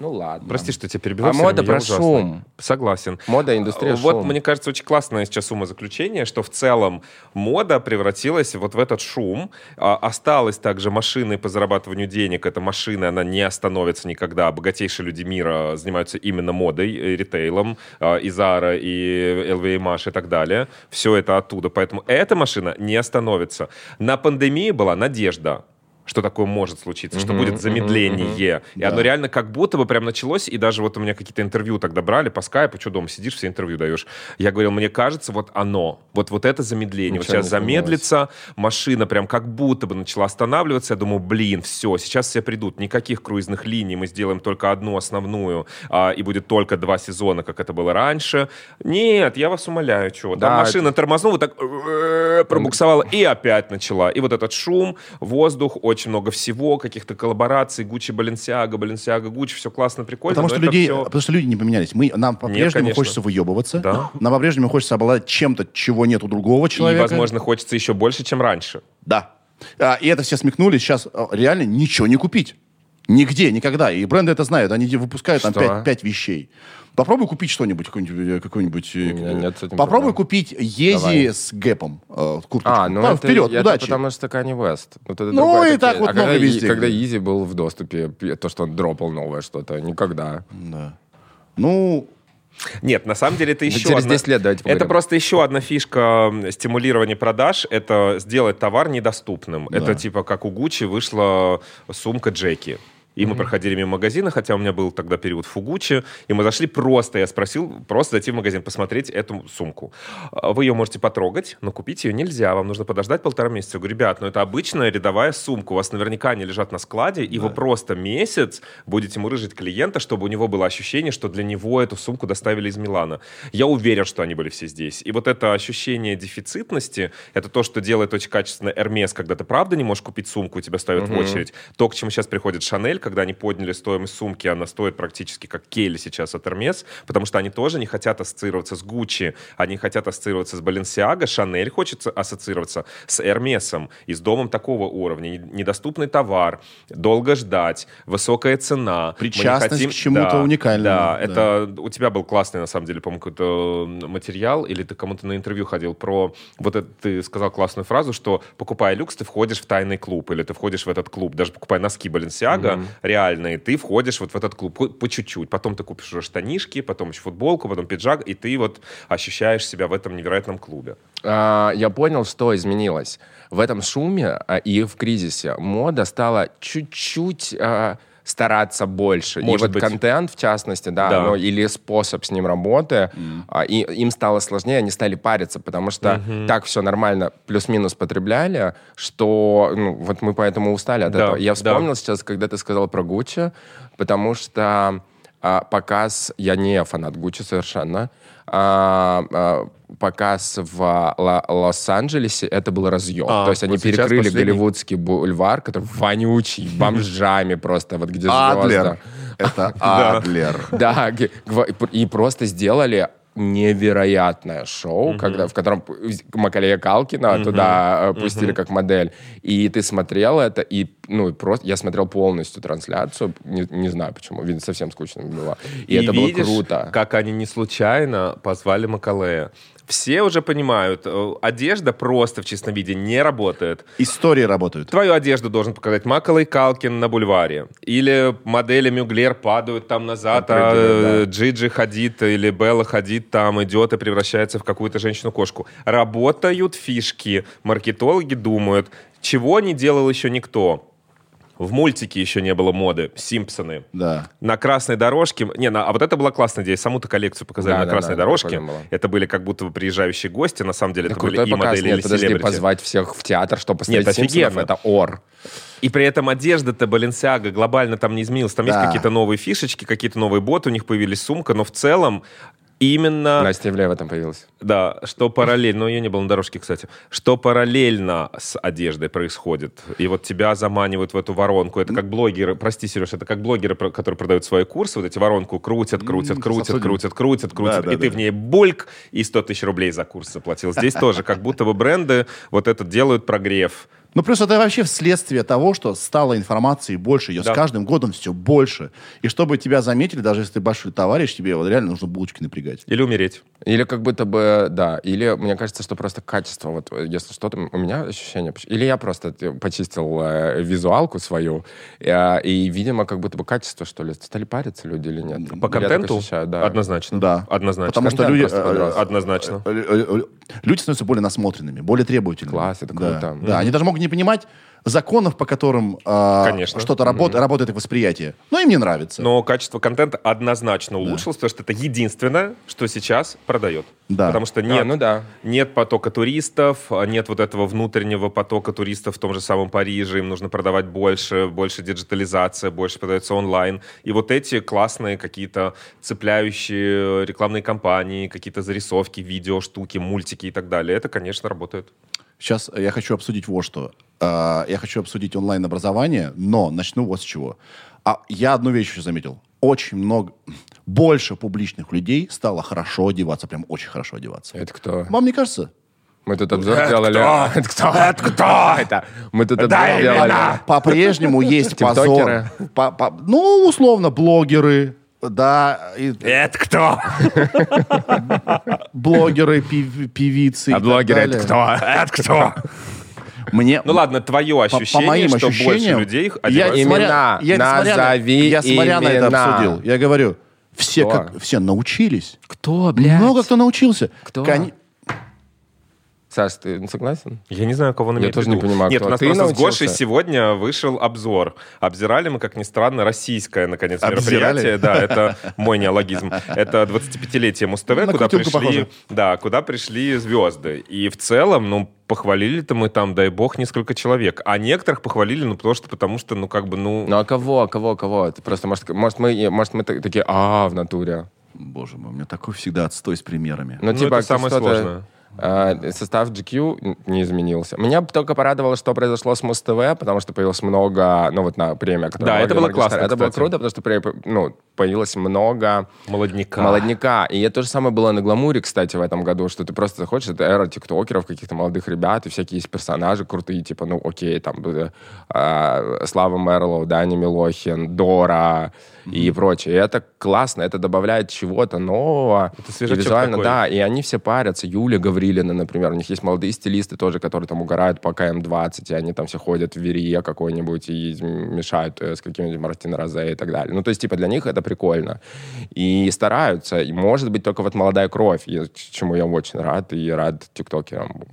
Ну ладно. Прости, что тебя перебиваю. А мода про я ужасный. шум. Согласен. Мода, индустрия, Вот, шум. мне кажется, очень классное сейчас умозаключение, что в целом мода превратилась вот в этот шум. А, осталась также машиной по зарабатыванию денег. Эта машина, она не остановится никогда. Богатейшие люди мира занимаются именно модой, э, ритейлом. а, И Zara, и LVMH и так далее. Все это оттуда. Поэтому эта машина не остановится. На пандемии была надежда что такое может случиться, что будет замедление. И оно реально как будто бы прям началось, и даже вот у меня какие-то интервью тогда брали по скайпу, что дома сидишь, все интервью даешь. Я говорил, мне кажется, вот оно, вот, вот это замедление. Ничего вот сейчас замедлится, машина прям как будто бы начала останавливаться. Я думаю, блин, все, сейчас все придут. Никаких круизных линий, мы сделаем только одну основную, а, и будет только два сезона, как это было раньше. Нет, я вас умоляю, чего. Там Да, машина тормознула, так э, пробуксовала и опять начала. И вот этот шум, воздух, очень много всего, каких-то коллабораций, Гуччи, Баленсиага, Баленсиага, Гуччи, все классно, прикольно. Потому что, людей, всё- потому что люди не поменялись. Мы, нам по-прежнему конечно. хочется выебываться. Да. Нам по-прежнему хочется обладать чем-то, чего нет у другого И, человека. возможно, хочется еще больше, чем раньше. Да. А, и это все смекнули. Сейчас а, реально ничего не купить. Нигде, никогда. И бренды это знают. Они выпускают там Что? 5, 5 вещей. Попробуй купить что-нибудь, какой-нибудь... э, какой-нибудь, э, меня нет этим Попробуй проблем. купить Ези Давай. с гэпом. э, курточку. А, ну Там, это, вперед, это удачи. потому что Kanye West. Вот это Ну, и так вот а много когда, везде. когда Изи был в доступе, то, что он дропал новое что-то, никогда. Да. Ну, Нет, на самом деле это еще через одна- 10 лет давайте Это поговорим. просто еще одна фишка стимулирования продаж. Это сделать товар недоступным. Это типа как у Гуччи вышла сумка Джеки. И мы проходили мимо магазина, хотя у меня был тогда период Фугучи, и мы зашли просто, я спросил, просто зайти в магазин, посмотреть эту сумку. А, Вы ее можете потрогать, но купить ее нельзя, вам нужно подождать полтора месяца. Я говорю, ребят, ну это обычная рядовая сумка, у вас наверняка они лежат на складе, и вы просто месяц будете мурыжить клиента, чтобы у него было ощущение, что для него эту сумку доставили из Милана. Я уверен, что они были все здесь. И вот это ощущение дефицитности, это то, что делает очень качественно Hermes, когда ты правда не можешь купить сумку, и тебя ставят в очередь. То, к чему сейчас приходит Шанель, когда они подняли стоимость сумки, она стоит практически как Келли сейчас от Hermes, потому что они тоже не хотят ассоциироваться с Гуччи, они хотят ассоциироваться с Balenciaga, Шанель хочет ассоциироваться с Hermes и с домом такого уровня. Не- Недоступный товар, долго ждать, высокая цена. Причастность к чему-то Да, уникальному, Да, да. это у тебя был классный, на самом деле, по-моему, какой-то материал, или ты кому-то на интервью ходил про... Вот это ты сказал классную фразу, что покупая люкс, ты входишь в тайный клуб, или ты входишь в этот клуб, даже покупая носки Баленсиага реальные, ты входишь вот в этот клуб по, чуть-чуть. Потом ты купишь уже штанишки, потом еще футболку, потом пиджак, и ты вот ощущаешь себя в этом невероятном клубе. А, я понял, что изменилось. В этом шуме а, и в кризисе мода стала чуть-чуть а, стараться больше. Может и вот быть. контент, в частности, да, Да. ну, или способ с ним работы, а, и, им стало сложнее, они стали париться, потому что так все нормально плюс-минус потребляли, что ну, вот мы поэтому устали от Да, этого. Я да. вспомнил сейчас, когда ты сказал про Гуччи, потому что а, показ, я не фанат Гуччи совершенно, а, а, показ в Ла- Лос-Анджелесе, это был разъем. А, То есть они вот перекрыли последний. голливудский бульвар, который вонючий, бомжами просто, вот где Адлер. звезды. Это [LAUGHS] Адлер. Да, и просто сделали невероятное шоу, когда, в котором Макалея Калкина туда э, пустили как модель. И ты смотрел это, и ну и просто я смотрел полностью трансляцию, не, не знаю почему, видно, совсем скучно было. И, это было видишь, круто. как они не случайно позвали Макалея. Все уже понимают, э, одежда просто в чистом виде не работает. Истории работают. Твою одежду должен показать Макалей Калкин на бульваре. Или модели Мюглер падают там назад, а Джиджи ходит или Белла ходит там, идет и превращается в какую-то женщину-кошку. Работают фишки. Маркетологи думают, чего не делал еще никто. В мультике еще не было моды. Симпсоны. Да. На красной дорожке... Не, на- а вот это была классная идея. Саму-то коллекцию показали Да, на да, красной да, дорожке. Это были как будто бы приезжающие гости. На самом деле Это это были крутой и модели, Нет, или подожди, селебрити. позвать всех в театр, чтобы посмотреть Нет, Симпсонов, офигенно. это ор. И при этом одежда-то Баленсиага глобально там не изменилась. Там Да. есть какие-то новые фишечки, какие-то новые боты, у них появились сумка, но в целом именно... Настя Ивлеева там появилась. Да, что параллельно, но ее не было на дорожке, кстати, что параллельно с одеждой происходит. И вот тебя заманивают в эту воронку. Это как блогеры, прости, Сереж, это как блогеры, которые продают свои курсы, вот эти воронку крутят, крутят, крутят, крутят, крутят, крутят, и ты в ней бульк, и 100 тысяч рублей за курс заплатил. Здесь тоже как будто бы бренды вот этот делают прогрев Ну, плюс это вообще вследствие того, что стало информации больше, ее Да. с каждым годом все больше. И чтобы тебя заметили, даже если ты большой товарищ, тебе вот реально нужно булочки напрягать. Или умереть. Или как будто бы, да, или мне кажется, что просто качество, вот э, если что-то, у меня ощущение, или я просто э, почистил э, визуалку свою, э, и, видимо, как будто бы качество, что ли, стали париться люди или нет? По Я контенту? ощущаю, да. Однозначно. Да. Однозначно. Потому что Контент люди... просто подрос. э, Однозначно. Люди становятся более насмотренными, более требовательными. Класс, это Да, круто. Да, они даже могут не понимать законов, по которым э, что-то работает, работает их восприятие. Но им не нравится. Но качество контента однозначно улучшилось, потому что это единственное, что сейчас продает. Да. Потому что А, нет, ну да. нет потока туристов, а нет вот этого внутреннего потока туристов в том же самом Париже, им нужно продавать больше, больше диджитализация, больше продается онлайн. И вот эти классные какие-то цепляющие рекламные кампании, какие-то зарисовки, видео, штуки, мультики и так далее, это, конечно, работает. Сейчас я хочу обсудить вот что. А, Я хочу обсудить онлайн-образование, но начну вот с чего. А я одну вещь еще заметил. Очень много, [SNIFFS] больше публичных людей стало хорошо одеваться, прям очень хорошо одеваться. Это кто? Вам не кажется? Мы тут обзор делали. [LAUGHS] Это кто? Это кто? Это? Мы тут обзор делали. По-прежнему есть позор. Тиктокеры. По- по- Ну, условно, блогеры, да, и Это кто? блогеры, пев- певицы. А блогеры это кто? Это кто? Мне, Ну ладно, твое по- ощущение, по моим что больше людей я. Имена. смотря, я, Назови я смотря на это имена. обсудил, я говорю, все, Кто? как, все научились. Кто, блядь? Много кто научился. Кто? Кони- Саш, ты согласен? Я не знаю, кого он Я тоже не понимаю, Нет, кто. у нас Ты просто с научился? Гошей сегодня вышел обзор. Обзирали мы, как ни странно, российское, наконец, Обзирали? мероприятие. Да, это мой неологизм. Это 25-летие Муз-ТВ, На куда пришли, да, куда пришли звезды. И в целом, ну, похвалили-то мы там, дай бог, несколько человек. А некоторых похвалили, ну, потому что, потому что, ну, как бы, ну... Ну а кого, кого, кого? Это просто, может, может мы, может, мы так- такие, а, в натуре. Боже мой, у меня такой всегда отстой с примерами. Ну, Ну, типа, это самое сложное. Э, состав GQ не изменился. Меня только порадовало, что произошло с Муз-ТВ, потому что появилось много, ну, вот на премия, которая... Да, это было классно, Это было круто, потому что ну, появилось много Молодняка. молодняка. И это то же самое было на Гламуре, кстати, в этом году, что ты просто заходишь, это эра тиктокеров, каких-то молодых ребят, и всякие есть персонажи крутые, типа, ну, окей, там, э, э, Слава Мерлоу, Даня Милохин, Дора и прочее. И это классно, это добавляет чего-то нового. Это И визуально, такой. да, и они все парятся. Юля Гаврилина, например, у них есть молодые стилисты тоже, которые там угорают по КМ-20, и они там все ходят в Верие какой-нибудь и мешают э, с каким-нибудь Мартино Розе и так далее. Ну, то есть, типа, для них это прикольно. И стараются. И, может быть, только вот молодая кровь, и чему я очень рад, и рад тиктокерам.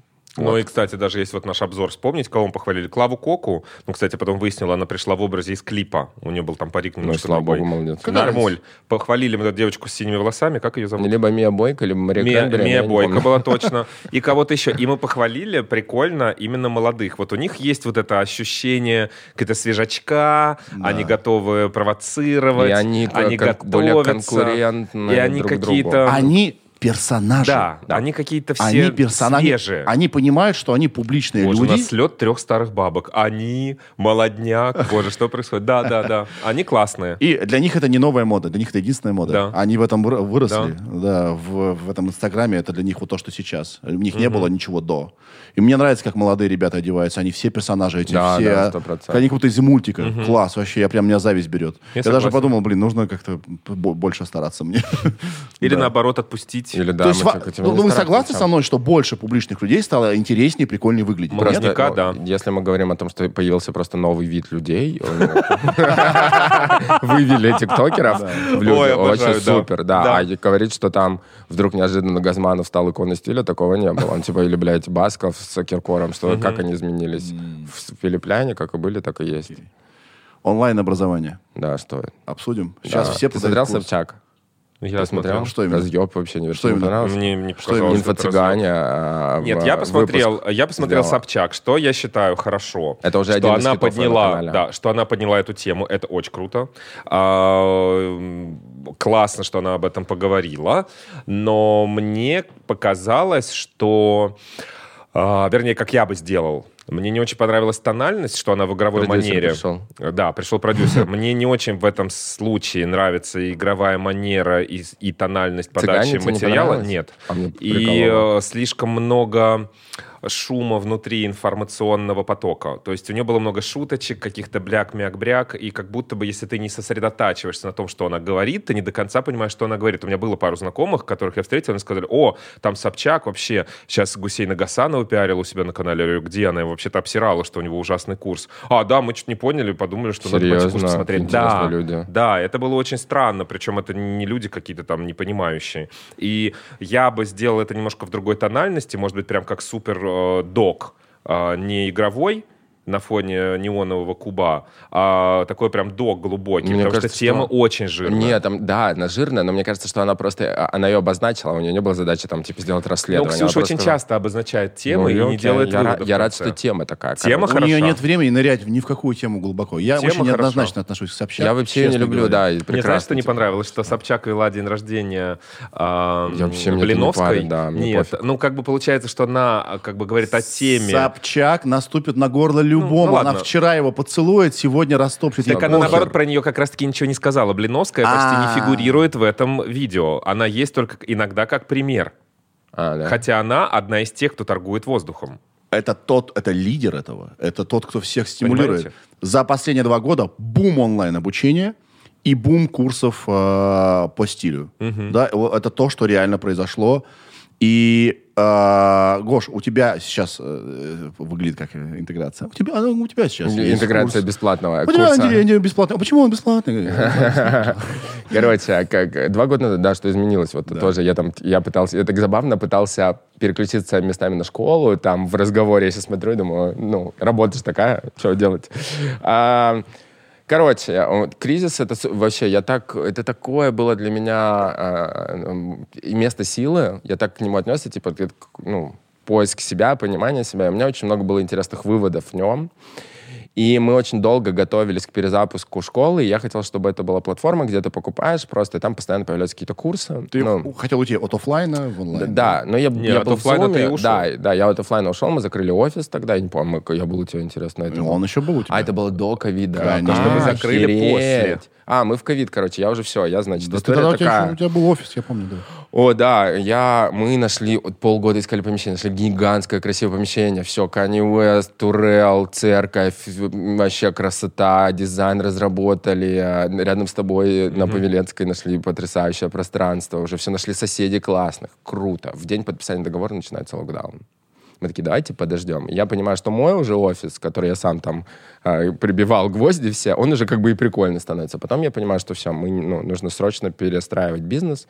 Ну и, кстати, даже если вот наш обзор вспомнить, кого мы похвалили, Клаву Коку, ну, кстати, потом выяснила, она пришла в образе из клипа, у нее был там парик Ну, немножко слава другой. богу, молодец. Нормуль. Похвалили мы эту девочку с синими волосами, как ее зовут? Либо Мия Бойко, либо Мария Мия, Крэмбери, Мия Бойко была [LAUGHS] точно. И кого-то еще. И мы похвалили прикольно именно молодых. Вот у них есть вот это ощущение какая-то свежачка, они готовы провоцировать, И они, как- как более готовятся, конкурентны И они друг другу. какие-то... Они персонажи. Да, они какие-то все Они персонажи. свежие. Они понимают, что они публичные Боже, у люди. нас слет трех старых бабок. Они, молодняк. Боже, что происходит? Да, да, да. Они классные. И для них это не новая мода, для них это единственная мода. Да. Они в этом выро- выросли, да, в, в этом инстаграме это для них вот то, что сейчас. У них не было ничего до. И мне нравится, как молодые ребята одеваются. Они все персонажи эти, Да, все, да, 100%. они как будто из мультика. Класс, вообще, я прям меня зависть берет. Я Я, даже подумал, блин, нужно как-то бо- больше стараться мне. Или Да. наоборот отпустить. Или да, То есть, мы хотим ну, ну, вы согласны со мной, что больше публичных людей стало интереснее, прикольнее выглядеть? Просто- Нет? Наверняка, ну, да. Если мы говорим о том, что появился просто новый вид людей, [LAUGHS] вывели тиктокеров в люди, очень супер, да. А говорить, что там вдруг неожиданно Газманов стал иконой стиля, такого не было. Он типа, или, блядь, Басков с Киркором, что как они изменились. В Филиппляне как и были, так и есть. Онлайн-образование. Да, что? Обсудим. Сейчас Да. все Ты смотрел. Собчак? Я Ты смотрел. Что именно? Разъеб вообще не Что именно? понравилось? Мне не показалось. Инфо-цыгане. а, Нет, я посмотрел, я посмотрел сделала. Собчак, что я считаю хорошо. Это уже что один из она на подняла, да, что она подняла эту тему, это очень круто. А, классно, что она об этом поговорила, но мне показалось, что, а, вернее, как я бы сделал. Мне не очень понравилась тональность, что она в игровой Продюсер манере. пришел. Да, пришел продюсер. Мне не очень в этом случае нравится игровая манера и, и тональность подачи Цыгане не материала. понравилось? Нет. А И э, слишком много шума внутри информационного потока. То есть у нее было много шуточек, каких-то бляк-мяк-бряк, и как будто бы, если ты не сосредотачиваешься на том, что она говорит, ты не до конца понимаешь, что она говорит. У меня было пару знакомых, которых я встретил, они сказали, о, там Собчак вообще сейчас Гусейна Гасанова пиарил у себя на канале. Я говорю, где она? Вообще-то обсирала, что у него ужасный курс. А, да, мы чуть не поняли, подумали, что надо пойти курс Серьезно? Интересно, Да, люди. да, это было очень странно, причем это не люди какие-то там непонимающие. И я бы сделал это немножко в другой тональности, может быть, прям как супер док, э, не игровой, на фоне неонового куба, а такой прям док глубокий, Мне потому кажется, что тема что- очень жирная. Нет, там, да, она жирная, но мне кажется, что она просто, а, она ее обозначила, у нее не было задачи там, типа, сделать Но расследование. Ксюша Она очень просто сказала, часто обозначает темы ну, и не окей, делает я, выводов я рад, что тема такая. Тема короче. У нее нет времени нырять ни в какую тему глубоко. Я Тема очень хороша. неоднозначно отношусь к Собчак. Я вообще ее не люблю, говоря. да, и Мне прекрасно. знаешь, что не типа. понравилось, что Собчак вела день рождения Я вообще, это не Блиновской. парит, да, мне Нет, пофиг. ну как бы получается, что она а, как бы говорит о теме. Собчак наступит на горло любому. ну Она ладно. вчера его поцелует, сегодня растопчет. Так она, похер. наоборот, про нее как раз-таки ничего не сказала. Блиновская почти А. не фигурирует в этом видео. Она есть только иногда как пример. А, да. Хотя она одна из тех, кто торгует воздухом. Это тот, это лидер этого. Это тот, кто всех стимулирует. Понимаете? За последние два года бум онлайн-обучения и бум курсов э, по стилю. Да, вот это то, что реально произошло. И, э, Гош, у тебя сейчас э, выглядит как интеграция. У тебя, у тебя сейчас Интеграция бесплатного У тебя курса. не- не бесплатно. А почему он бесплатный? [LAUGHS] Короче, а как, два года назад, да, что изменилось, вот тоже я там, я пытался, это так забавно, пытался переключиться местами на школу, там в разговоре я сейчас смотрю и думаю, ну, работа же такая, что делать? А, Короче, вот кризис это вообще, я так, это такое было для меня и место силы, я так к нему отнесся, типа, ну, поиск себя, понимание себя. И у меня очень много было интересных выводов в нем. И мы очень долго готовились к перезапуску школы, и я хотел, чтобы это была платформа, где ты покупаешь просто, и там постоянно появляются какие-то курсы. Ты Ну, хотел уйти от оффлайна в онлайн? да, но я, Не, я от был в Zoom, ты и ушел. Да, да, я от оффлайна ушел, мы закрыли офис тогда, я не помню, мы- я был у тебя, интересно. Это Ну, был- он еще был у тебя. А, это было до ковида. Конечно. А, Что вы закрыли охереть. А, мы в ковид, короче, я уже все, я, значит, Да история тогда у тебя, такая. у тебя был офис, я помню, да. О, да, я, мы нашли, вот полгода искали помещение, нашли гигантское красивое помещение, все, Kanye West, Турел, церковь, вообще красота, дизайн разработали, а, рядом с тобой на Павеленской нашли потрясающее пространство, уже все нашли соседей классных, круто. В день подписания договора начинается локдаун. Мы такие, давайте подождем. Я понимаю, что мой уже офис, который я сам там э, прибивал гвозди все, он уже как бы и прикольно становится. Потом я понимаю, что все, мы, ну, нужно срочно перестраивать бизнес.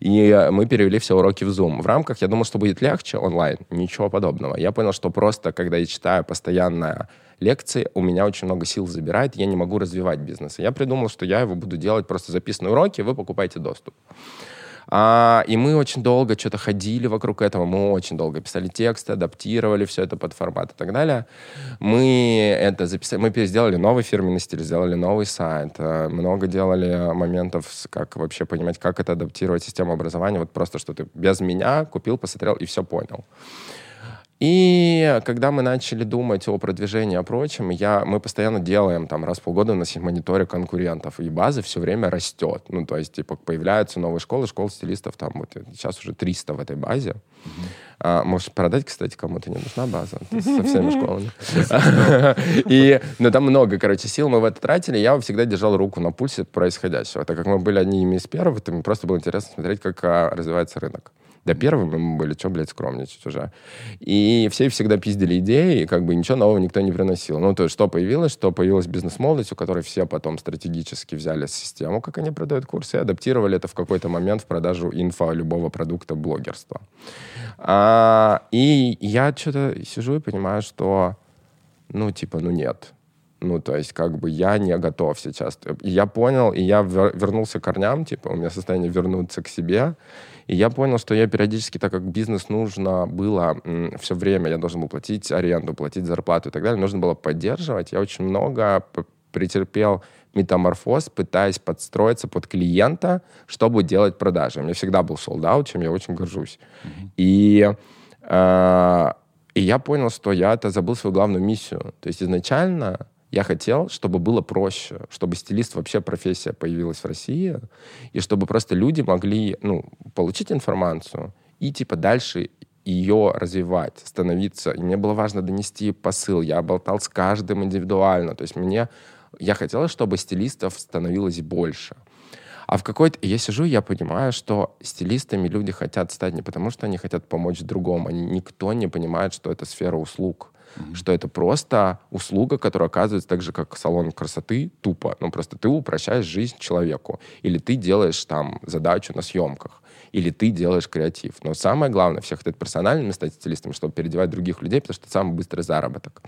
И э, мы перевели все уроки в Zoom. В рамках, я думал, что будет легче онлайн. Ничего подобного. Я понял, что просто, когда я читаю постоянно лекции, у меня очень много сил забирает, я не могу развивать бизнес. И я придумал, что я его буду делать просто записанные уроки, вы покупаете доступ. А, и мы очень долго что-то ходили вокруг этого, мы очень долго писали тексты, адаптировали все это под формат и так далее. Мы это записали, мы переделали новый фирменный стиль, сделали новый сайт, э, много делали моментов, как вообще понимать, как это адаптировать систему образования, вот просто, что ты без меня купил, посмотрел и все понял. И когда мы начали думать о продвижении, о прочем, я, мы постоянно делаем, там, раз в полгода у нас есть мониторинг конкурентов, и база все время растет. Ну, то есть, типа, появляются новые школы, школ стилистов, там, вот сейчас уже 300 в этой базе. А, можешь продать, кстати, кому-то не нужна база со всеми [LAUGHS] школами. И, ну, там много, короче, сил мы в это тратили. Я всегда держал руку на пульсе происходящего. Так как мы были одними из первых, то мне просто было интересно смотреть, как а, развивается рынок. Да первыми мы были, что, блядь, скромничать уже. И все всегда пиздили идеи, и как бы ничего нового никто не приносил. Ну, то есть, что появилось, что появилась бизнес-молодость, у которой все потом стратегически взяли систему, как они продают курсы, и адаптировали это в какой-то момент в продажу инфо любого продукта блогерства. А, и я что-то сижу и понимаю, что, ну, типа, ну, нет. Ну, то есть, как бы я не готов сейчас. И я понял, и я вер- вернулся к корням, типа, у меня состояние вернуться к себе. И я понял, что я периодически, так как бизнес нужно было все время, я должен был платить аренду, платить зарплату и так далее, нужно было поддерживать. Я очень много претерпел метаморфоз, пытаясь подстроиться под клиента, чтобы делать продажи. У меня всегда был солдат, чем я очень горжусь. И э, и я понял, что я это забыл свою главную миссию. То есть изначально я хотел, чтобы было проще, чтобы стилист вообще профессия появилась в России, и чтобы просто люди могли ну, получить информацию и типа дальше ее развивать, становиться. И мне было важно донести посыл. Я болтал с каждым индивидуально. То есть мне... Я хотел, чтобы стилистов становилось больше. А в какой-то... Я сижу, я понимаю, что стилистами люди хотят стать не потому, что они хотят помочь другому. Они, никто не понимает, что это сфера услуг. Mm-hmm. Что это просто услуга, которая оказывается так же, как салон красоты, тупо. Ну, просто ты упрощаешь жизнь человеку. Или ты делаешь там задачу на съемках. Или ты делаешь креатив. Но самое главное, всех хотят персональными стать стилистами, чтобы переодевать других людей, потому что это самый быстрый заработок.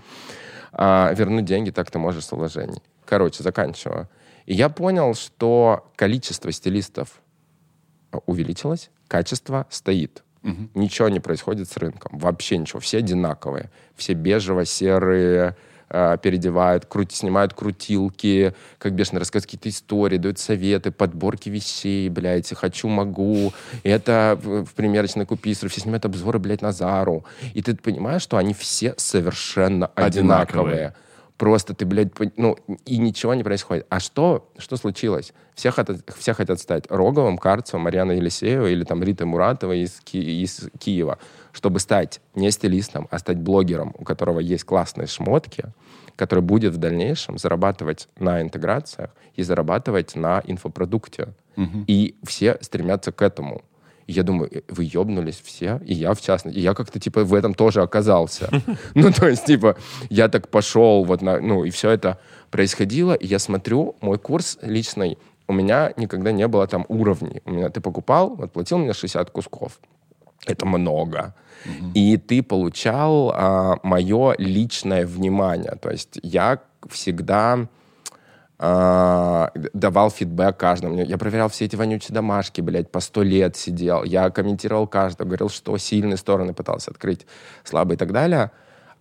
А вернуть деньги так ты можешь с вложений. Короче, заканчиваю. И я понял, что количество стилистов увеличилось, качество стоит. Угу. Ничего не происходит с рынком. Вообще ничего. Все одинаковые. Все бежево-серые, э, переодевают, крути, снимают крутилки, как бешено рассказывают какие-то истории, дают советы, подборки вещей, блядь, хочу, могу. И это в, в примерочной купи, все снимают обзоры, блядь, на Зару. И ты понимаешь, что они все совершенно одинаковые. одинаковые просто ты, блядь, ну, и ничего не происходит. А что, что случилось? Все хотят, все хотят стать Роговым, Карцевым, Марьяной Елисеевой или там Ритой Муратовой из, Ки из Киева, чтобы стать не стилистом, а стать блогером, у которого есть классные шмотки, который будет в дальнейшем зарабатывать на интеграциях и зарабатывать на инфопродукте. Угу. И все стремятся к этому. И я думаю, «Э, вы ебнулись все, и я в частности. И я как-то, типа, в этом тоже оказался. [LAUGHS] Ну, то есть, типа, я так пошел, вот, на, ну, и все это происходило, и я смотрю, мой курс личный, у меня никогда не было там уровней. У меня ты покупал, вот, платил мне 60 кусков. Это много. И ты получал а, мое личное внимание. То есть я всегда давал фидбэк каждому. Я проверял все эти вонючие домашки, блядь, по сто лет сидел. Я комментировал каждого, говорил, что сильные стороны пытался открыть, слабые и так далее.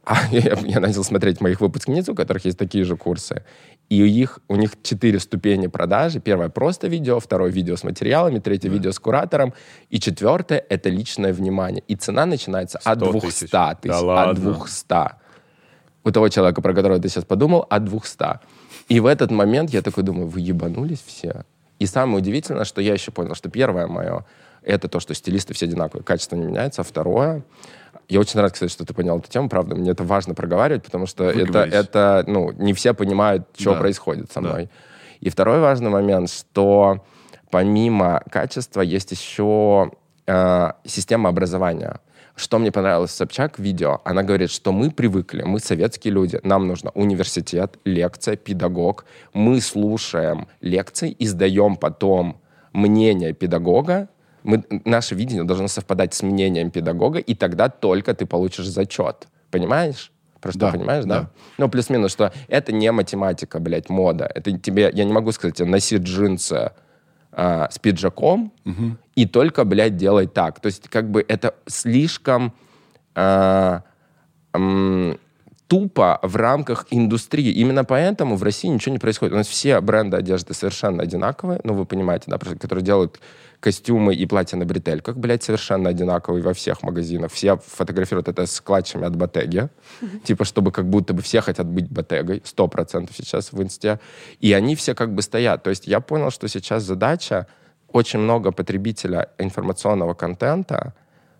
А [LAUGHS] я, я начал смотреть моих выпускниц, у которых есть такие же курсы. И у них, у них четыре ступени продажи. Первое — просто видео, второе — видео с материалами, третье да. — видео с куратором, и четвертое — это личное внимание. И цена начинается от 200 тысяч. да от 200. У того человека, про которого ты сейчас подумал, от 200. И в этот момент я такой думаю, вы ебанулись все? И самое удивительное, что я еще понял, что первое мое, это то, что стилисты все одинаковые, качество не меняется. А второе, я очень рад, кстати, что ты понял эту тему, правда, мне это важно проговаривать, потому что это, это, ну, не все понимают, что да. происходит со мной. Да. И второй важный момент, что помимо качества есть еще э, система образования. Что мне понравилось в Собчак видео, она говорит, что мы привыкли, мы советские люди, нам нужно университет, лекция, педагог. Мы слушаем лекции и сдаем потом мнение педагога, мы, наше видение должно совпадать с мнением педагога, и тогда только ты получишь зачет. Понимаешь? Просто да, понимаешь, да? да? Ну, плюс-минус, что это не математика, блядь, мода. Это тебе, я не могу сказать, носи джинсы, э, с пиджаком угу. и только, блядь, делай так. То есть как бы это слишком э, э, тупо в рамках индустрии. Именно поэтому в России ничего не происходит. У нас все бренды одежды совершенно одинаковые, ну, вы понимаете, да, которые делают костюмы и платья на бретельках, блядь, совершенно одинаковые во всех магазинах. Все фотографируют это с клатчами от Ботеги. Типа, чтобы как будто бы все хотят быть Ботегой. Сто процентов сейчас в инсте. И они все как бы стоят. То есть я понял, что сейчас задача очень много потребителя информационного контента,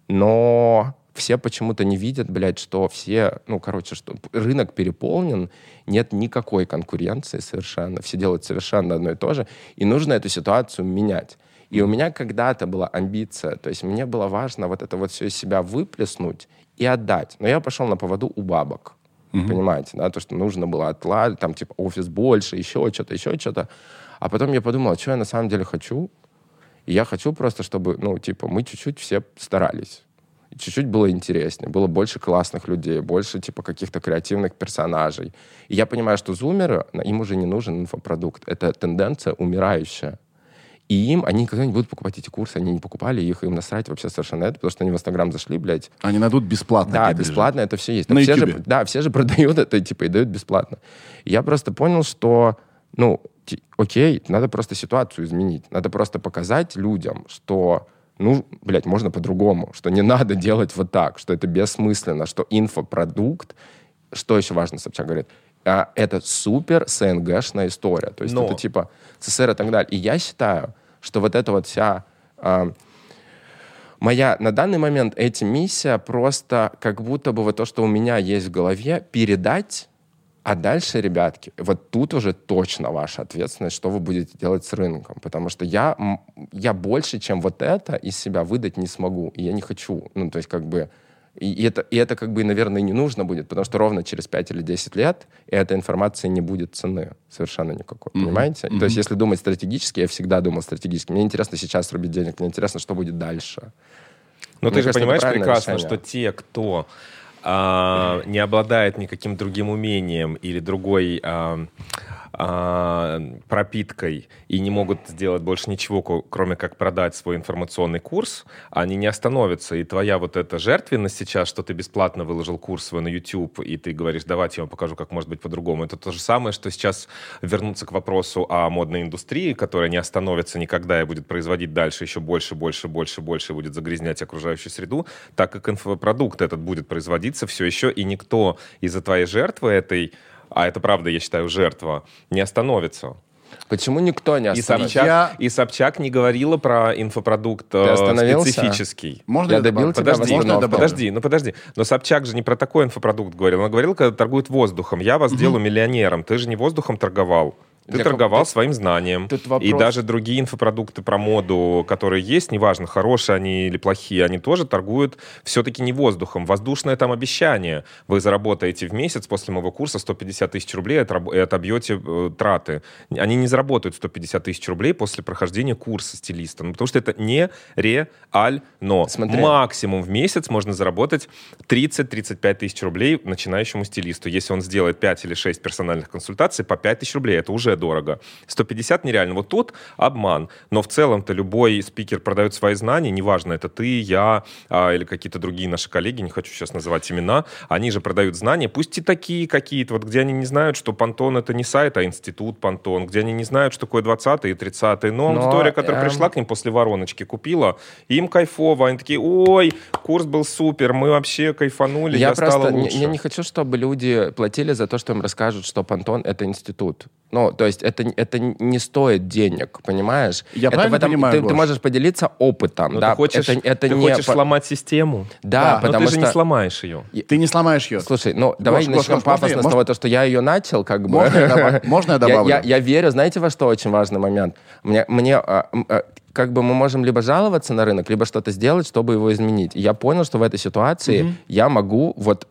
но все почему-то не видят, блядь, что все, ну, короче, что рынок переполнен, нет никакой конкуренции совершенно, все делают совершенно одно и то же, и нужно эту ситуацию менять. И у меня когда-то была амбиция, то есть мне было важно вот это вот все из себя выплеснуть и отдать. Но я пошел на поводу у бабок. Mm-hmm. Понимаете, да, то, что нужно было отладить, там, типа, офис больше, еще что-то, еще что-то. А потом я подумал, а что я на самом деле хочу? И я хочу просто, чтобы, ну, типа, мы чуть-чуть все старались. Чуть-чуть было интереснее, было больше классных людей, больше, типа, каких-то креативных персонажей. И я понимаю, что зумеры, им уже не нужен инфопродукт. Это тенденция умирающая. И им, они никогда не будут покупать эти курсы, они не покупали их, им насрать вообще совершенно это, потому что они в Инстаграм зашли, блядь. Они найдут бесплатно. Да, бесплатно это все есть. На все же, да, все же [LAUGHS] продают это, типа, и дают бесплатно. И я просто понял, что, ну, окей, надо просто ситуацию изменить. Надо просто показать людям, что ну, блядь, можно по-другому, что не надо делать вот так, что это бессмысленно, что инфопродукт, что еще важно, Собчак говорит, а, это супер СНГшная история. То есть Но. это типа ЦССР и так далее. И я считаю, что вот эта вот вся... А, моя на данный момент эти миссия просто как будто бы вот то, что у меня есть в голове, передать а дальше, ребятки, вот тут уже точно ваша ответственность, что вы будете делать с рынком. Потому что я, я больше, чем вот это, из себя выдать не смогу. И я не хочу. Ну, то есть, как бы... И, это, и это, как бы, наверное, не нужно будет, потому что ровно через 5 или 10 лет этой информации не будет цены совершенно никакой. Мгм. Понимаете? Мгм. То есть, если думать стратегически, я всегда думал стратегически. Мне интересно сейчас рубить денег, мне интересно, что будет дальше. Но Мне ты же кажется, понимаешь прекрасно, решение. что те, кто а, не обладает никаким другим умением или другой а, а, пропиткой и не могут сделать больше ничего, кроме как продать свой информационный курс, они не остановятся. И твоя вот эта жертвенность сейчас, что ты бесплатно выложил курс свой на YouTube, и ты говоришь, давайте я вам покажу, как может быть по-другому. Это то же самое, что сейчас вернуться к вопросу о модной индустрии, которая не остановится никогда и будет производить дальше еще больше, больше, больше, больше, будет загрязнять окружающую среду, так как инфопродукт этот будет производиться все еще, и никто из-за твоей жертвы этой, а это правда, я считаю, жертва, не остановится. Почему никто не И остановится? Собчак, Я- и Собчак не говорила про инфопродукт Ты э, остановился? специфический. Можно Я я добил тебя Подожди, Можно добавлю? подожди, ну подожди. Но Собчак же не про такой инфопродукт говорил. Он говорил, когда торгует воздухом. Я вас сделаю миллионером. Ты же не воздухом торговал. Ты Я торговал как- своим знанием. тут И вопрос- даже другие инфопродукты про моду, которые есть, неважно, хорошие они или плохие, они тоже торгуют все-таки не воздухом. Воздушное там обещание. Вы заработаете в месяц после моего курса 150 тысяч рублей и и отобьете э, траты. Они не заработают 150 тысяч рублей после прохождения курса стилиста. Ну, потому что это не реально. Смотри. Максимум в месяц можно заработать 30-35 тысяч рублей начинающему стилисту. Если он сделает 5 или 6 персональных консультаций по 5 тысяч рублей, это уже дорого. 150 нереально. Вот тут обман. Но в целом-то любой спикер продает свои знания, неважно, это ты, я а, или какие-то другие наши коллеги, не хочу сейчас называть имена, они же продают знания, пусть и такие какие-то, вот где они не знают, что Пантон это не сайт, а институт Пантон, где они не знают, что такое 20 и 30 но, Но, аудитория, которая эм, пришла к ним после вороночки, купила, им кайфово, они такие, ой, курс был супер, мы вообще кайфанули, я, Я стала просто не, лучше. я не хочу, чтобы люди платили за то, что им расскажут, что Пантон — это институт. Ну, то есть это, это не стоит денег, понимаешь? Я это правильно в этом- понимаю, ты, ты можешь поделиться опытом, Ну, да? ты хочешь, это, это ты не хочешь по- сломать систему, Да, Да, но потому ты же что... не сломаешь ее. Ты не сломаешь ее. Слушай, ну давай Гош, начнем Гош, пафосно я- с того, то, что я ее начал, как бы. Можно я [LAUGHS] добавлю? Я, я верю, знаете, во что очень важный момент? Мне, мне а, а, как бы мы можем либо жаловаться на рынок, либо что-то сделать, чтобы его изменить. И я понял, что в этой ситуации я могу вот,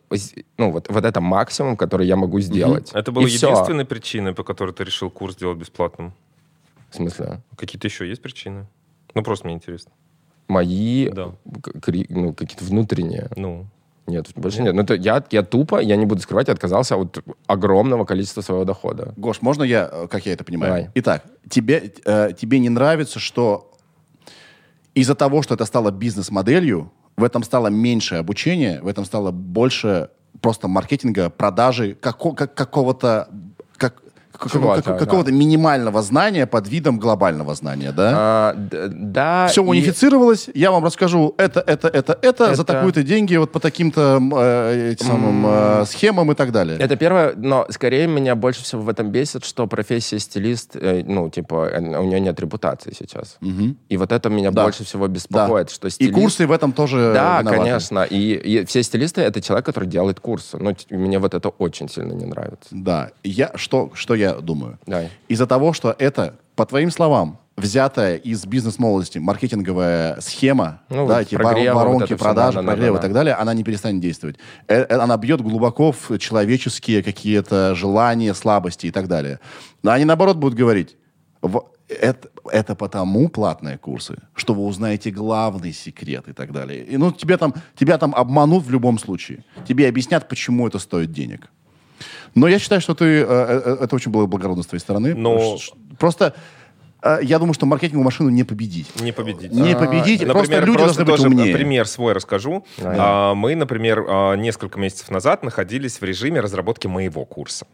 ну, вот, вот это максимум, который я могу сделать. Это была И всё. единственной причиной, по которой ты решил курс сделать бесплатным? В смысле? Какие-то еще есть причины? Ну, просто мне интересно. Мои Да. ну, какие-то внутренние. Ну, Нет, больше нет. Ну, это я, я тупо, я не буду скрывать, отказался от огромного количества своего дохода. Гош, можно я, э, как я это понимаю? Давай. Итак, тебе, э, тебе не нравится, что из-за того, что это стало бизнес-моделью, в этом стало меньше обучения, в этом стало больше просто маркетинга, продажи како- как- какого-то как- да. какого-то минимального знания под видом глобального знания, да? А, да. Все и- унифицировалось, я вам расскажу это, это, это, это, за Это- такую-то деньги, вот по таким-то э, самым, э, схемам и так далее. Это первое, но скорее меня больше всего в этом бесит, что профессия стилист, э, ну, типа, у нее нет репутации сейчас. Мгм. И вот это меня Да. больше всего беспокоит, что И стилист... курсы в этом тоже Да, виноваты. конечно. И, и все стилисты — это человек, который делает курсы. Ну, мне вот это очень сильно не нравится. Да. Я, что, что я думаю? Давай. Из-за того, что это, по твоим словам, взятая из бизнес-молодости маркетинговая схема, Ну, да, вот эти вот воронки, это всё, продажи, да, да, да, да. и так далее, она не перестанет действовать. Э, э, Она бьет глубоко в человеческие какие-то желания, слабости и так далее. Но они, наоборот, будут говорить, «В- это, это потому платные курсы, что вы узнаете главный секрет и так далее. И, ну, тебя там, тебя там обманут в любом случае. Тебе объяснят, почему это стоит денег. Но я считаю, что ты... э, э, Это очень было благородно с твоей стороны. Но- Просто э, я думаю, что маркетинговую машину не победить. не победить. Не победить, просто Например, люди просто должны быть умнее. пример свой расскажу. А, Мы, например, а, несколько месяцев назад находились в режиме разработки моего курса.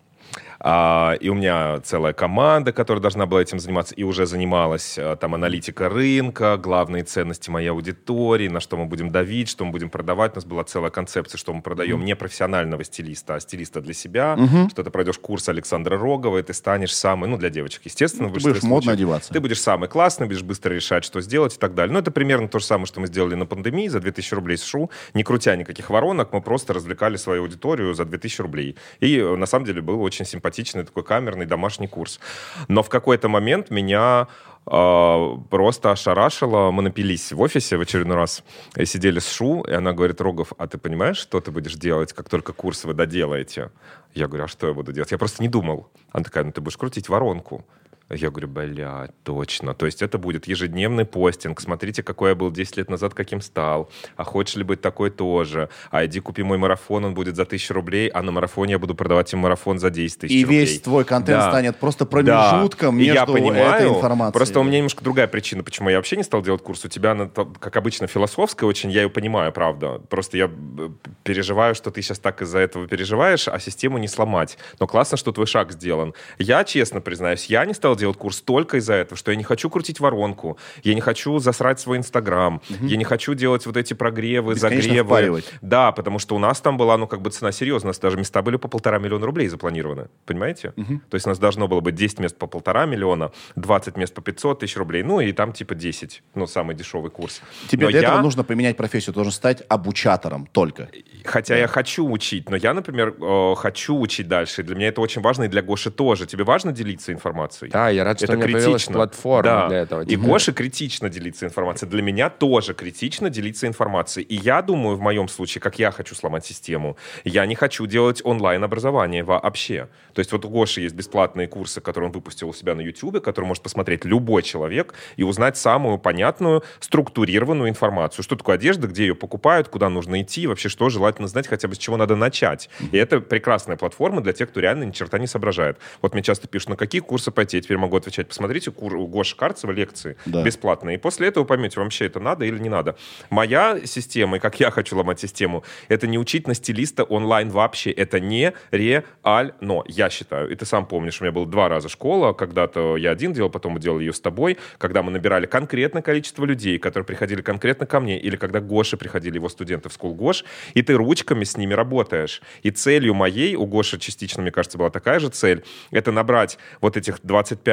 А, и у меня целая команда, которая должна была этим заниматься, и уже занималась а, там аналитика рынка, главные ценности моей аудитории, на что мы будем давить, что мы будем продавать. У нас была целая концепция, что мы продаем не профессионального стилиста, а стилиста для себя, что ты пройдешь курс Александра Рогова, и ты станешь самый, ну, для девочек, естественно. Ну, ты будешь модно одеваться. Ты будешь самый классный, будешь быстро решать, что сделать и так далее. Ну, это примерно то же самое, что мы сделали на пандемии за 2000 рублей с ШУ. Не крутя никаких воронок, мы просто развлекали свою аудиторию за 2000 рублей. И, э, на самом деле, был очень симпатичный такой камерный домашний курс. Но в какой-то момент меня э, просто ошарашило. Мы напились в офисе в очередной раз, и сидели с Шу, и она говорит, Рогов, а ты понимаешь, что ты будешь делать, как только курс вы доделаете? Я говорю, а что я буду делать? Я просто не думал. Она такая, ну ты будешь крутить воронку. Я говорю, бля, точно. То есть это будет ежедневный постинг. Смотрите, какой я был 10 лет назад, каким стал. А хочешь ли быть такой тоже? А иди купи мой марафон, он будет за 1000 рублей, а на марафоне я буду продавать им марафон за 10 тысяч И рублей. весь твой контент Да. станет просто Да. промежутком И я между понимаю, этой информацией. Просто у меня немножко другая причина, почему я вообще не стал делать курс. У тебя, она, как обычно, философская очень, я ее понимаю, правда. Просто я э, переживаю, что ты сейчас так из-за этого переживаешь, а систему не сломать. Но классно, что твой шаг сделан. Я, честно признаюсь, я не стал делать курс только из-за этого, что я не хочу крутить воронку, я не хочу засрать свой Инстаграм, я не хочу делать вот эти прогревы, загревы. впаривать. Да, потому что у нас там была, ну, как бы цена серьезная. У нас даже места были по полтора миллиона рублей запланированы. Понимаете? То есть у нас должно было быть 10 мест по полтора миллиона, 20 мест по 500 тысяч рублей, ну, и там типа 10. Ну, самый дешевый курс. Тебе Но для я- этого нужно поменять профессию. Ты должен стать обучатором только. Хотя я хочу учить, но я, например, э, хочу учить дальше. Для меня это очень важно, и для Гоши тоже. Тебе важно делиться информацией? Да, я рад, что это у меня появилась критично. платформа Да. для этого. И Гоше критично делиться информацией. Для меня тоже критично делиться информацией. И я думаю, в моем случае, как я хочу сломать систему, я не хочу делать онлайн-образование вообще. То есть вот у Гоши есть бесплатные курсы, которые он выпустил у себя на YouTube, которые может посмотреть любой человек и узнать самую понятную, структурированную информацию. Что такое одежда, где ее покупают, куда нужно идти, вообще что желательно знать, хотя бы с чего надо начать. И это прекрасная платформа для тех, кто реально ни черта не соображает. Вот мне часто пишут, на какие курсы пойти, я теперь могу отвечать, посмотрите у Гоши Карцева лекции Да. бесплатные. И после этого поймете, вам вообще это надо или не надо. Моя система, и как я хочу ломать систему, это не учить на стилиста онлайн вообще. Это не реально, я считаю. И ты сам помнишь, у меня было два раза школа, когда-то я один делал, потом мы делали ее с тобой, когда мы набирали конкретное количество людей, которые приходили конкретно ко мне, или когда Гоши приходили, его студенты в School Гош, и ты ручками с ними работаешь. И целью моей, у Гоши частично, мне кажется, была такая же цель, это набрать вот этих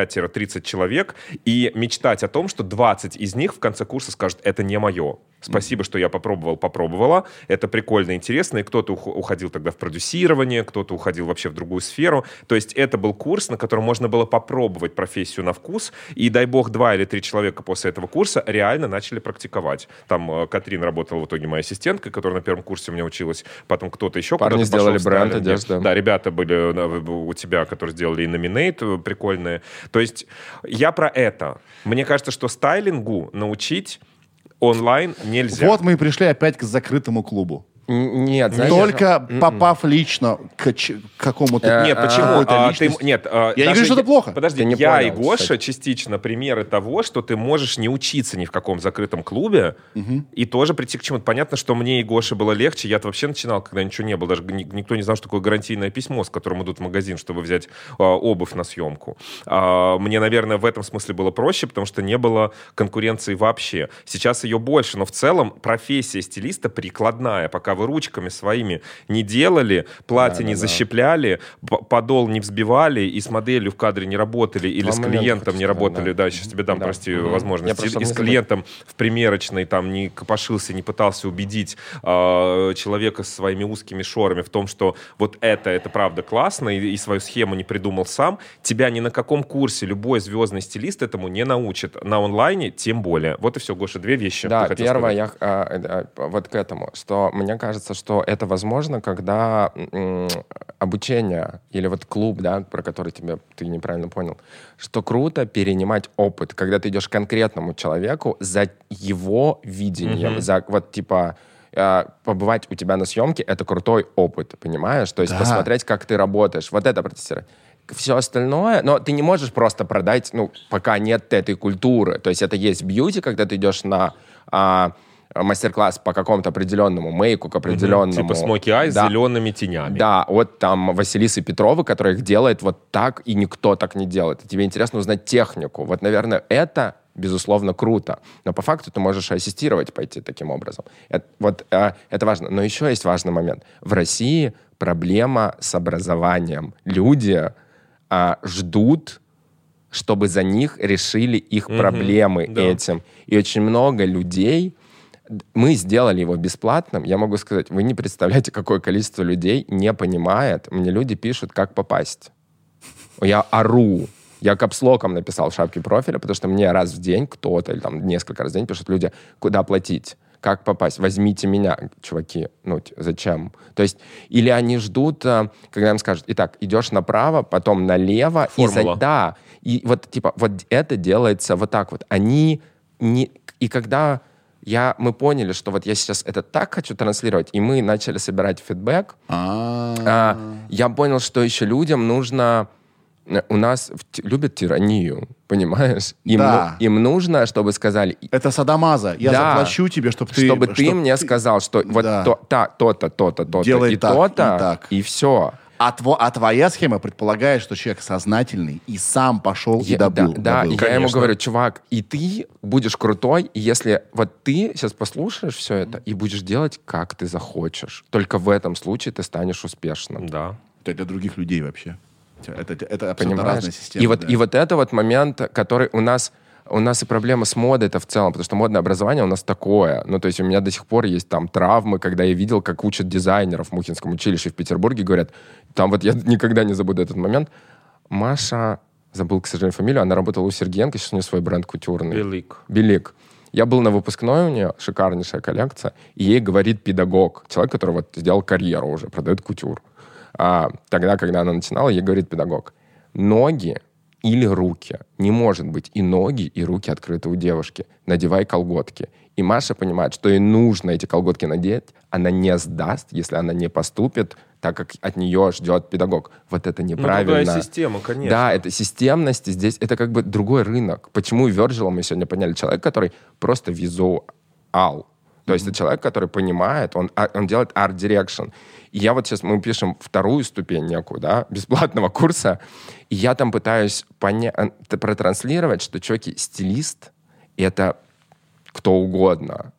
25-30 человек и мечтать о том, что 20 из них в конце курса скажут, это не мое. Спасибо, что я попробовал, попробовала. Это прикольно, интересно. И кто-то ух- уходил тогда в продюсирование, кто-то уходил вообще в другую сферу. То есть это был курс, на котором можно было попробовать профессию на вкус. И дай бог, два или три человека после этого курса реально начали практиковать. Там э, Катрин работала в итоге моей ассистенткой, которая на первом курсе у меня училась. Потом кто-то еще Парни сделали бренд одежды. Да, ребята были э, у тебя, которые сделали и номинейт э, прикольные. То есть я про это. Мне кажется, что стайлингу научить онлайн нельзя. Вот мы и пришли опять к закрытому клубу. Нет, знаешь, Только попав лично к ч- к какому-то... Э, Нет, а, почему? какой-то А, ты- нет, а, Я не говорю, что это плохо. Подожди, Ты не я понял, и Гоша кстати. частично примеры того, что ты можешь не учиться ни в каком закрытом клубе и тоже прийти к чему-то. Понятно, что мне и Гоше было легче. Я вообще начинал, когда ничего не было. Даже ни- никто не знал, что такое гарантийное письмо, с которым идут в магазин, чтобы взять а, обувь на съемку. А, мне, наверное, в этом смысле было проще, потому что не было конкуренции вообще. Сейчас ее больше, но в целом профессия стилиста прикладная. Пока вы ручками своими не делали, платье не защипляли, п- подол не взбивали и с моделью в кадре не работали или Два с клиентом не работали, да. да, сейчас тебе дам, Да. прости. Я возможность, просто и, и с клиентом в примерочной там не копошился, не пытался убедить э, человека с своими узкими шорами в том, что вот это, это правда классно, и, и свою схему не придумал сам, тебя ни на каком курсе любой звездный стилист этому не научит. На онлайне тем более. Вот и все, Гоша, две вещи. Да, первое, сказать. я а, а, вот к этому, что мне кажется, что это возможно, когда обучение или вот клуб, да, про который тебе ты неправильно понял, что круто перенимать опыт, когда ты идешь к конкретному человеку за его видением, за вот типа э, побывать у тебя на съемке это крутой опыт, понимаешь? То есть Да. посмотреть, как ты работаешь, вот это протестировать. Все остальное, но ты не можешь просто продать, ну, пока нет этой культуры. То есть это есть бьюти, когда ты идешь на а, мастер-класс по какому-то определенному мейку, к определенному... Типа смоки ай с Да. зелеными тенями. Да, от там Василисы Петровой, которая их делает вот так, и никто так не делает. И тебе интересно узнать технику. Вот, наверное, это, безусловно, круто. Но по факту ты можешь ассистировать пойти таким образом. Это, вот э, это важно. Но еще есть важный момент. В России проблема с образованием. Люди а, ждут чтобы за них решили их Мгм, проблемы да. этим. И очень много людей... Мы сделали его бесплатным. Я могу сказать, вы не представляете, какое количество людей не понимает. Мне люди пишут, как попасть. Я ору. Я капслоком написал в шапке профиля, потому что мне раз в день кто-то, или там несколько раз в день пишут люди, куда платить, как попасть, возьмите меня, чуваки, ну, зачем? То есть, или они ждут, э, когда им скажут, итак, идешь направо, потом налево, и за- Формула. да, и вот, типа, вот это делается вот так вот. Они не... И когда я, мы поняли, что вот я сейчас это так хочу транслировать, и мы начали собирать фидбэк, А, а, я понял, что еще людям нужно... э, У нас в любят тиранию, понимаешь? Им, Да. ну- им нужно, чтобы сказали... Это садомаза. Я Да. заплачу тебе, чтобы ты... чтобы ты чтоб мне сказал, что вот Да. то, та, то-то, то-то, то-то и так, то-то, и так. и все. А, тво- а твоя схема предполагает, что человек сознательный и сам пошел и добыл. да, да, добыл. и я ему говорю, чувак, и ты будешь крутой, и если вот ты сейчас послушаешь все это и будешь делать, как ты захочешь, только в этом случае ты станешь успешным. Да. Это для других людей вообще. Это, это, это абсолютно Понимаешь? разная система. и, вот, да. и вот это вот момент, который у нас... У нас и проблема с модой это в целом, потому что модное образование у нас такое. Ну, то есть у меня до сих пор есть там травмы, когда я видел, как учат дизайнеров в Мухинском училище в Петербурге, говорят, там вот я [LAUGHS] никогда не забуду этот момент. Маша, забыл, к сожалению, фамилию, она работала у Сергеенко, сейчас у нее свой бренд кутюрный. Велик. Белик. Я был на выпускной у нее, шикарнейшая коллекция, и ей говорит педагог, человек, который вот сделал карьеру уже, продает кутюр. А, тогда, когда она начинала, ей говорит педагог, ноги или руки. Не может быть и ноги, и руки открыты у девушки. Надевай колготки. И Маша понимает, что ей нужно эти колготки надеть. Она не сдаст, если она не поступит так, как от нее ждет педагог. Вот это Ну, неправильно. другая система, конечно. Да, это системность. Здесь это как бы другой рынок. Почему Virgil мы сегодня поняли? Человек, который просто визуал. То есть это человек, который понимает, он, а- он делает art direction. И я вот сейчас, мы пишем вторую ступень некую, да, [LAUGHS] бесплатного курса, и я там пытаюсь поня- э, протранслировать, что чуваки, стилист — это кто угодно.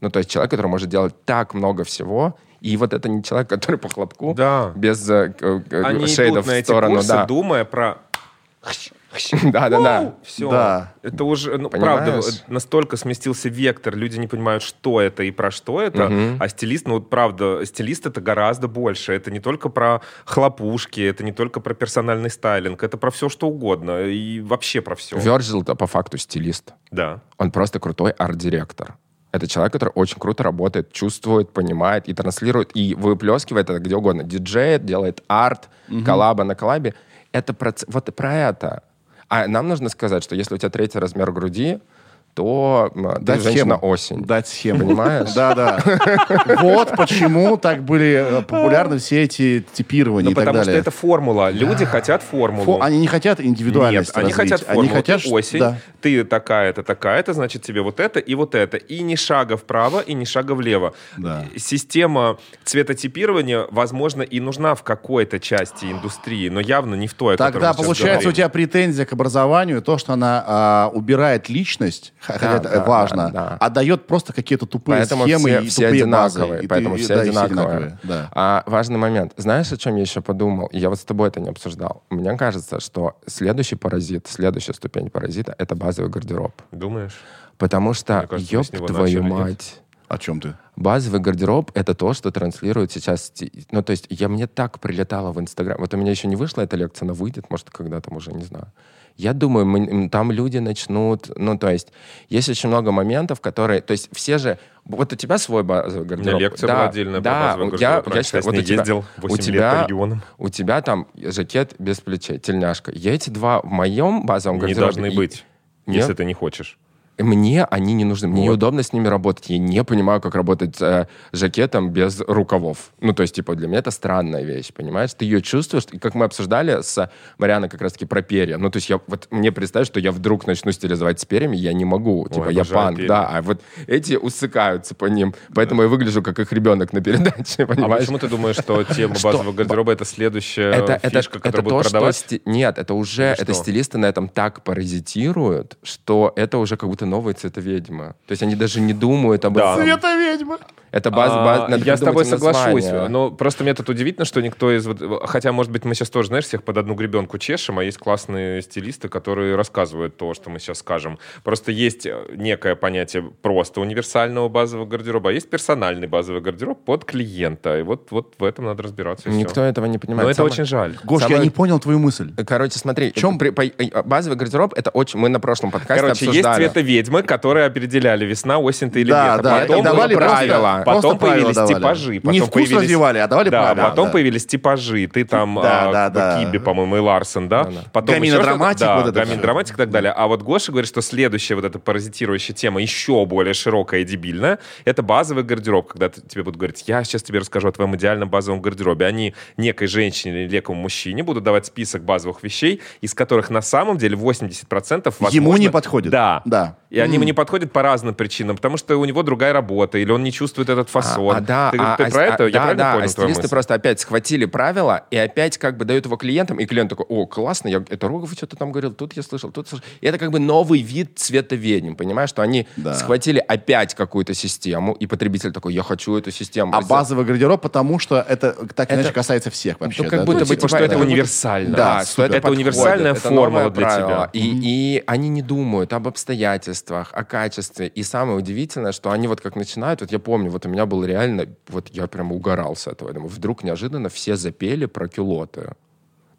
Ну, то есть человек, который может делать так много всего, и вот это не человек, который по хлопку, Да. без э, э, Они шейдов идут на в эти сторону, курсы, да. думая про... [LAUGHS] Да-да-да. Все. Да. Это уже, ну, Понимаешь? правда, настолько сместился вектор, люди не понимают, что это и про что это, а стилист, ну, вот правда, стилист это гораздо больше. Это не только про хлопушки, это не только про персональный стайлинг, это про все, что угодно, и вообще про все. Virgil-то по факту стилист. Да. Он просто крутой арт-директор. Это человек, который очень круто работает, чувствует, понимает и транслирует, и выплескивает это где угодно. Диджеет, делает арт, коллаба на коллабе. Это про, вот про это. А нам нужно сказать, что если у тебя третий размер груди, то ты Дать женщина схему. осень. Дать схему. Понимаешь? [LAUGHS] Да, да. Вот почему так были э, популярны все эти типирования Ну, и так потому что далее. это формула. Люди хотят формулу. Фо- Они не хотят Нет, индивидуальность они развить. хотят формулу. Они хотят, Ты осень, ты такая-то, такая-то, значит, тебе вот это и вот это. И ни шага вправо, и ни шага влево. Да. Система цветотипирования, возможно, и нужна в какой-то части индустрии, но явно не в той, Тогда получается у тебя претензия к образованию, то, что она а, убирает личность, хотя это да, важно, да, да. а дает просто какие-то тупые Поэтому схемы все, и все тупые базы. одинаковые. И ты- поэтому и- все да, и одинаковые. Да. А важный момент. Знаешь, о чем я еще подумал? И я вот с тобой это не обсуждал. Мне кажется, что следующий паразит, следующая ступень паразита — это базовый гардероб. Думаешь? Потому что, кажется, ёб твою мать, О чем ты? базовый гардероб — это то, что транслирует сейчас... Ну, то есть я мне так прилетало в Инстаграм. Вот у меня еще не вышла эта лекция, она выйдет, может, когда-то уже, не знаю. Я думаю, мы- там люди начнут... Ну, то есть есть очень много моментов, которые... То есть все же... Вот у тебя свой базовый У меня гардероб. лекция да, была отдельная да, базовый я, гардероб. я считаю, вот у тебя, ездил у 8 лет тебя, по регионам. у тебя там жакет без плечей, тельняшка. Я эти два в моем базовом Не гардеробе... должны и- быть, Нет? если ты не хочешь. Мне они не нужны. Мне Вот. неудобно с ними работать. Я не понимаю, как работать э, жакетом без рукавов. Ну, то есть, типа, для меня это странная вещь, понимаешь? Ты ее чувствуешь, и как мы обсуждали с Марианой как раз-таки про перья. Ну, то есть, я вот мне представить, что я вдруг начну стилизовать с перьями, я не могу. Типа, я панк, перья. да. А вот эти усыкаются по ним. Поэтому я выгляжу как их ребенок на передаче, А понимаешь? почему ты думаешь, что тема базового гардероба это следующая это, это, фишка, которую будут продавать? Нет, это уже... Это стилисты на этом так паразитируют, что это уже как будто новые цветоведьмы. То есть они даже не думают об Да. этом. Цвета ведьма. Это база... А, база- надо я с тобой соглашусь, название. но просто мне тут удивительно, что никто из... вот- Хотя, может быть, мы сейчас тоже, знаешь, всех под одну гребенку чешем, а есть классные стилисты, которые рассказывают то, что мы сейчас скажем. Просто есть э, некое понятие просто универсального базового гардероба, а есть персональный базовый гардероб под клиента. И вот, вот в этом надо разбираться. Никто всё. этого не понимает. Но это Самое- очень жаль. Гош, я Самое- не понял твою мысль. Короче, смотри, чем- при- по- э, базовый гардероб это очень. Мы на прошлом подкасте Короче, есть обсуждали. цвета ведьмы, которые определяли весна, осень ты или Да, лето. да, Потом и давали было просто- просто Потом появились давали. типажи. Не потом вкус появились- развивали, а давали Да, правила, потом да. появились типажи. Ты там, Да, а, да, да. Киби, по-моему, и Ларсен, да? Потом Гамина еще что-то- Драматик, Да, вот это Гамин всё. Драматик и так далее. А вот Гоша говорит, что следующая вот эта паразитирующая тема, еще более широкая и дебильная, это базовый гардероб. Когда ты- тебе будут говорить, я сейчас тебе расскажу о твоем идеальном базовом гардеробе. Они некой женщине или некому мужчине будут давать список базовых вещей, из которых на самом деле 80% возможно... Ему не подходит. Да. Да. И они ему не подходят по разным причинам, потому что у него другая работа, или он не чувствует этот фасон. А, а, да, ты а, ты а, про это? а, Я да, правильно да, понял а стилисты просто опять схватили правила и опять как бы дают его клиентам, и клиент такой, о, классно, я, это Рогов что-то там говорил, тут я слышал, тут слышал. И это как бы новый вид цветоведения, понимаешь, что они Да. схватили опять какую-то систему, и потребитель такой, я хочу эту систему. А базовый гардероб, потому что это так Это- иначе касается всех вообще. Ну, как да? будто бы есть, типа, что это универсально. Да, что супер. это, Это универсальная это формула для правило. тебя. И, и они не думают об обстоятельствах, о качестве. И самое удивительное, что они вот как начинают, вот я помню, вот у меня был реально, вот я прям угорал с этого. Я думаю, вдруг неожиданно все запели про кюлоты.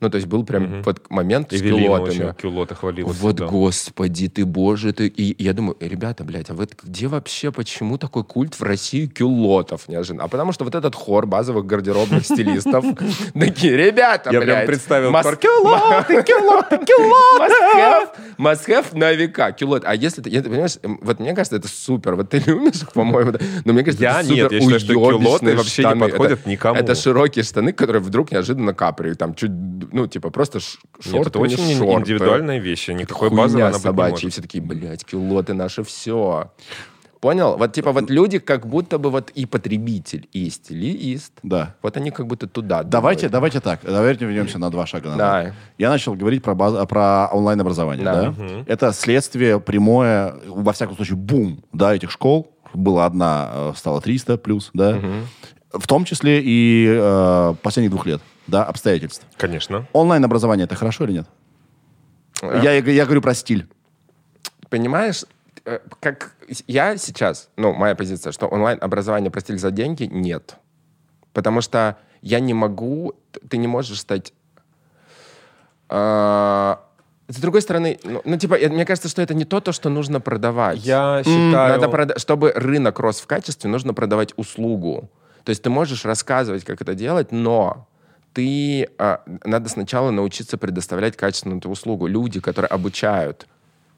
Ну, то есть был прям Мгм. вот момент с Эвелина кюлотами. очень кюлоты хвалила Вот, всегда. господи ты, боже ты. И я думаю, «Э, ребята, блядь, а вы где вообще, почему такой культ в России кюлотов неожиданно? А потому что вот этот хор базовых гардеробных стилистов [LAUGHS] такие, ребята, Я прям блядь, представил [LAUGHS] «Кюлоты, кюлоты, кюлоты!» Must на века. Кюлот. А если ты, я- понимаешь, м, вот мне кажется, это супер. Вот ты любишь [LAUGHS] по-моему, да? но мне кажется, Я это супер я считаю, что кюлоты вообще не подходят никому. Это широкие штаны, которые вдруг неожиданно капри. Там чуть, ну, типа просто ш- Нет, шорты, это очень не шорты. индивидуальная вещь. и Никакой Хуйня базовой она собачья. Все такие, блядь, кюлоты наше все. Понял? Вот типа вот люди как будто бы вот и потребитель, и стилист. Да. Вот они как будто туда Давайте, думают. давайте так. Давайте вернемся на два шага назад. Давай. Я начал говорить про, баз- про онлайн-образование. Да. Да. Это следствие прямое, во всяком случае, бум да, этих школ. Была одна, э, стало 300 плюс, да. В том числе и э, последних двух лет, да, обстоятельств. Конечно. Онлайн-образование это хорошо или нет? Э. Я, я говорю про стиль. Понимаешь, э, как я сейчас, ну, моя позиция, что онлайн-образование про стиль за деньги нет. Потому что я не могу, ты не можешь стать... а, с другой стороны, ну, ну, типа, я- мне кажется, что это не то, то, что нужно продавать. Я считаю... Надо прода- чтобы рынок рос в качестве, нужно продавать услугу. То есть ты можешь рассказывать, как это делать, но ты а, надо сначала научиться предоставлять качественную эту услугу. Люди, которые обучают,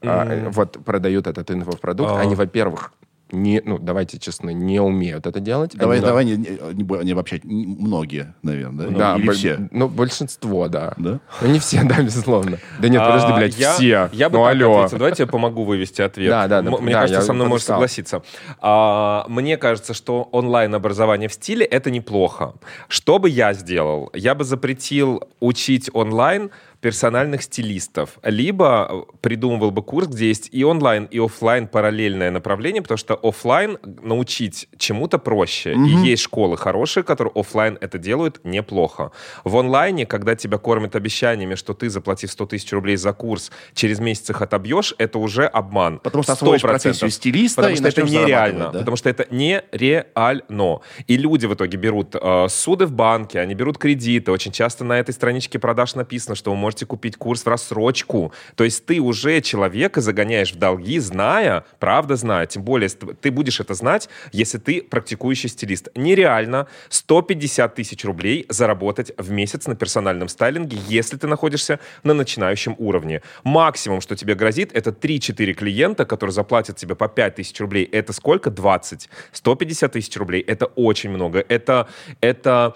а, э, вот продают этот инфопродукт, А. они, во-первых, не, ну, давайте честно, не умеют это делать. Давай, Они- давай не, не, не бо- не обобщать. Не- Многие, наверное, да? Да, Или бо- все. Ну, большинство, да. Да? Ну, не все, [LAUGHS] да, безусловно. Да нет, подожди, А, блядь, я, все. Я бы ну, так алло. ответил. Давайте я помогу вывести ответ. Да, да, да, М- Мне да, кажется, я со мной можешь согласиться. А, мне кажется, что онлайн-образование в стиле — это неплохо. Что бы я сделал? Я бы запретил учить онлайн персональных стилистов. Либо э, придумывал бы курс, где есть и онлайн, и оффлайн параллельное направление, потому что оффлайн научить чему-то проще. И есть школы хорошие, которые оффлайн это делают неплохо. В онлайне, когда тебя кормят обещаниями, что ты, заплатив 100 тысяч рублей за курс, через месяц их отобьешь, это уже обман. Потому что освоишь 100%. профессию стилиста Потому что это нереально. да? Потому что это нереально. И люди в итоге берут э, суды в банке, они берут кредиты. Очень часто на этой страничке продаж написано, что вы можете купить курс в рассрочку. То есть ты уже человека загоняешь в долги, зная, правда зная, тем более ты будешь это знать, если ты практикующий стилист. Нереально 150 тысяч рублей заработать в месяц на персональном стайлинге, если ты находишься на начинающем уровне. Максимум, что тебе грозит, это 3-4 клиента, которые заплатят тебе по 5 тысяч рублей. Это сколько? 20. 150 тысяч рублей — это очень много. Это, это,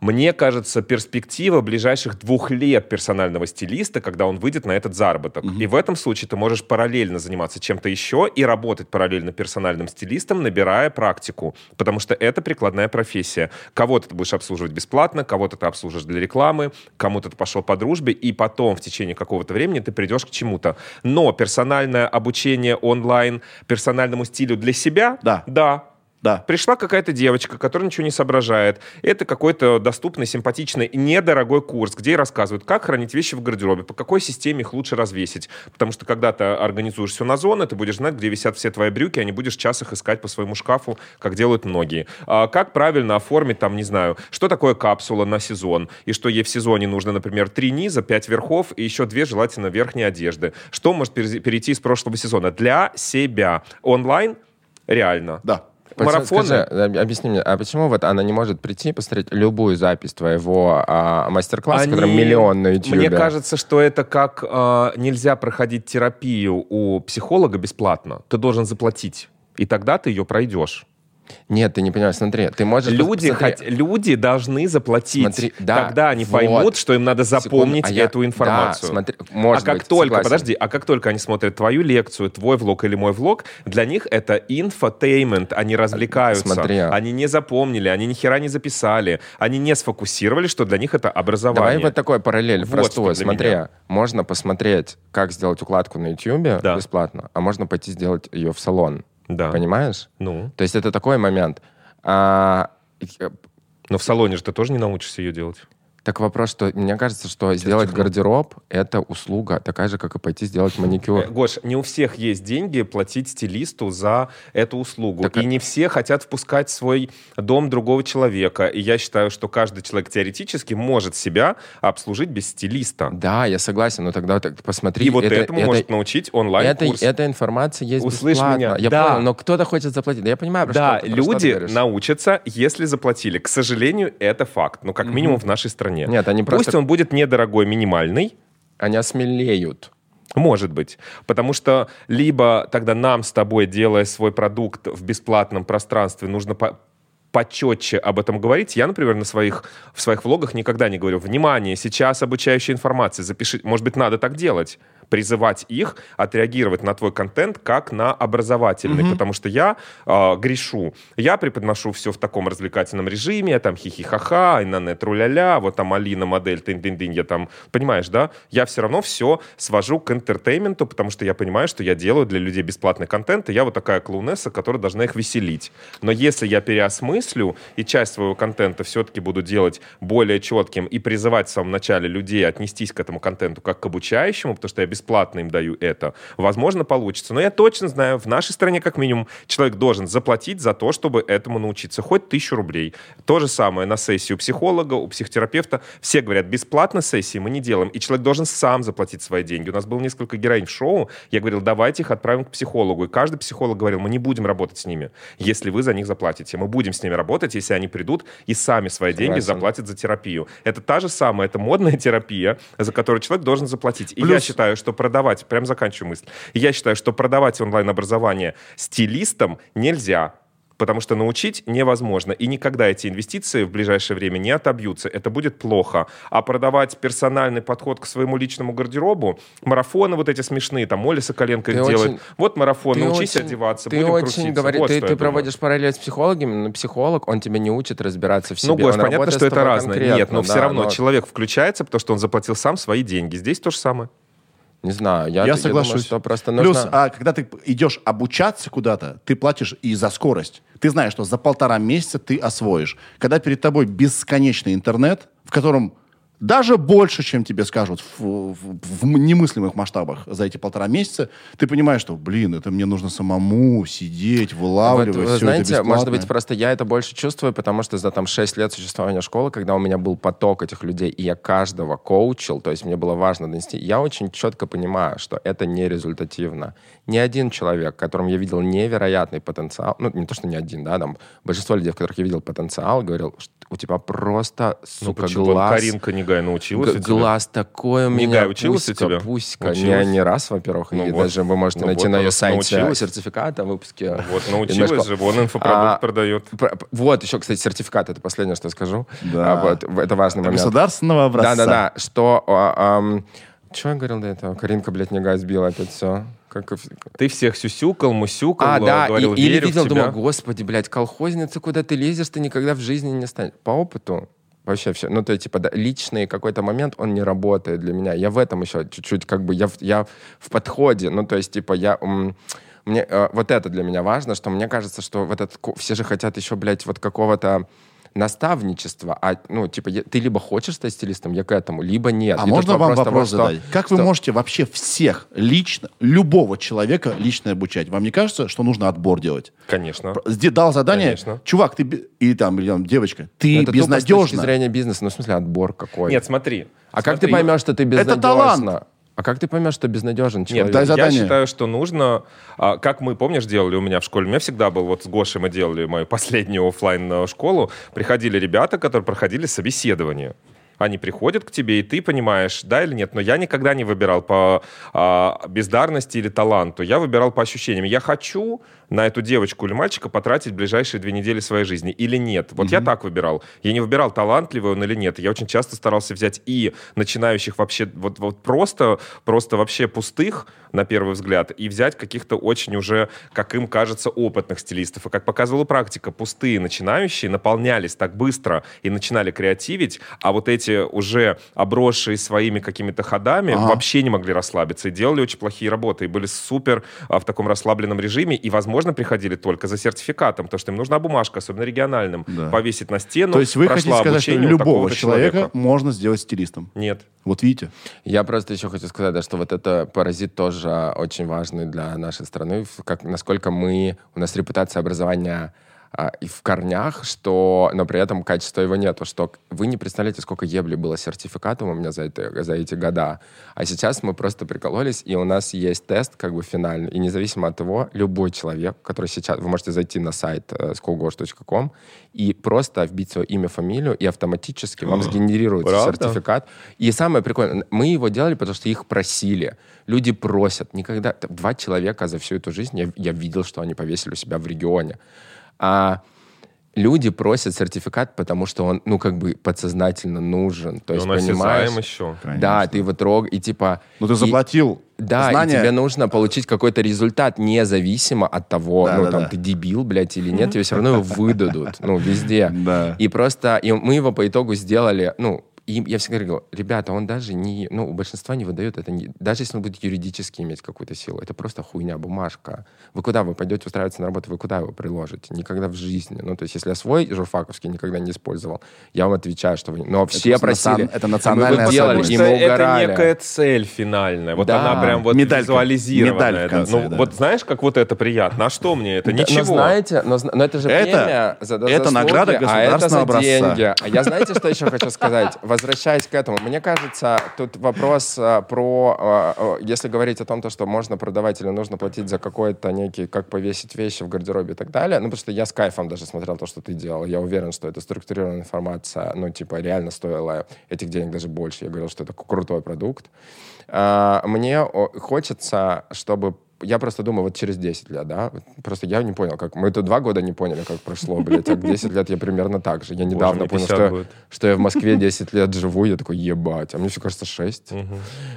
мне кажется, перспектива ближайших двух лет персонального стилиста, когда он выйдет на этот заработок. И в этом случае ты можешь параллельно заниматься чем-то еще и работать параллельно персональным стилистом, набирая практику. Потому что это прикладная профессия. Кого-то ты будешь обслуживать бесплатно, кого-то ты обслужишь для рекламы, кому-то ты пошел по дружбе, и потом в течение какого-то времени ты придешь к чему-то. Но персональное обучение онлайн персональному стилю для себя, Да. да, Да. Пришла какая-то девочка, которая ничего не соображает. Это какой-то доступный, симпатичный, недорогой курс, где ей рассказывают, как хранить вещи в гардеробе, по какой системе их лучше развесить. Потому что когда ты организуешь все на зоны, ты будешь знать, где висят все твои брюки, а не будешь час их искать по своему шкафу, как делают многие. А как правильно оформить, там, не знаю, что такое капсула на сезон, и что ей в сезоне нужно, например, три низа, пять верхов и еще две, желательно, верхние одежды. Что может пере- перейти из прошлого сезона? Для себя. Онлайн реально. Да. Марафоны. Скажи, об- объясни мне, а почему вот она не может прийти и посмотреть любую запись твоего а, мастер-класса, который Они- миллион на YouTube? Мне кажется, что это как э, нельзя проходить терапию у психолога бесплатно. Ты должен заплатить. И тогда ты ее пройдешь. Нет, ты не понимаешь, смотри, ты можешь... Люди, посмотри, хот- люди должны заплатить. Смотри, да, Тогда они вот. поймут, что им надо запомнить Секунду, а я- эту информацию. Да, смотри, может а как быть, только, согласен. подожди, а как только они смотрят твою лекцию, твой влог или мой влог, для них это infotainment, они развлекаются. Смотри. Они не запомнили, они ни хера не записали, они не сфокусировали, что для них это образование. Давай вот такой параллель Вот для Смотри, меня. можно посмотреть, как сделать укладку на YouTube Да. бесплатно, а можно пойти сделать ее в салон. Да. Понимаешь? Ну, То есть это такой момент. А, э, но в салоне же ты тоже не научишься ее делать. Так вопрос, что мне кажется, что сделать чихнул. гардероб — это услуга, такая же, как и пойти сделать Э, маникюр. Гош, не у всех есть деньги платить стилисту за эту услугу. Так и а- не все хотят впускать в свой дом другого человека. И я считаю, что каждый человек теоретически может себя обслужить без стилиста. Да, я согласен, но тогда так посмотри. И вот это- этому это- может научить онлайн-курс. Это, эта информация есть Услышь бесплатно. меня. Я Да. понял, но кто-то хочет заплатить. Да я понимаю, про Да, что, что ты люди говоришь. научатся, если заплатили. К сожалению, это факт. Ну, как минимум в нашей стране. Нет, они Пусть просто- он будет недорогой, минимальный, Они осмелеют. Может быть. Потому что либо тогда нам с тобой, делая свой продукт в бесплатном пространстве, нужно по почетче об этом говорить. Я, например, на своих, в своих влогах никогда не говорю, внимание, сейчас обучающая информация, запиши. Может быть, надо так делать призывать их отреагировать на твой контент как на образовательный, потому что я э, грешу. Я преподношу все в таком развлекательном режиме, я там хихи-ха-ха, инане тру-ля-ля, вот там Алина модель, тынь-дынь-дынь, я там, понимаешь, да? Я все равно все свожу к интертейменту, потому что я понимаю, что я делаю для людей бесплатный контент, и я вот такая клоунесса, которая должна их веселить. Но если я переосмыслю и часть своего контента все-таки буду делать более четким и призывать в самом начале людей отнестись к этому контенту как к обучающему, потому что я бесплатно им даю это, возможно, получится. Но я точно знаю, в нашей стране как минимум человек должен заплатить за то, чтобы этому научиться. Хоть тысячу рублей. То же самое на сессии у психолога, у психотерапевта. Все говорят, бесплатно сессии мы не делаем. И человек должен сам заплатить свои деньги. У нас было несколько героинь в шоу. Я говорил, давайте их отправим к психологу. И каждый психолог говорил, мы не будем работать с ними, если вы за них заплатите. Мы будем с ними работать, если они придут и сами свои деньги Согласен. заплатят за терапию. Это та же самая, это модная терапия, за которую человек должен заплатить. И я Плюс- считаю, что продавать, прям заканчиваю мысль, я считаю, что продавать онлайн-образование стилистам нельзя. Потому что научить невозможно. И никогда эти инвестиции в ближайшее время не отобьются. Это будет плохо. А продавать персональный подход к своему личному гардеробу, марафоны вот эти смешные, там Оля Соколенко их Ты делает. очень- Вот марафон, научись очень- одеваться, Ты будем очень крутиться. говоришь, Вот ты, ты думаю. проводишь параллель с психологом, но психолог, он тебя не учит разбираться в себе. Ну, Гош, он понятно, что это разное. Нет, но все да, равно но- человек включается, потому что он заплатил сам свои деньги. Здесь то же самое. Не знаю, я, Я, соглашусь. думаю, что просто Плюс, нужно... а когда ты идешь обучаться куда-то, ты платишь и за скорость. Ты знаешь, что за полтора месяца ты освоишь. Когда перед тобой бесконечный интернет, в котором даже больше, чем тебе скажут в, в- в немыслимых масштабах за эти полтора месяца, ты понимаешь, что, блин, это мне нужно самому сидеть, вылавливать, Вот, вы всё знаете, это может быть, просто я это больше чувствую, потому что за там 6 лет существования школы, когда у меня был поток этих людей, и я каждого коучил, то есть мне было важно донести, я очень четко понимаю, что это не результативно. Ни один человек, в котором я видел невероятный потенциал, ну, не то, что ни один, да, там, большинство людей, в которых я видел потенциал, говорил, что у тебя просто, Ну, сука? Вон глаз... Каринка Негай научилась Г- глаз такой у меня. училась у пуська, тебя? Пуська. Училась? Не, не раз, во-первых. Ну и вот. даже вы можете Ну найти вот, на ее сайте научилась. сертификат о выпуске. Вот, И научилась же, вон инфопродукт А, продает. П- п- Вот, еще, кстати, сертификат, это последнее, что я скажу. Да. А, вот, это важный момент. Государственного образца. Да-да-да, что... что я говорил до этого? Каринка, блядь, не газ сбила опять все. Как... и Ты всех сюсюкал, мусюкал, А, да, и- говорил, или верю видел, думал, господи, блядь, колхозница, куда ты лезешь, ты никогда в жизни не станешь. По опыту вообще все. Ну, то есть, типа, да, личный какой-то момент, он не работает для меня. Я в этом еще чуть-чуть, как бы, я, в- я в подходе. Ну, то есть, типа, я... мне, э, вот это для меня важно, что мне кажется, что вот этот, все же хотят еще, блядь, вот какого-то наставничества, а, ну, типа, я- ты либо хочешь стать стилистом, я к этому, либо нет. А И можно вам того, вопрос что- задать? Как вы что- можете вообще всех лично, любого человека лично обучать? Вам не кажется, что нужно отбор делать? Конечно. Дал задание, Конечно. чувак, ты и там, или там девочка, ты Это тупо с точки безнадежна. зрения бизнеса, ну, в смысле, отбор какой. Нет, смотри. А как ты Смотри. поймешь, что ты безнадежна? талант. А как ты поймешь, что безнадежен человек? Нет, дай я задание. считаю, что нужно, а, как мы, помнишь, делали у меня в школе, у меня всегда был, вот с Гошей мы делали мою [LAUGHS] последнюю оффлайн школу, приходили ребята, которые проходили собеседование. Они приходят к тебе, и ты понимаешь, да или нет. Но я никогда не выбирал по а, бездарности или таланту. Я выбирал по ощущениям. Я хочу на эту девочку или мальчика потратить ближайшие две недели своей жизни или нет. Вот я так выбирал. Я не выбирал, талантливый он или нет. Я очень часто старался взять и начинающих вообще вот, вот просто, просто вообще пустых, на первый взгляд, и взять каких-то очень уже, как им кажется, опытных стилистов. И как показывала практика, пустые начинающие наполнялись так быстро и начинали креативить, а вот эти уже обросшие своими какими-то ходами Ага. вообще не могли расслабиться и делали очень плохие работы, и были супер а, в таком расслабленном режиме, и, возможно, приходили только за сертификатом, потому что им нужна бумажка, особенно региональным, Да. повесить на стену. То есть вы хотите сказать, что любого такого-то человека, можно сделать стилистом? Нет. Вот видите? Я просто еще хочу сказать, да, что вот это паразит тоже очень важный для нашей страны, как, насколько мы, у нас репутация образования и в корнях, что, но при этом качества его нету, что вы не представляете, сколько ебли было сертификатов у меня за, это, за эти года. А сейчас мы просто прикололись, и у нас есть тест как бы финальный, и независимо от того, любой человек, который сейчас, вы можете зайти на сайт э, schoolgosh.com и просто вбить свое имя, фамилию, и автоматически вам сгенерируется Правда? сертификат. И самое прикольное, мы его делали, потому что их просили. Люди просят. Никогда... Два человека за всю эту жизнь, я, я видел, что они повесили у себя в регионе. А люди просят сертификат, потому что он, ну, как бы подсознательно нужен. То И есть, он понимаешь... еще. Да, ты его трог, и типа... Ну ты и- заплатил да, знания. и тебе нужно получить какой-то результат, независимо от того, Да, ну, да, там, да. ты дебил, блядь, или нет, тебе все равно его выдадут, ну, везде. [LAUGHS] Да. И просто, и мы его по итогу сделали, ну, и я всегда говорил, ребята, он даже не, ну, у большинства не выдает это, не- даже если он будет юридически иметь какую-то силу, это просто хуйня, бумажка. Вы куда, вы пойдете устраиваться на работу, вы куда его приложите? Никогда в жизни. Ну, то есть, если я свой журфаковский никогда не использовал, я вам отвечаю, что вы... Но все просто просили. национ- это Мы национальное его делали, и Потому мы что это угорали. некая цель финальная. Вот Да. она прям вот Медалька. визуализированная. Медаль в да. конце, ну, да. вот знаешь, как вот это приятно? А что мне это? Да, Ничего. Но знаете, но, но это же Это- премия за, за это заслуги, награда а это за государственного образца. деньги. А я знаете, что еще хочу сказать? [LAUGHS] Возвращаясь к этому, мне кажется, тут вопрос а, про, а, если говорить о том, то, что можно продавать или нужно платить за какой-то некий, как повесить вещи в гардеробе и так далее. Ну, потому что я с кайфом даже смотрел то, что ты делал. Я уверен, что это структурированная информация, ну, типа, реально стоила этих денег даже больше. Я говорил, что это крутой продукт. А, Мне хочется, чтобы я просто думаю, вот через 10 лет, да, просто я не понял, как... Мы это два года не поняли, как прошло, блядь, а к 10 лет я примерно так же. Я недавно мне понял, 50 что, будет. что я в Москве 10 лет живу, я такой, ебать, а мне все кажется 6.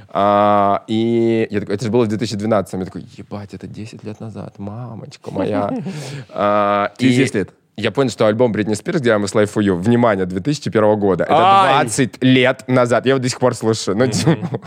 А, и я такой, это же было в 2012, я такой, ебать, это 10 лет назад, мамочка моя. [LAUGHS] А, Через и 10 лет. Я понял, что альбом Бритни Спирс, где I'm a Slave for You, внимание, 2001 года. Это Ай! 20 лет назад. Я его до сих пор слушаю. Ну, типа.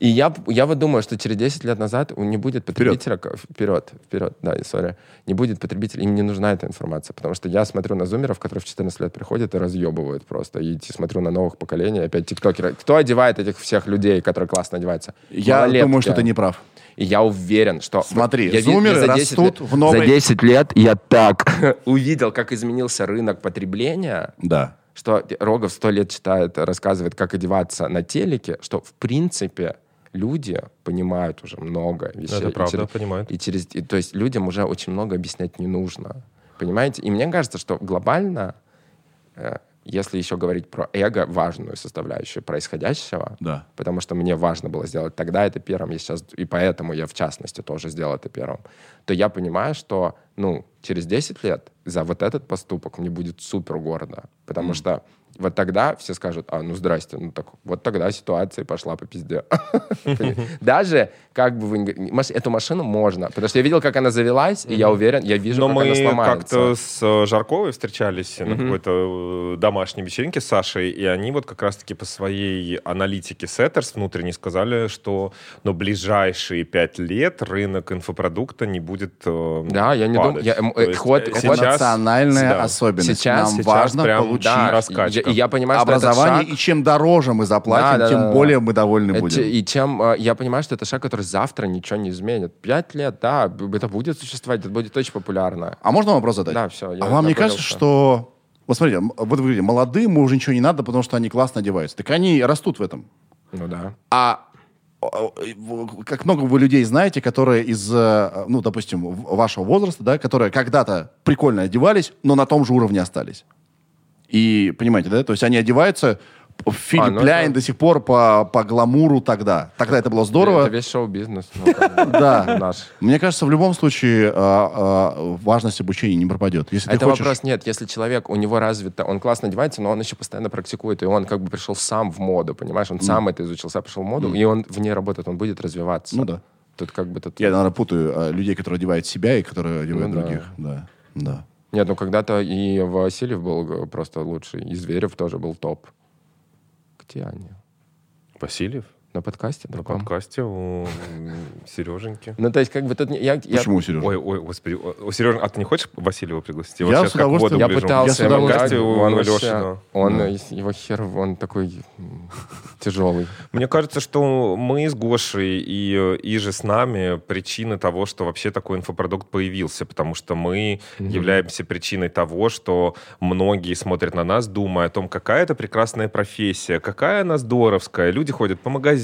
И я, я вот думаю, что через 10 лет назад не будет потребителя... к- Вперед, вперед, да, сори. Не будет потребителя, им не нужна эта информация. Потому что я смотрю на зумеров, которые в 14 лет приходят и разъебывают просто. И смотрю на новых поколений, опять тиктокеры. Кто одевает этих всех людей, которые классно одеваются? Я Малолетки. думаю, что ты не прав. И я уверен, что... Смотри, я зумеры я за 10 растут лет- в новой- За 10 лет я так [LAUGHS] увидел, как изменился рынок потребления, Да. что Рогов сто лет читает, рассказывает, как одеваться на телеке, что, в принципе, люди понимают уже много вещей. Это И правда, через- понимают. И через, и, то есть людям уже очень много объяснять не нужно. Понимаете? И мне кажется, что глобально, э, если еще говорить про эго, важную составляющую происходящего, Да. потому что мне важно было сделать тогда это первым, я сейчас, и поэтому я в частности тоже сделал это первым, то я понимаю, что, ну, через 10 лет за вот этот поступок мне будет супер гордо, потому что вот тогда все скажут, а, ну, здрасте, ну, так вот тогда ситуация пошла по пизде. [LAUGHS] Даже, как бы вы... Эту машину можно, потому что я видел, как она завелась, и я уверен, я вижу, Но как она мы сломается. как-то с э, Жарковой встречались на какой-то э, домашней вечеринке с Сашей, и они вот как раз-таки по своей аналитике Сеттерс внутренне сказали, что ну, ближайшие пять лет рынок инфопродукта не будет э, Да, я не думаю- ход- Это национальная особенность. Сейчас- Нам важно получить да, И я, понимаю, образование, шаг- и чем дороже мы заплатим, Да, да, тем да, да. более мы довольны Э, будем. И чем э, я понимаю, что это шаг, который завтра ничего не изменит. Пять лет, да, это будет существовать, это будет очень популярно. А можно вопрос задать? Да, всё, я а вам не кажется, что-. Вот смотрите, вот вы говорите, молодым уже ничего не надо, потому что они классно одеваются. Так они растут в этом. Ну да. А в- как много вы людей знаете, которые из, э, ну, допустим, вашего возраста, да, которые когда-то прикольно одевались, но на том же уровне остались. И, понимаете, да? То есть они одеваются в фильме А, ну Пляйн это- до сих пор по, по гламуру тогда. Тогда это было здорово. Это весь шоу-бизнес. ну, [LAUGHS] Да. Мне кажется, в любом случае а, а, важность обучения не пропадет. Это вопрос нет. Если человек, у него развито, он классно одевается, но он еще постоянно практикует, и он как бы пришел сам в моду, понимаешь? Он сам это изучил, сам пришел в моду, и он в ней работает, он будет развиваться. Ну да. Тут как бы. Я, наверное, путаю а, людей, которые одевают себя и которые одевают Ну других. Да, да. Нет, ну когда-то и Васильев был э, просто лучший, и Зверев тоже был топ. Где они? Васильев На подкасте? на другом? подкасте у Сереженьки. Ну, то есть, как бы тут... Я, я- Почему, Сережа? Ой, ой, господи, о, Сережа, а ты не хочешь Васильева пригласить? Я вот с удовольствием. Я пытался, Я с удовольствием. у да. он, Да. его хер, он такой тяжелый. Мне кажется, что мы с Гошей и, и же с нами причины того, что вообще такой инфопродукт появился, потому что мы являемся причиной того, что многие смотрят на нас, думая о том, какая это прекрасная профессия, какая она здоровская. Люди ходят по магазинам,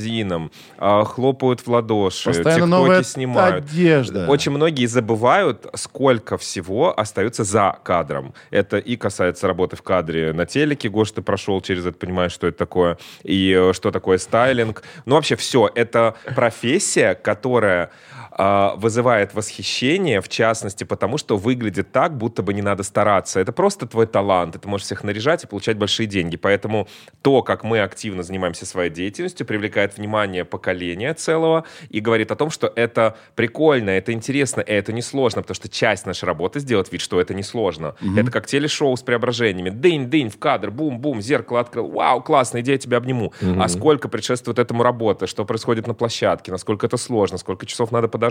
а, хлопают в ладоши, Постоянно новая снимают. одежда. Очень многие забывают, сколько всего остается за кадром. Это и касается работы в кадре на телеке. Гош, ты прошел через это, понимаешь, что это такое, и э, что такое стайлинг. Ну, вообще все. Это профессия, которая а, вызывает восхищение, в частности, потому что выглядит так, будто бы не надо стараться. Это просто твой талант, и ты можешь всех наряжать и получать большие деньги. Поэтому то, как мы активно занимаемся своей деятельностью, привлекает внимание поколения целого и говорит о том, что это прикольно, это интересно, и это несложно, потому что часть нашей работы сделать вид, что это несложно. Это как телешоу с преображениями. Дынь-дынь в кадр, бум-бум, зеркало открыл. Вау, классно, иди, я тебя обниму. А сколько предшествует этому работы, что происходит на площадке, насколько это сложно, сколько часов надо подождать,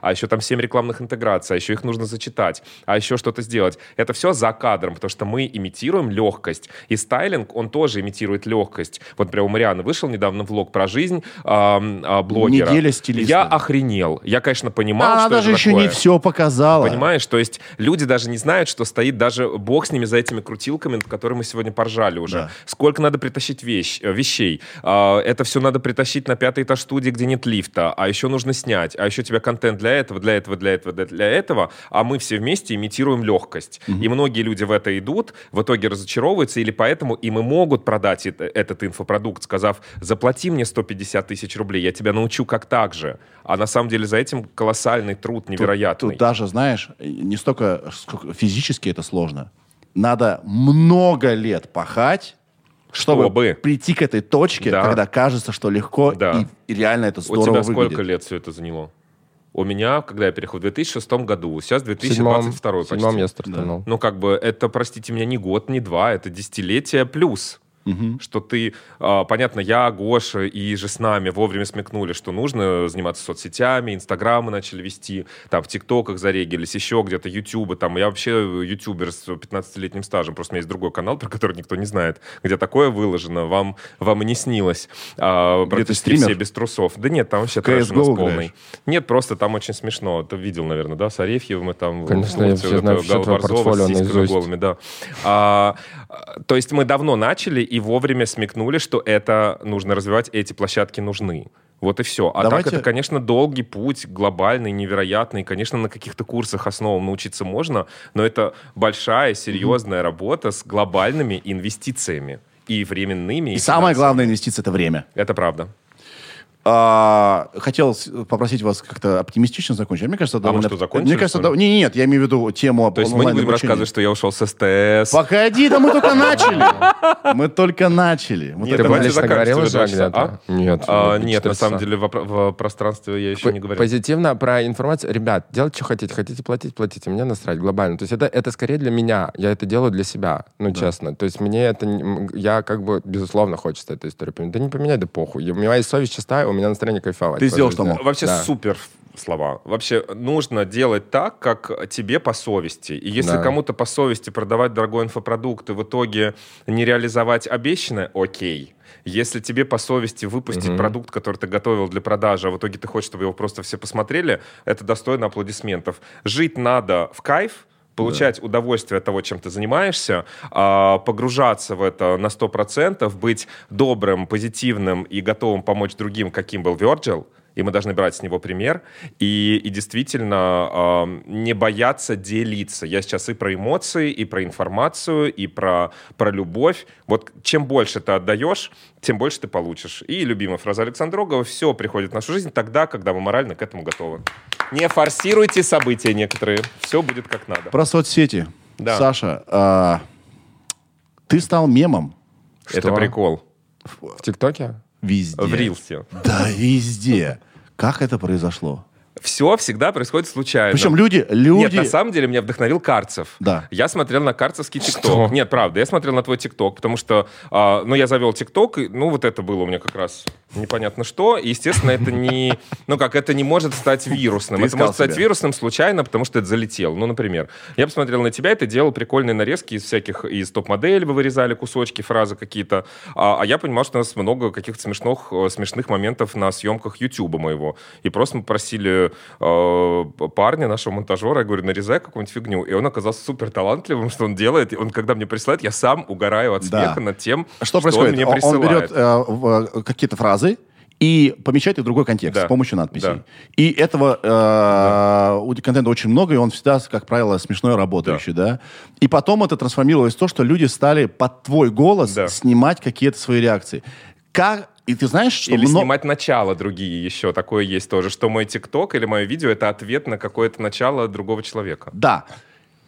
а еще там 7 рекламных интеграций, а еще их нужно зачитать, а еще что-то сделать. Это все за кадром, потому что мы имитируем легкость. И стайлинг, он тоже имитирует легкость. Вот, например, у Марианы вышел недавно влог про жизнь ам, а, блогера. Неделя стилиста. Я охренел. Я, конечно, понимал, Она что даже это еще такое. не все показала. Понимаешь? То есть люди даже не знают, что стоит даже бог с ними за этими крутилками, над которыми мы сегодня поржали уже. Да. Сколько надо притащить вещь, э, вещей. А, Это все надо притащить на пятый этаж студии, где нет лифта. А еще нужно снять. А еще тебя контент для этого, для этого, для этого, для- этого. А мы все вместе имитируем легкость. И многие люди в это идут, в итоге разочаровываются, или поэтому им и могут продать это- этот инфопродукт, сказав, заплати мне 150 тысяч рублей, я тебя научу как так же. А на самом деле за этим колоссальный труд Тут- невероятный. Тут, даже, знаешь, не столько сколько физически это сложно. Надо много лет пахать, чтобы, Чтобы. прийти к этой точке, Да. когда кажется, что легко Да. и, и реально это У здорово тебя выглядит. сколько лет все это заняло? У меня, когда я переехал в 2006 году, сейчас В седьмом, 2022 в седьмом почти. я стартанул. Ну, как бы, это, простите меня, не год, не два, это десятилетие плюс. Что ты, а, понятно, я, Гоша и же с нами вовремя смекнули, что нужно заниматься соцсетями, инстаграмы начали вести, там в ТикТоках зарегились, еще где-то ютубы, там я вообще ютубер с 15-летним стажем, просто у меня есть другой канал, [LAUGHS] про который никто не знает, где такое выложено, вам, вам и не снилось. А, практически стример? все без трусов. Да нет, там вообще трэш у нас полный. играешь? Нет, просто там очень смешно. Ты видел, наверное, да, с Арефьевым мы там... Конечно, я все знаю, все твое портфолио наизусть. голыми, да. А, то есть мы давно начали и вовремя смекнули, что это нужно развивать, эти площадки нужны. Вот и все. А Давайте- так это, конечно, долгий путь, глобальный, невероятный. Конечно, на каких-то курсах основам научиться можно, но это большая, серьезная работа с глобальными инвестициями и временными. И самая финансовыми. главная инвестиция — это время. Это правда. А, хотел попросить вас как-то оптимистично закончить. А Мне кажется, мы довольно... что, закончили, Мне кажется, да- не, не, нет, я имею в виду тему То есть мы не будем рассказывать, что я ушел с СТС. Погоди, да мы только начали. [LAUGHS] Мы только начали. Мы Нет, только заканчивать говорил уже где-то? Нет. А, ну, нет, на самом деле в, пространстве я еще не говорил. Позитивно про информацию. Ребят, делайте, что хотите. Хотите платить, платите. Мне насрать глобально. То есть это, это скорее для меня. Я это делаю для себя, ну, честно. То есть мне это... Я как бы, безусловно, хочется эту историю поменять. Да не поменяй, да похуй. У меня есть совесть чистая, у меня настроение кайфовать. Ты сделал, что мог. Вообще Да. супер слова. Вообще нужно делать так, как тебе по совести. И если Да. кому-то по совести продавать дорогой инфопродукт и в итоге не реализовать обещанное, окей. Если тебе по совести выпустить продукт, который ты готовил для продажи, а в итоге ты хочешь, чтобы его просто все посмотрели, это достойно аплодисментов. Жить надо в кайф, получать удовольствие от того, чем ты занимаешься, а, погружаться в это на 100%, быть добрым, позитивным и готовым помочь другим, каким был Virgil, и мы должны брать с него пример, и, и действительно а, не бояться делиться. Я сейчас и про эмоции, и про информацию, и про, про любовь. Вот чем больше ты отдаешь, тем больше ты получишь. И любимая фраза Александрогова «Все приходит в нашу жизнь тогда, когда мы морально к этому готовы». Не форсируйте события некоторые. Все будет как надо. Про соцсети. Да. Саша, а, ты стал мемом Это Что? прикол. В ТикТоке? Везде. В Рилсе. Да, везде. Как это произошло? Все всегда происходит случайно. Причем люди, люди... Нет, на самом деле меня вдохновил Карцев. Да. Я смотрел на Карцевский? ТикТок. Нет, правда, я смотрел на твой ТикТок, потому что, а, ну, я завел ТикТок, ну, вот это было у меня как раз непонятно что. И, естественно, это не, ну, как, это не может стать вирусным. Ты Это может стать себя. вирусным случайно, потому что это залетело. Ну, например, я посмотрел на тебя, и ты делал прикольные нарезки из всяких, из топ-модель вы вырезали кусочки, фразы какие-то. А, а я понимал, что у нас много каких-то смешных, э, смешных моментов на съемках Ютуба моего. И просто мы просили э, парня, нашего монтажера, я говорю, нарезай какую-нибудь фигню. И он оказался супер талантливым, что он делает. И он, когда мне присылает, я сам угораю от Да. смеха над тем, Что он происходит? мне Он- он, присылает. берет э, э, какие-то фразы и помещает их в другой контекст Да. с помощью надписей. Да. И этого э, у контента очень много, и он всегда, как правило, смешной работающий, да. И потом это трансформировалось в то, что люди стали под твой голос Да. снимать какие-то свои реакции. Как... И ты знаешь, что Или мно- снимать начало другие еще. Такое есть тоже, что мой ТикТок или мое видео — это ответ на какое-то начало другого человека. Да.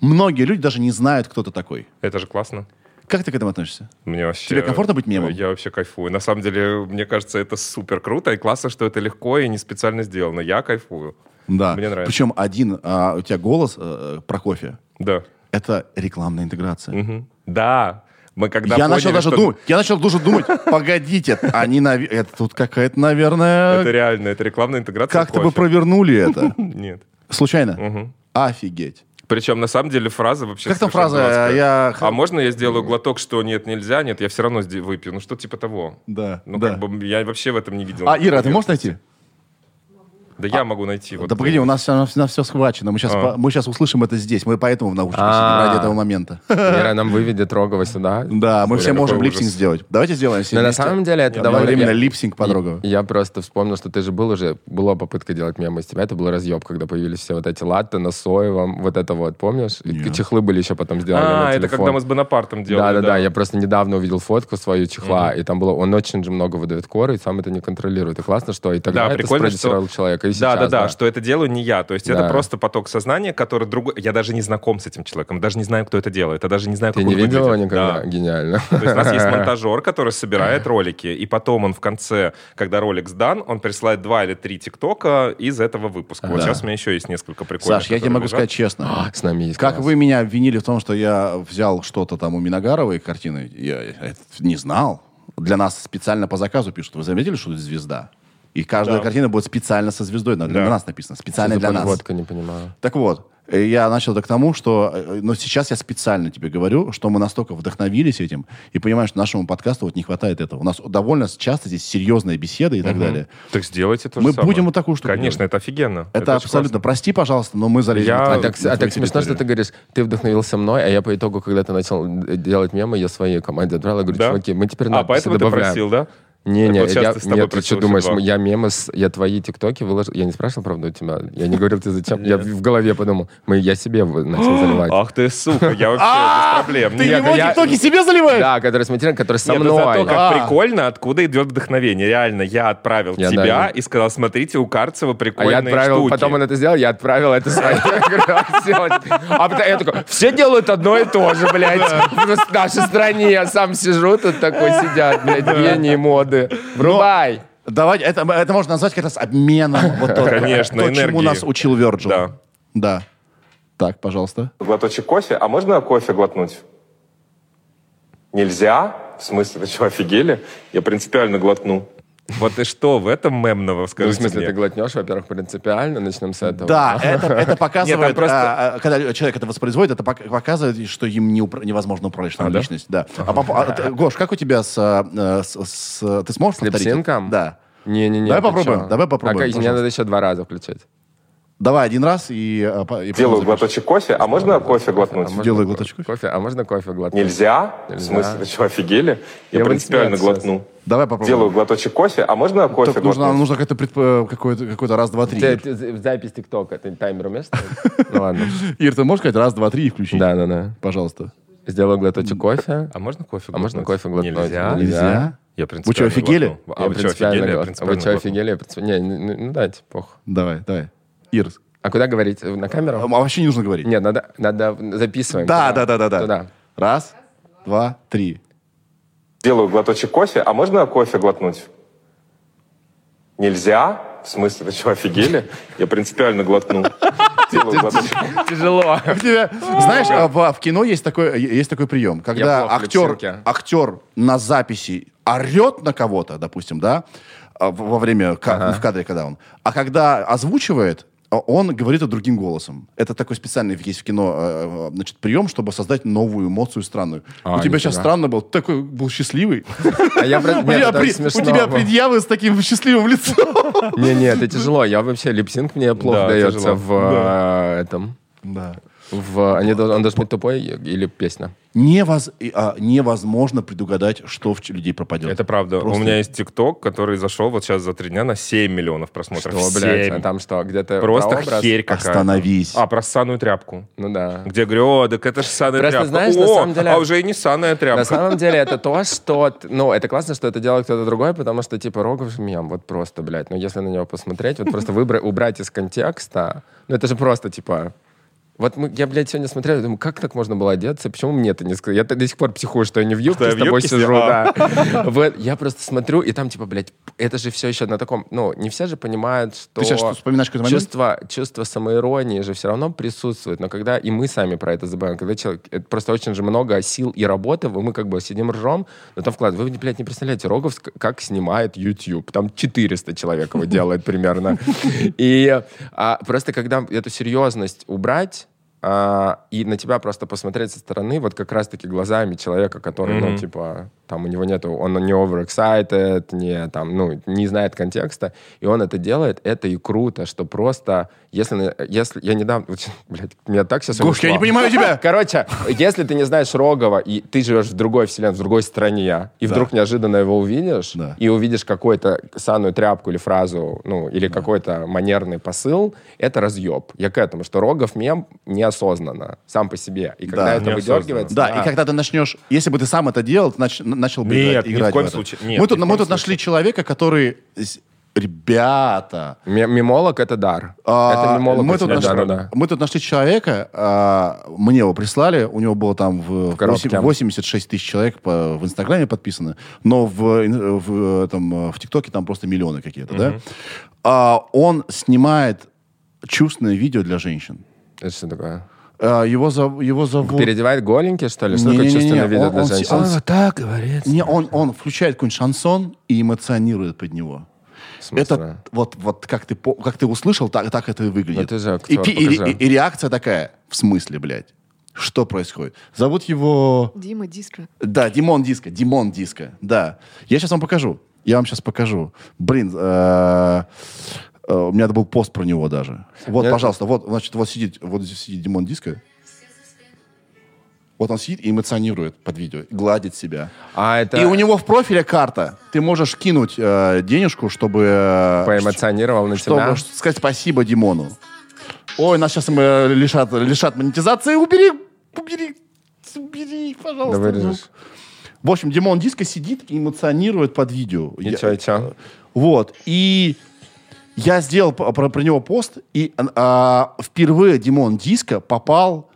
Многие люди даже не знают, кто ты такой. Это же классно. Как ты к этому относишься? Мне вообще... Тебе комфортно быть мемом? Я вообще кайфую. На самом деле, мне кажется, это супер круто и классно, что это легко и не специально сделано. Я кайфую. Да. Мне нравится. Причем один, а, у тебя голос э, про кофе, Да. это рекламная интеграция. Мгм. Да. Мы когда я поняли, начал даже что думать, я начал даже думать, погодите, они, наве- это тут какая-то, наверное, Это реально, это рекламная интеграция как-то бы провернули это. [LAUGHS] Нет. Случайно? Мгм. Офигеть. Причем, на самом деле, фраза вообще Как там фраза? дурацкая. Я... А можно я сделаю глоток, что нет, нельзя? Нет, я все равно выпью. Ну, что типа того. Да, Ну, да. как бы я вообще в этом не видел. А, Ира, ты никакой можешь найти? Да я могу найти. вот да погоди, у где-нибудь. нас, у нас все схвачено. Мы сейчас, А. мы сейчас услышим это здесь. Мы поэтому в наушниках А. сидим ради этого момента. [LAUGHS] Ира [LAUGHS] нам выведет Рогова сюда. Да, мы все можем липсинг сделать. Давайте сделаем Но на самом деле это довольно... Одновременно я- липсинг под Рогова. Я просто вспомнил, что ты же был уже, была попытка делать мемы из тебя, это был разъеб, когда появились все вот эти латте на соевом, вот это вот, помнишь? Чехлы были еще потом сделаны А, на это когда мы с Бонапартом делали. Да-да-да, я просто недавно увидел фотку свою чехла, и там было, он очень же много выдает коры, и сам это не контролирует. И классно, что и тогда Да, это спродюсировал человек. И делаю сейчас. Да, да, да, что это делаю не я. То есть Да. это просто поток сознания, который другой... Я даже не знаком с этим человеком, даже не знаю, кто это делает, я даже не знаю, Ты как не он видел его выглядит. никогда? Да. Гениально. То есть у нас есть [LAUGHS] монтажер, который собирает [LAUGHS] ролики, и потом он в конце, когда ролик сдан, он присылает два или три тиктока из этого выпуска. Вот сейчас у меня еще есть несколько прикольных. Саш, я тебе могу лежат. сказать честно. [GASPS] С нами есть Как класс. вы меня обвинили в том, что я взял что-то там у Миногаровой картины, я это не знал. Для нас специально по заказу пишут. Вы заметили, что это звезда? И каждая Да. картина будет специально со звездой. Для Да. нас написано. Специально для нас. не понимаю. Так вот, э, я начал это к тому, что... э, Но сейчас я специально тебе говорю, что мы настолько вдохновились этим и понимаем, что нашему подкасту вот не хватает этого. У нас довольно часто здесь серьезные беседы и так далее. Так сделайте то же Мы самое. будем вот такую штуку Конечно, делать. это офигенно. Это, очень абсолютно... классно. Прости, пожалуйста, но мы залезем Я- А так, а так смешно, что ты говоришь, ты вдохновился мной, а я по итогу, когда ты начал э, делать мемы, я своей команде отправил, я говорю, Да? чуваки, мы теперь А, надписи поэтому ты добавляем. просил, да? Не, Так не, вот я, ты нет, ты что думаешь, два. я мемы, с, я твои тиктоки выложил, я не спрашивал, правда, у тебя, я не говорил тебе зачем, я в голове подумал, мы, я себе начал заливать. Ах ты, сука, я вообще А, без проблем. Ты его тиктоки себе заливаешь? Да, который смонтирован, который со ну мной. зато как А. прикольно, откуда идет вдохновение. Реально, я отправил тебя и сказал, смотрите, у Карцева А прикольные я отправил, штуки. потом он это сделал, я отправил это своим. [LAUGHS] А потом я такой, все делают одно и то же, блядь, в нашей стране. Я сам сижу, тут такой сидят, блядь, гении моды. Врубай. Давайте, это, это можно назвать как раз обменом. Вот [LAUGHS] то, Конечно, то, чему нас учил Virgil. Да. Да. Так, пожалуйста. Глоточек кофе, а можно кофе глотнуть? Нельзя? В смысле, вы что, офигели? Я принципиально глотну. Вот и что в этом мемного, Ну, в скажите смысле, мне? ты глотнешь, во-первых, принципиально, начнем с этого. Да, это, это показывает, Нет, там просто- а, а, когда человек это воспроизводит, это пок- показывает, что им не упра- невозможно управлять, что А, он да? личность. Да. А, а, Гош, как у тебя с... с- с- ты сможешь С повторить? липсинком? Да. Не-не-не. Давай попробуем, давай попробуем, мне надо еще два раза включать. Давай один раз и... а, по- и Делаю глоточек кофе, а можно кофе А глотнуть? можно Делай ко- глоточек кофе. кофе. А можно кофе глотнуть? Нельзя? Нельзя. В смысле, вы что, офигели? Я, Я принципиально смеяться сейчас. глотну. Давай попробуем. Делаю глоточек кофе, а можно кофе Только нужно, глотнуть? нужно какой-то, предп- какой-то, какой-то раз, два, три. Ты- ты за- запись ТикТока, ты таймер умеешь ставить? Ну [LAUGHS] ладно. Ир, ты можешь сказать раз, два, три и включить? Да, да, да. Пожалуйста. Сделаю глоточек кофе. А можно кофе А можно кофе глотнуть? Нельзя? Нельзя? Я Вы что, принципиально офигели? глотну. А вы что, принципиально офигели? Принципиально Вы что, глотну. офигели? Я принципи- Не, ну, ну дайте, пох. Давай, давай. Ир, А куда говорить? На а камеру? вообще не нужно говорить. Нет, надо, надо записываем. Да, Туда. да, да, да, да. Туда. Раз, два, три. Делаю глоточек кофе, а можно кофе глотнуть? Нельзя? В смысле, вы что, офигели? Я принципиально глотну. Делаю глоточек. Тяжело. Знаешь, а в, в кино есть такой, есть такой прием, когда актер, актер на записи орет на кого-то, допустим, да, а, во время, в кадре, когда он, а когда озвучивает, а, он говорит это другим голосом. Это такой специальный есть в кино э, э, значит, прием, чтобы создать новую эмоцию странную. А, у тебя сейчас странно был, ты такой был счастливый. А я У тебя у предъявы с таким счастливым лицом. Не, не, это тяжело. Я вообще липсинг мне плохо Да, дается тяжело. в э, этом. Да. В, они он должен быть тупой или песня? Невоз- а, невозможно предугадать, что в людей пропадет. Это правда. Просто- У меня есть ТикТок, который зашел вот сейчас за три дня на 7 миллионов просмотров. Что, блядь, 7. а там что, где-то Просто прообраз? херь какая-то. Остановись. А, про ссаную тряпку. Ну да. Где говорю, о, так это же ссаная Просто тряпка. знаешь, о, на самом деле- а уже и не ссаная тряпка. На самом деле это то, [LAUGHS] что... Ну, это классно, что это делает кто-то другой, потому что, типа, Рогов мем, вот просто, блядь. Ну, если на него посмотреть, вот просто выбрать, убрать из контекста, ну, это же просто, типа... Вот мы, я, блядь, сегодня смотрел, я думаю, как так можно было одеться? Почему мне это не сказать? Я до сих пор психую, что я не в юбке Что с тобой юбке сижу, да. [LAUGHS] Вот, я просто смотрю, и там, типа, блядь, это же все еще на таком... Ну, не все же понимают, что... Ты сейчас что, вспоминаешь какой-то момент? чувство, чувство самоиронии же все равно присутствует, но когда и мы сами про это забываем, когда человек, это просто очень же много сил и работы, мы как бы сидим ржем, но там вклад. Вы, блядь, не представляете, Рогов как снимает YouTube, там 400 человек его делает примерно. [LAUGHS] И а, просто когда эту серьезность убрать, а, и на тебя просто посмотреть со стороны, вот как раз-таки глазами человека, который, ну, Мгм. типа, там у него нету, он не overexcited, не, там, ну, не знает контекста, и он это делает, это и круто, что просто, если, если я недавно, вот, [LAUGHS] блядь, меня так сейчас Гош, я не понимаю тебя. [LAUGHS] Короче, если ты не знаешь Рогова, и ты живешь в другой вселенной, в другой стране, и вдруг неожиданно его увидишь, Да. и увидишь какую-то санную тряпку или фразу, ну, или какой-то манерный посыл, это разъеб. Я к этому, что Рогов мем неосознанно, сам по себе. И когда Да, это выдергивается... Да, и когда ты начнешь, если бы ты сам это делал, ты нач- начал бы Нет, играть, ни в коем это. случае. Нет, мы тут, ни в мы тут нашли человека, который Ребята, Мимолог — это дар. а, это мимолог мы, тут нашли, да-да-да. мы тут нашли человека, а, мне его прислали, у него было там в, В коробке. 8 86 тысяч человек по- в Инстаграме подписано, но в, в, э, в ТикТоке там просто миллионы какие-то, да? А, он снимает чувственное видео для женщин. Это что такое? А, его, зов- его зовут... Переодевает голенький, что ли? Что такое Не-не-не-не, чувственное видео он- для он женщин? он си- так говорит. Не, он, он включает какой-нибудь шансон и эмоционирует под него. Это вот, вот как, ты, как ты услышал, так, так это и выглядит. Ты же и, актер, и- покажи. и- и реакция такая, в смысле, блядь? Что происходит? Зовут его... Дима, диско. Да, Димон Диско, Димон Диско, да. Я сейчас вам покажу. Я вам сейчас покажу. Блин, э, э, у меня был пост про него даже. Вот, Нет. пожалуйста, вот, значит, вот сидит, вот здесь сидит Димон Диско. Вот он сидит и эмоционирует под видео, гладит себя. А это И у него в профиле карта. Ты можешь кинуть э, денежку, чтобы... э, поэмоционировал на чтобы тебя? ш- сказать спасибо Димону. Ой, нас сейчас мы лишат, лишат монетизации. Убери, убери, убери, Да пожалуйста. вырежешь. В общем, Димон Диско сидит и эмоционирует под видео. И Я- чё, и чё? Вот. И я сделал про, про него пост, и а, впервые Димон Диско попал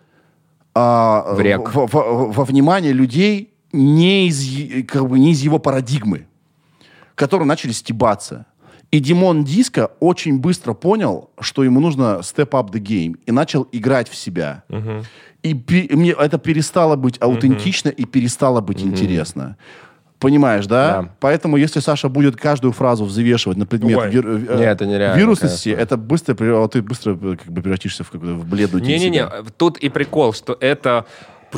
а, В рек. в- в- во внимание людей не из, как бы, не из его парадигмы, которые начали стебаться. И Димон Диско очень быстро понял, что ему нужно step up the game, и начал играть в себя. И пе- мне это перестало быть аутентично и перестало быть интересно. Понимаешь, да? Да. Поэтому, если Саша будет каждую фразу взвешивать на предмет Ой. вир- э, Не, это нереально, вирусности, конечно. это быстро, ты быстро э, как бы превратишься в, какую-то- в бледную тень Не-не-не, тут и прикол, что это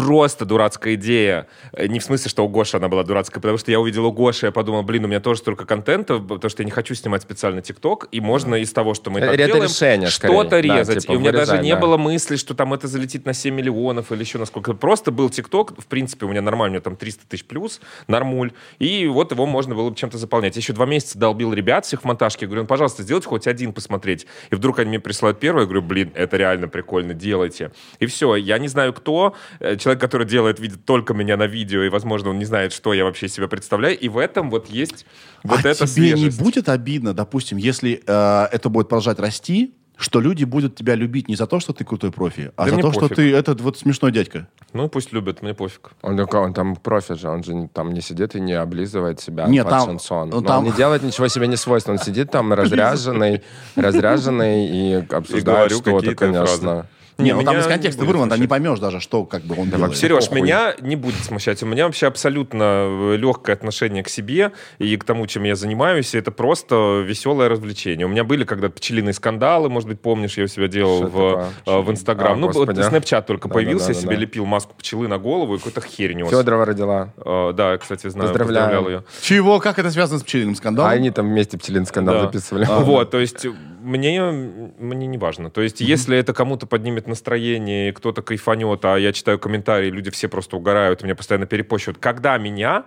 просто дурацкая идея. Э, Не в смысле, что у Гоши она была дурацкая, потому что я увидел у Гоши, я подумал, блин, у меня тоже столько контента, потому что я не хочу снимать специально ТикТок, и можно из того, что мы так это делаем, решение, что-то скорее. Да, резать. типа, и у меня даже вырезать, не да. было мысли, что там это залетит на 7 миллионов или еще насколько. Просто был ТикТок, в принципе, у меня нормально, у меня там 300 тысяч плюс, нормуль, и вот его можно было бы чем-то заполнять. Я еще два месяца долбил ребят всех в монтажке, говорю, ну, пожалуйста, сделайте хоть один посмотреть. И вдруг они мне присылают первый, я говорю, блин, это реально прикольно, делайте. И все, я не знаю, кто, э, человек, который делает, видит только меня на видео, и, возможно, он не знает, что я вообще себя представляю, и в этом вот есть вот а эта тебе свежесть. не будет обидно, допустим, если э, это будет продолжать расти, что люди будут тебя любить не за то, что ты крутой профи, а Да за то, что пофиг. ты этот вот смешной дядька. Ну, пусть любят, мне пофиг. Он, он там профи же, он же не- там не сидит и не облизывает себя Нет, под там- шансон. ну, там- Он не делает ничего себе не свойственно. Он сидит там разряженный, разряженный и обсуждает что-то, конечно. фразы. Не, ну там из контекста вырвано, там не поймешь даже, что как бы он делает. Сереж, меня не будет смущать. У меня вообще абсолютно легкое отношение к себе и к тому, чем я занимаюсь. И это просто веселое развлечение. У меня были когда-то пчелиные скандалы, может быть, помнишь, я у себя делал в, э, в Инстаграм. А, ну, господи. Snapchat только Да, появился, да, я да, себе да. лепил маску пчелы на голову и какую-то херь нес. Федорова родила. Э, да, я, кстати, знаю. Поздравляю. ее. Чего? Как это связано с пчелиным скандалом? А они там вместе пчелин скандал Да. записывали. Вот, то есть мне, мне не важно. То есть если это кому-то поднимет настроение, кто-то кайфанет, а я читаю комментарии, люди все просто угорают, меня постоянно перепощивают. Когда меня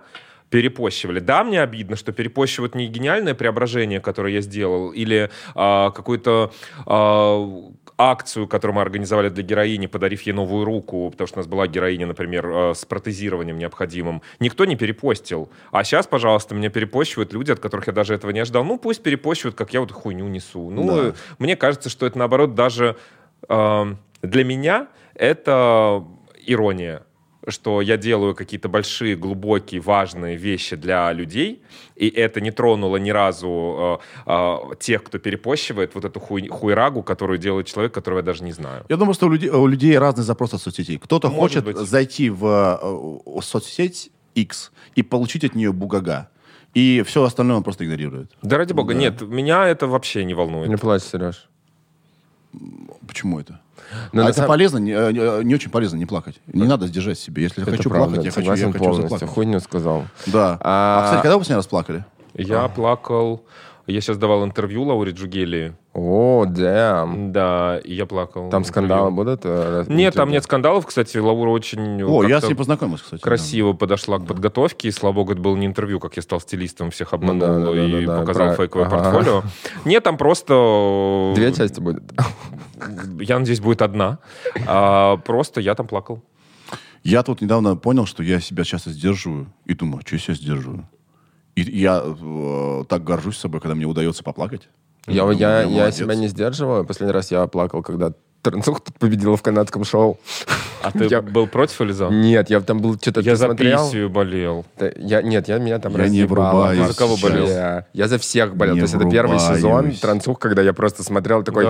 перепощивали. Да, мне обидно, что перепощивают не гениальное преображение, которое я сделал, или а, какую-то а, акцию, которую мы организовали для героини, подарив ей новую руку, потому что у нас была героиня, например, э, с протезированием необходимым. Никто не перепостил. А сейчас, пожалуйста, меня перепощивают люди, от которых я даже этого не ожидал. Ну, пусть перепощивают, как я вот хуйню несу. Ну, Да. мне кажется, что это, наоборот, даже э, для меня это ирония что я делаю какие-то большие, глубокие, важные вещи для людей, и это не тронуло ни разу э, э, тех, кто перепощивает вот эту хуй, хуйрагу, которую делает человек, которого я даже не знаю. Я думаю, что у людей, у людей разный запрос от соцсетей. Кто-то Может хочет быть. зайти в э, соцсеть X и получить от нее бугага. И все остальное он просто игнорирует. Да ради бога, Да. нет, меня это вообще не волнует. Не плачь, Сереж. Почему это? Ну, а это самом- полезно, не, э, не очень полезно не плакать. Не надо сдержать себе. Если я Это хочу правда, плакать, я хочу, я хочу заплакать. Хуйню сказал. Да. А- А, кстати, когда вы последний раз плакали? Я плакал... Я сейчас давал интервью Лауре Джугели. О, дэм. Да, и я плакал. Там скандалы интервью. будут? э, Нет, там интервью? нет скандалов. Кстати, Лаура очень... О, я с ней познакомился, кстати. красиво подошла к подготовке, и, слава богу, это было не интервью, как я стал стилистом, всех обманул да, да, и да, да, показал про- фейковое ага. портфолио. Нет, там просто... Две части будет. [LAUGHS] Я надеюсь, будет одна. А, просто я там плакал. Я тут недавно понял, что я себя часто сдерживаю. И думаю, что я себя сдерживаю? И я э, так горжусь собой, когда мне удается поплакать. Я, я, я я себя не сдерживаю. Последний раз я плакал, когда Трансух тут победила в канадском шоу. А ты Я- был против или за? Нет, я там был что-то Я за смотрел. пенсию болел. Да, я, нет, я меня там Я не врубаюсь За кого болел? Я, я за всех болел. Не То есть это первый врубаюсь. сезон Трансух, когда я просто смотрел такой...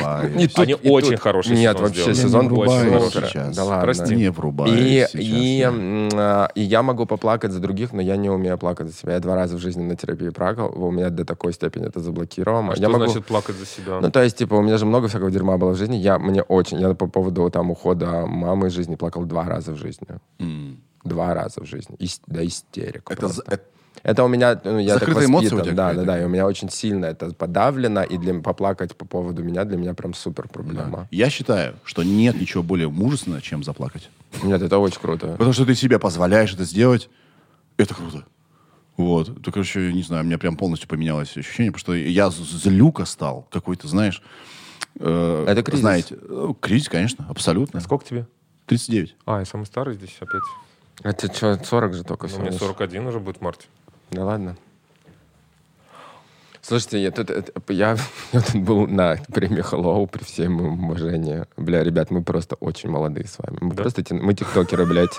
Да. И тут, Они и очень тут. хороший Нет, сезон вообще сделали. Я сезон не очень хороший. сейчас. Да ладно. Прости. Не врубаюсь И, сейчас. и, м, а, и я могу поплакать за других, но я не умею плакать за себя. Я два раза в жизни на терапии плакал. У меня до такой степени это заблокировано. А я что могу... значит плакать за себя? Ну, то есть, типа, у меня же много всякого дерьма было в жизни. Я, мне очень... Я по поводу там ухода мамы из жизни плакал два раза в жизни. М. Два раза в жизни. Ис- до истерик. Это, просто. это- Это у меня, ну, я так эмоция у воспитан. тебя Да, да, да. И у меня очень сильно это подавлено, и для поплакать по поводу меня для меня прям супер проблема. я считаю, что нет ничего более мужественного, чем заплакать. Нет, это очень круто. Потому что ты себе позволяешь это сделать. Это круто. Вот. То, короче, не знаю, у меня прям полностью поменялось ощущение, потому что я злюка стал какой-то, знаешь... э, Это кризис. Знаете, э, кризис, конечно, абсолютно. Сколько тебе? 39. А, я самый старый здесь опять. А ты что, 40 же только Ну, мне всего лишь. 41 уже будет в марте. Да ладно. Слушайте, я тут, это- я, [LAUGHS] я тут был на премии Hello при всем уважении. Бля, ребят, мы просто очень молодые с вами. Мы Да? просто мы тиктокеры, блядь.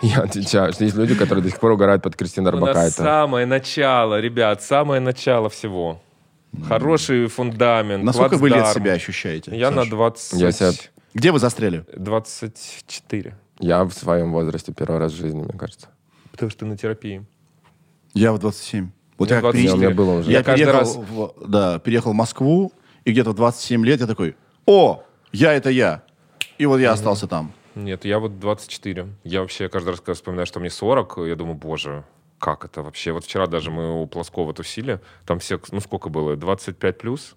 Я отвечаю, что есть люди, которые до сих пор угорают под Кристиной У нас Арбакайте. самое начало, ребят, самое начало всего. Хороший фундамент, Насколько вы лет плацдарм. себя ощущаете? Я на Саш? 20... Я себя- Где вы застряли? 24. Я в своем возрасте первый раз в жизни, мне кажется. Потому что ты на терапии. Я в 27. Вот я как 27. Не, у меня было уже. Я, Я каждый переехал, раз- в, да, переехал в Москву, и где-то в 27 лет я такой, о, я это я. И вот я остался там. Нет, я вот 24. Я вообще каждый раз, когда вспоминаю, что мне 40, я думаю, боже, как это вообще? Вот вчера даже мы у Плоскова тусили, там все, ну сколько было, 25 плюс?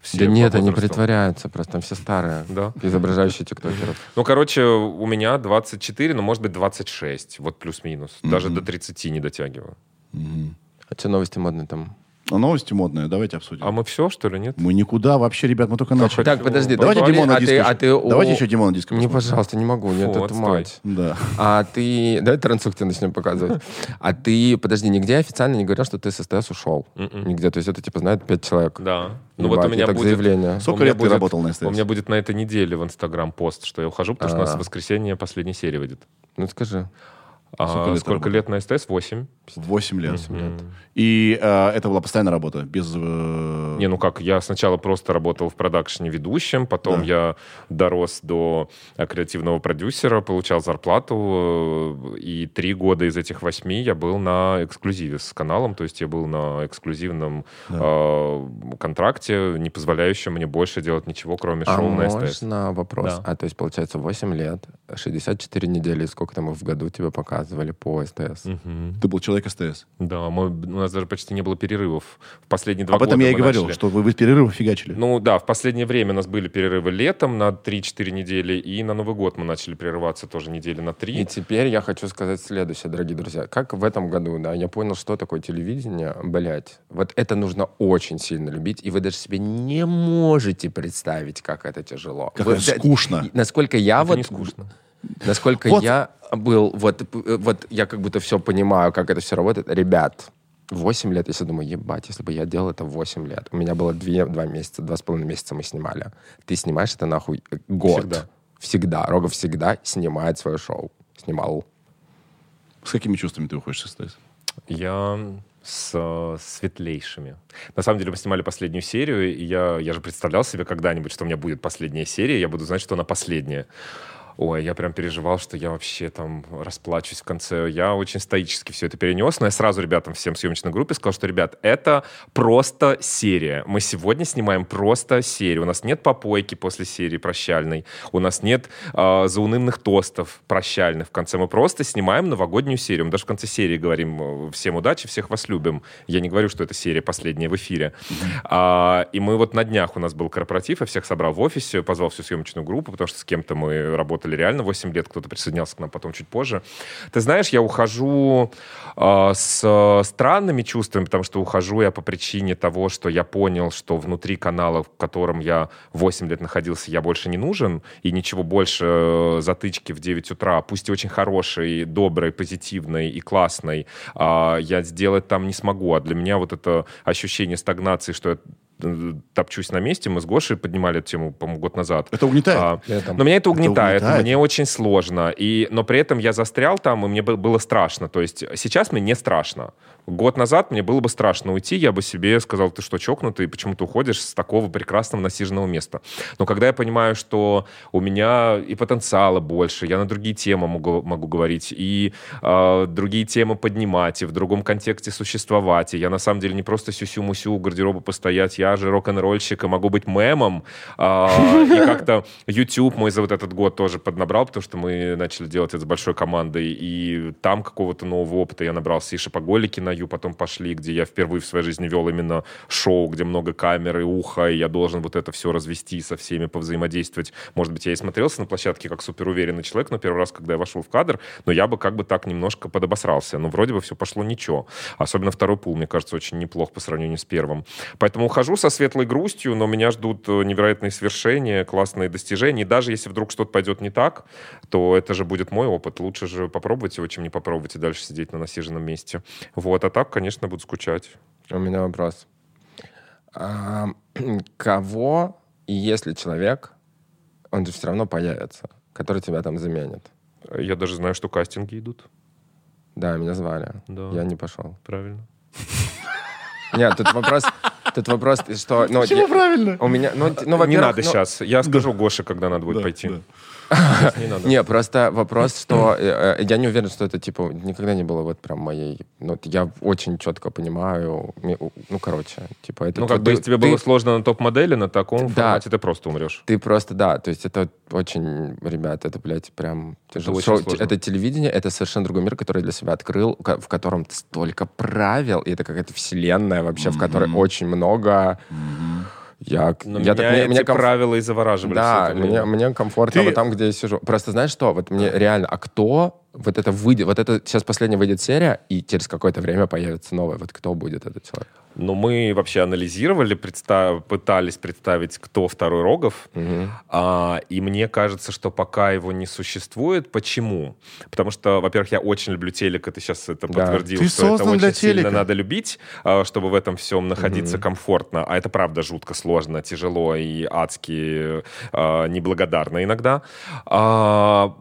Все да нет, они притворяются, просто там все старые. Да. Изображающие тиктокеров. Ну, короче, у меня 24, но может быть 26, вот плюс-минус. Даже до 30 не дотягиваю. А что новости модные там? А новости модные, давайте обсудим. А мы все, что ли, нет? Мы никуда вообще, ребят, мы только начали. Так, подожди, Давайте давай, Димона а ты- диско. а ты у- Давайте еще Димона диско. Не, пожалуйста, не могу, нет, Фу, это отстой. мать. Да. А ты... Давай трансух тебе начнем показывать. [LAUGHS] А ты, подожди, нигде официально не говорил, что ты с СТС ушел? Мгм. Нигде, то есть это, типа, знает пять человек? Да. Ну вот у меня будет... заявление. Сколько лет ты работал на СТС? У меня будет на этой неделе в Инстаграм пост, что я ухожу, потому что у нас А. в воскресенье последняя серия выйдет. Ну, скажи. А Сколько лет ты сколько лет на СТС? 8. 8 лет. Мгм. И э, это была постоянная работа, без... э, Не, ну как, я сначала просто работал в продакшене ведущим, потом Да. я дорос до э, креативного продюсера, получал зарплату, э, и три года из этих восьми я был на эксклюзиве с каналом, то есть я был на эксклюзивном э, контракте, не позволяющем мне больше делать ничего, кроме А шоу на СТС. можно вопрос? Да. А то есть, получается, 8 лет, 64 недели, сколько там в году тебе показывали по СТС? Мгм. Ты был человек СТС. Да, мы- у нас даже почти не было перерывов. В последние два Об этом года я и говорил, начали- что вы в перерывы фигачили. Ну да, в последнее время у нас были перерывы летом на 3-4 недели, и на Новый год мы начали прерываться тоже недели на 3. И теперь я хочу сказать следующее, дорогие друзья. Как в этом году, да, я понял, что такое телевидение, блять. Вот это нужно очень сильно любить, и вы даже себе не можете представить, как это тяжело. Как Вы- это скучно. Насколько я Это вот... не скучно. Насколько Вот. я был, вот, вот я как будто все понимаю, как это все работает. Ребят, 8 лет, если думаю, ебать, если бы я делал это 8 лет. У меня было 2, 2 месяца, 2,5 месяца мы снимали. Ты снимаешь это нахуй год. Всегда. Всегда. Рогов всегда снимает свое шоу. Снимал. С какими чувствами ты уходишь с СТС? Я с светлейшими. На самом деле мы снимали последнюю серию, и я, я же представлял себе когда-нибудь, что у меня будет последняя серия, я буду знать, что она последняя. Ой, я прям переживал, что я вообще там расплачусь в конце. Я очень стоически все это перенес, но я сразу ребятам всем в съемочной группе сказал, что, ребят, это просто серия. Мы сегодня снимаем просто серию. У нас нет попойки после серии прощальной, у нас нет э, заунывных тостов прощальных в конце. Мы просто снимаем новогоднюю серию. Мы даже в конце серии говорим э, всем удачи, всех вас любим. Я не говорю, что это серия последняя в эфире. А, и мы вот на днях у нас был корпоратив, я всех собрал в офисе, позвал всю съемочную группу, потому что с кем-то мы работали работали реально 8 лет, кто-то присоединялся к нам потом чуть позже. Ты знаешь, я ухожу э, с странными чувствами, потому что ухожу я по причине того, что я понял, что внутри канала, в котором я 8 лет находился, я больше не нужен, и ничего больше э, затычки в 9 утра, пусть и очень хорошей, доброй, позитивной и классной, э, я сделать там не смогу. А для меня вот это ощущение стагнации, что я топчусь на месте. Мы с Гошей поднимали эту тему, по-моему, год назад. Это угнетает. А, Это- но меня это угнетает, угнетает. мне очень сложно. И, но при этом я застрял там, и мне бы- было страшно. То есть сейчас мне не страшно. Год назад мне было бы страшно уйти, я бы себе сказал, ты что, чокнутый, почему ты уходишь с такого прекрасного насиженного места? Но когда я понимаю, что у меня и потенциала больше, я на другие темы могу, могу говорить, и э, другие темы поднимать, и в другом контексте существовать, и я на самом деле не просто сюсю-мусю у гардероба постоять, я же рок-н-ролльщик, и могу быть мемом, а, и [LAUGHS] как-то YouTube мой за вот этот год тоже поднабрал, потому что мы начали делать это с большой командой, и там какого-то нового опыта я набрался, и шопоголики на Ю потом пошли, где я впервые в своей жизни вел именно шоу, где много камер и уха, и я должен вот это все развести со всеми, повзаимодействовать. Может быть, я и смотрелся на площадке как суперуверенный человек, но первый раз, когда я вошел в кадр, но я бы как бы так немножко подобосрался. Но вроде бы все пошло ничего. Особенно второй пул, мне кажется, очень неплох по сравнению с первым. Поэтому ухожу со светлой грустью, но меня ждут э, невероятные свершения, классные достижения. И даже если вдруг что-то пойдет не так, то это же будет мой опыт. Лучше же попробовать его, чем не попробовать и дальше сидеть на насиженном месте. Вот. А так, конечно, буду скучать. У меня вопрос. А, [CLEARS THROAT] кого, и если человек, он же все равно появится, который тебя там заменит? Я даже знаю, что кастинги идут. Да, меня звали. Да. Я не пошел. Правильно. [LAUGHS] Нет, тут вопрос, тут вопрос, что... Ну, я- правильно? у меня, ну, ну, не во-первых, надо ну, сейчас. Я скажу Гоше, когда надо будет Да, пойти. да. Не просто вопрос, что э, э, я не уверен, что это типа никогда не было вот прям моей. Ну, я очень четко понимаю. Ну, короче, типа это. Ну, ты- как бы, если тебе было сложно на топ-модели, на таком Да. формате ты просто умрешь. Ты просто, да, то есть это очень, ребят, это, блядь, прям... тяжело. это телевидение, это совершенно другой мир, который я для себя открыл, в котором столько правил, и это какая-то вселенная вообще, в которой очень много... Я, Но я меня так- мне- эти мне комф- правила и завораживали Да, мне, мне комфортно Ты- вот там, где я сижу. Просто знаешь что? Вот мне реально, а кто вот это выйдет? Вот это сейчас последняя выйдет серия, и через какое-то время появится новая. Вот кто будет этот человек? Но мы вообще анализировали, представ- пытались представить, кто второй Рогов. А, и мне кажется, что пока его не существует. Почему? Потому что, во-первых, я очень люблю телек, и ты сейчас это Да. подтвердил, Ты что это очень для сильно телека. надо любить, а, чтобы в этом всем находиться комфортно. А это правда жутко сложно, тяжело и адски а, неблагодарно иногда. А,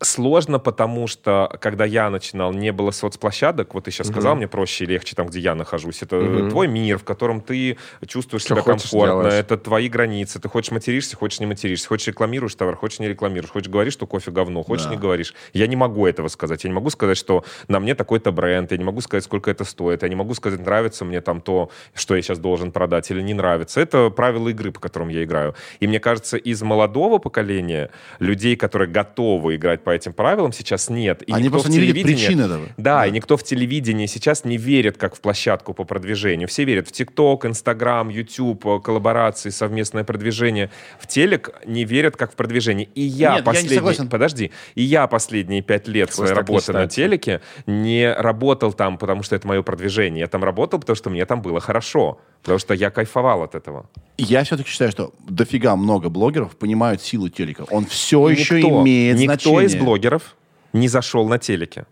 Сложно, потому что, когда я начинал, не было соцплощадок. Вот ты сейчас сказал, мне проще и легче там, где я нахожусь. Это Мгм. твой мир, в котором ты чувствуешь Что себя комфортно. делаешь. Это твои границы. Ты хочешь материшься, хочешь не материшься. Хочешь рекламируешь товар, хочешь не рекламируешь. Хочешь говоришь, что кофе говно, хочешь Да. не говоришь. Я не могу этого сказать. Я не могу сказать, что на мне такой-то бренд. Я не могу сказать, сколько это стоит. Я не могу сказать, нравится мне там то, что я сейчас должен продать или не нравится. Это правила игры, по которым я играю. И мне кажется, из молодого поколения людей, которые готовы играть по этим правилам, сейчас нет. И Они никто просто не видят телевидении- причин этого. да, и никто в телевидении сейчас не верит как в площадку по продвижению. Все верят в ТикТок, Инстаграм, Ютуб, э, коллаборации, совместное продвижение. В телек не верят как в продвижение. И я Нет, я не согласен. Подожди. И я последние пять лет своей так не работы на телеке не работал там, потому что это мое продвижение. Я там работал, потому что мне там было хорошо. Потому что я кайфовал от этого. Я все-таки считаю, что дофига много блогеров понимают силу телека. Он все И еще никто, имеет никто значение. из блогеров не зашел на телеке.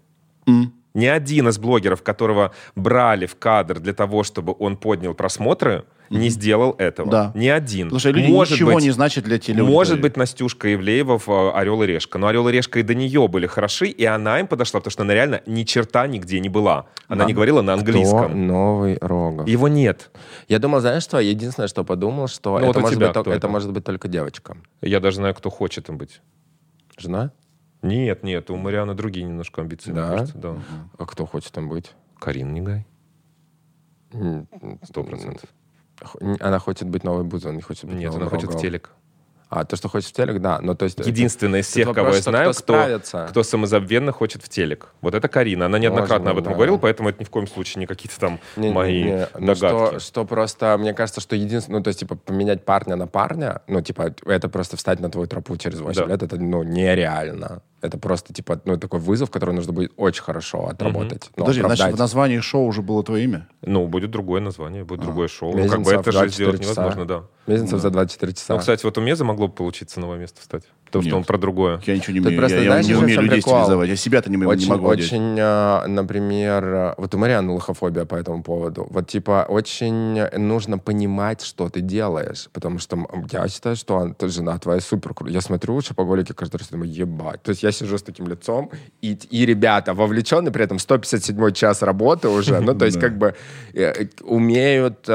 М. Ни один из блогеров, которого брали в кадр для того, чтобы он поднял просмотры, не сделал этого. Да. Ни один. Потому что люди Может ничего быть, не значат для телеаудитории. Может быть, Настюшка Ивлеева в э, «Орел и решка». Но «Орел и решка» и до нее были хороши, и она им подошла, потому что она реально ни черта нигде не была. Она Да. не говорила на Кто английском. новый Рогов? Его нет. Я думал, знаешь что? Единственное, что подумал, что Ну, вот это, у может тебя быть, кто это это? может быть только девочка. Я даже знаю, кто хочет им быть. Жена? Нет, нет, у Марианы другие немножко амбиции, Да? кажется. Да. А кто хочет там быть? Карин Негай. Сто процентов. Она хочет быть новой Бузовой, не хочет быть Нет, она хочет в телек. А, то, что хочешь в телек, да. Ну, то есть, это- Единственная из всех, кого вопрос, я что знаю, кто кто, кто самозабвенно хочет в телек. Вот это Карина. Она неоднократно Может об этом да. говорила, поэтому это ни в коем случае не какие-то там Не- не- мои не, ну, догадки. Что, что просто, мне кажется, что единственное, ну, то есть, типа, поменять парня на парня, ну, типа, это просто встать на твою тропу через 8 Да. лет, это, ну, нереально. Это просто, типа, ну, такой вызов, который нужно будет очень хорошо отработать. Ну, Подожди, значит, оправдать. в названии шоу уже было твое имя? Ну, будет другое название, будет другое шоу. Ну, Мезенцев как бы это же 24 сделать часа. невозможно, да. Мезенцев за 24 часа. Ну, кстати, вот у Меза могло бы получиться новое место встать. Потому что Нет. он про другое. Я ничего не умею. просто, я, я знаешь, не еще умею людей прикол? стилизовать. Я себя-то не, могу- не очень, могу одеть. очень, э, например, э, вот у Марианы лохофобия по этому поводу. Вот, типа, очень нужно понимать, что ты делаешь. Потому что я считаю, что он- ты, жена твоя супер круто. Я смотрю шопоголики каждый раз думаю, ебать. То есть я сижу с таким лицом, и, и ребята вовлечены при этом 157 час работы уже. Ну, то есть, как бы э, умеют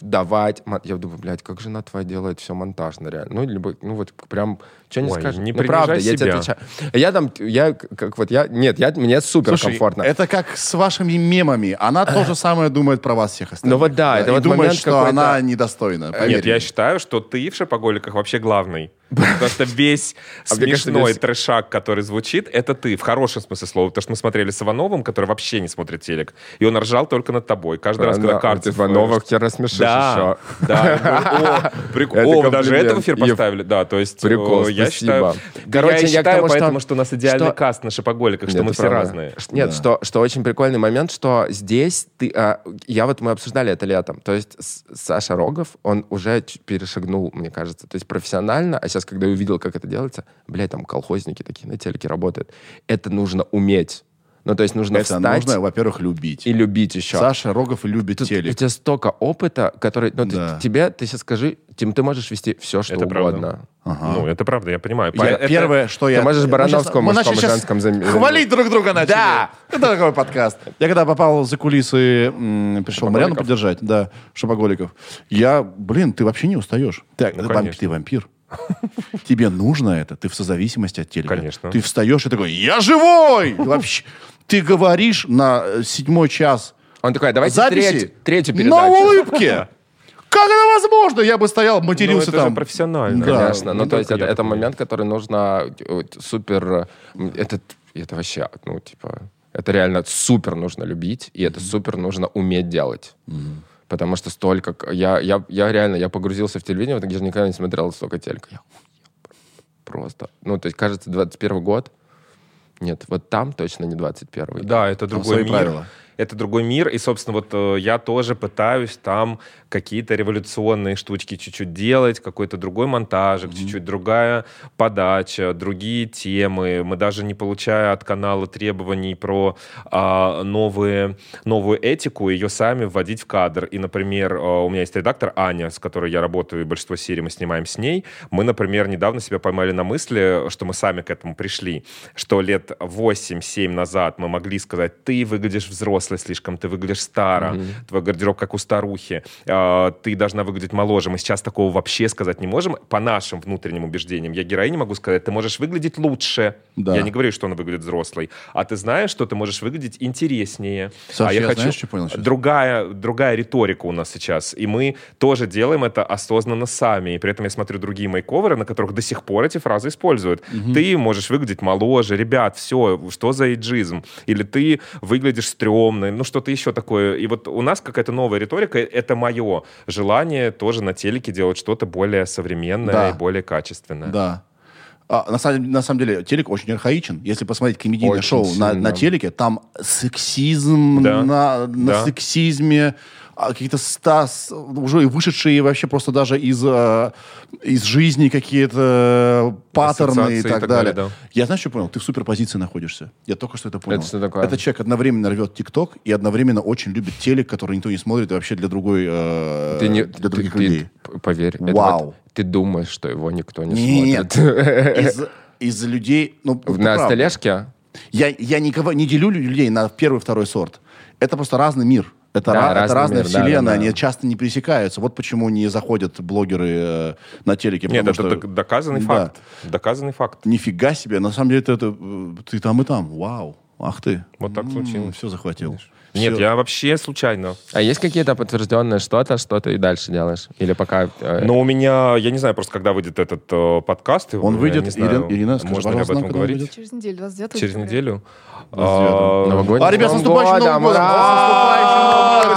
давать... Я думаю, блядь, как жена твоя делает все монтажно, реально. Ну, либо, ну, вот прям... Что не Ой, скажешь? не ну, правда, я тебе себя. отвечаю. Я там, я как вот я, нет, я мне супер Слушай, комфортно. это как с вашими мемами. Она то же самое думает про вас всех остальных. Ну вот да, это и вот думает, момент что она недостойна. поверь Нет, я считаю, что ты в шопоголиках вообще главный. Потому что весь [LAUGHS] А кажется, смешной трешак, который звучит, это ты, в хорошем смысле слова. Потому что мы смотрели с Ивановым, который вообще не смотрит телек. И он ржал только над тобой. Каждый раз, когда вот Ивановых тебя рассмешишь Да, еще. да. Говорю, [LAUGHS] О, даже это в эфир поставили. Да, то есть... Прикол, э, я считаю... Короче, я считаю поэтому, что у нас идеальный каст на шопоголиках, что мы все разные. Нет, что, очень прикольный момент, что здесь ты... а, я вот, мы обсуждали это летом. То есть Саша Рогов, он уже перешагнул, мне кажется. То есть профессионально, а сейчас, когда я увидел, как это делается, блядь, там колхозники такие на телеке работают. Это нужно уметь. Ну, то есть нужно Это встать нужно, во-первых, любить. и любить еще. Саша Рогов любит Тут телек. у тебя столько опыта, который... Ну, ты- Да. тебе, ты сейчас скажи, Тим, ты можешь вести все, что Это правда. угодно. Ага. Ну, это правда, я понимаю. Я- Это- Первое, что я... можешь Мы Барановского щас- мы мужском начали и щас женском зам- Хвалить друг друга начали. Да! Это такой подкаст. Я когда попал за кулисы, м, пришел Марьяну поддержать, да, шопоголиков, я, блин, ты вообще не устаешь. Так, Ну, ты, ты вампир. [LAUGHS] Тебе нужно это, ты в созависимости от телека. Конечно. Ты встаешь и такой, я живой! Вообще, ты говоришь на э, седьмой час Он такой, «А давайте записи треть- третью на передачу. улыбке. [LAUGHS] Как это возможно? Я бы стоял, матерился Ну, это же там. профессионально. Да. Конечно. Ну, то есть это, я это момент, который нужно э, супер... э, Это, это вообще, ну, типа... Это реально супер нужно любить, и это супер нужно уметь делать. Потому что столько... Я, я, я реально, я погрузился в телевидение, вот я же никогда не смотрел столько телека. Я просто... Ну, то есть, кажется, 21 год. Нет, вот там точно не 21 Да, это другой мир. правила. Это другой мир, и, собственно, вот э, я тоже пытаюсь там какие-то революционные штучки чуть-чуть делать, какой-то другой монтажик, чуть-чуть другая подача, другие темы. Мы даже не получая от канала требований про а, новые, новую этику, ее сами вводить в кадр. И, например, э, у меня есть редактор Аня, с которой я работаю, и большинство серий мы снимаем с ней. Мы, например, недавно себя поймали на мысли, что мы сами к этому пришли, что лет 8-7 назад мы могли сказать, ты выглядишь взрослой слишком, ты выглядишь старо, твой гардероб как у старухи, э, ты должна выглядеть моложе. Мы сейчас такого вообще сказать не можем. По нашим внутренним убеждениям я героине могу сказать, ты можешь выглядеть лучше. Да. Я не говорю, что она выглядит взрослой. А ты знаешь, что ты можешь выглядеть интереснее. Саш, а я я хочу... знаешь, что понял сейчас? Другая, другая риторика у нас сейчас. И мы тоже делаем это осознанно сами. И при этом я смотрю другие мейковеры, на которых до сих пор эти фразы используют. Ты можешь выглядеть моложе. Ребят, все, что за эйджизм? Или ты выглядишь стрёмно. Ну, что-то еще такое. И вот у нас какая-то новая риторика. Это мое желание тоже на телеке делать что-то более современное Да. и более качественное. Да. А, на, самом, на самом деле, телек очень архаичен. Если посмотреть комедийное Очень шоу на, сильно. на телеке, там сексизм Да. на, на Да. сексизме, какие-то стас, уже и вышедшие вообще просто даже из, э, из жизни какие-то паттерны и Ассоциации так, далее. да. Я знаешь, что понял? Ты в суперпозиции находишься. Я только что это понял. Это что такое? Это человек одновременно рвет ТикТок и одновременно очень любит телек, который никто не смотрит и вообще для другой э, Ты не, для других ты- людей. поверь, это Вау. вот ты думаешь, что его никто не Нет. смотрит. Из, [LAUGHS] из людей... Ну, это На столешке? Я, я никого не делю людей на первый второй сорт. Это просто разный мир. Это, Да, это разный разная мир, да, вселенная, да, да. они часто не пересекаются. Вот почему не заходят блогеры э, на телеке. Нет, это что- док- доказанный Да. факт. Доказанный факт. Нифига себе, на самом деле это, это, ты там и там. Вау. ах ты. Вот так случилось. Все захватил. Нет, я вообще случайно. А есть какие-то подтвержденные что-то, что ты и дальше делаешь? Или пока... э, Но у меня, я не знаю просто, когда выйдет этот э, подкаст. Он выйдет, Ирина- Ирина, скажи, можно ли об этом говорить? выйдет? Через неделю, 29 Через неделю? 29. А, Новогодний А, ребят, с наступающим Новым годом!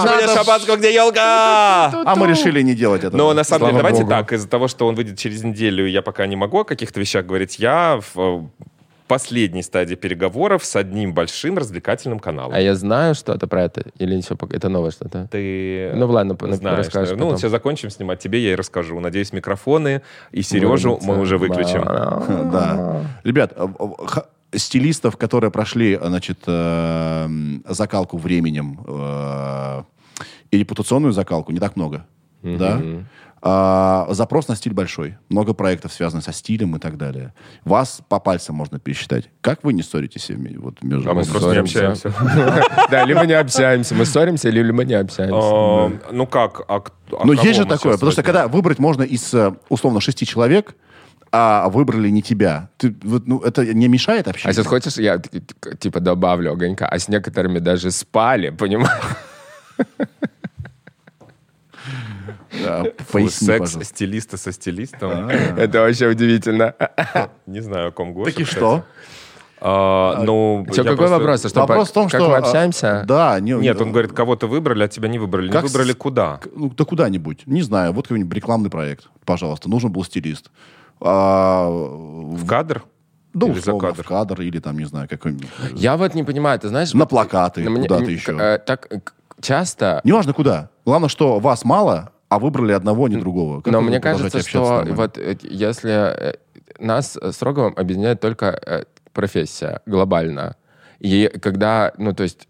Сегодня шампанского, где елка! А мы решили не делать это. Но на самом деле, давайте так, из-за того, что он выйдет через неделю, я пока не могу о каких-то вещах говорить, я в э, последней стадии переговоров с одним большим развлекательным каналом. А я знаю что-то про это? Или еще пока... Это новое что-то? Ты Ну ладно, п- знаешь, расскажешь наверное. Ну, сейчас закончим снимать, тебе я и расскажу. Надеюсь, микрофоны и Сережу мы уже выключим. [LAUGHS] Да. Ребят, э, э, стилистов, которые прошли, значит, э, закалку временем и репутационную закалку, не так много. Да? А, запрос на стиль большой. Много проектов связано со стилем и так далее. Вас по пальцам можно пересчитать. Как вы не ссоритесь вот между А мы собой? просто не общаемся. [LAUGHS] Да, либо не общаемся. Мы ссоримся, либо не общаемся. А, Ну как? а а Но кого есть же мы такое, потому что когда выбрать можно из, э, условно, шести человек, а выбрали не тебя, ты, вот, ну, это не мешает А общению? сейчас хочешь, я типа добавлю огонька, а с некоторыми даже спали, понимаешь? [LAUGHS] Секс стилиста со стилистом. [LAUGHS] Это вообще удивительно. Не знаю, о ком Гоша. Так и что? А, ну, Че, я какой просто- вопрос? Что, Вопрос в том, как что... мы а, общаемся? Да. Не, Нет, он говорит, кого-то выбрали, а тебя не выбрали. Как не выбрали с- куда? Ну, да куда-нибудь. Не знаю, вот какой-нибудь рекламный проект, пожалуйста. Нужен был стилист. А, В кадр? да, или за условно, кадр? в кадр или там, не знаю, какой-нибудь... Я вот не понимаю, ты знаешь... На вот, плакаты, ну, куда-то еще. э, Так часто... Неважно куда. Главное, что вас мало, а выбрали одного, а не другого. Как Но мне кажется, что вот э, если э, нас с Роговым объединяет только э, профессия глобально. И когда, ну, то есть,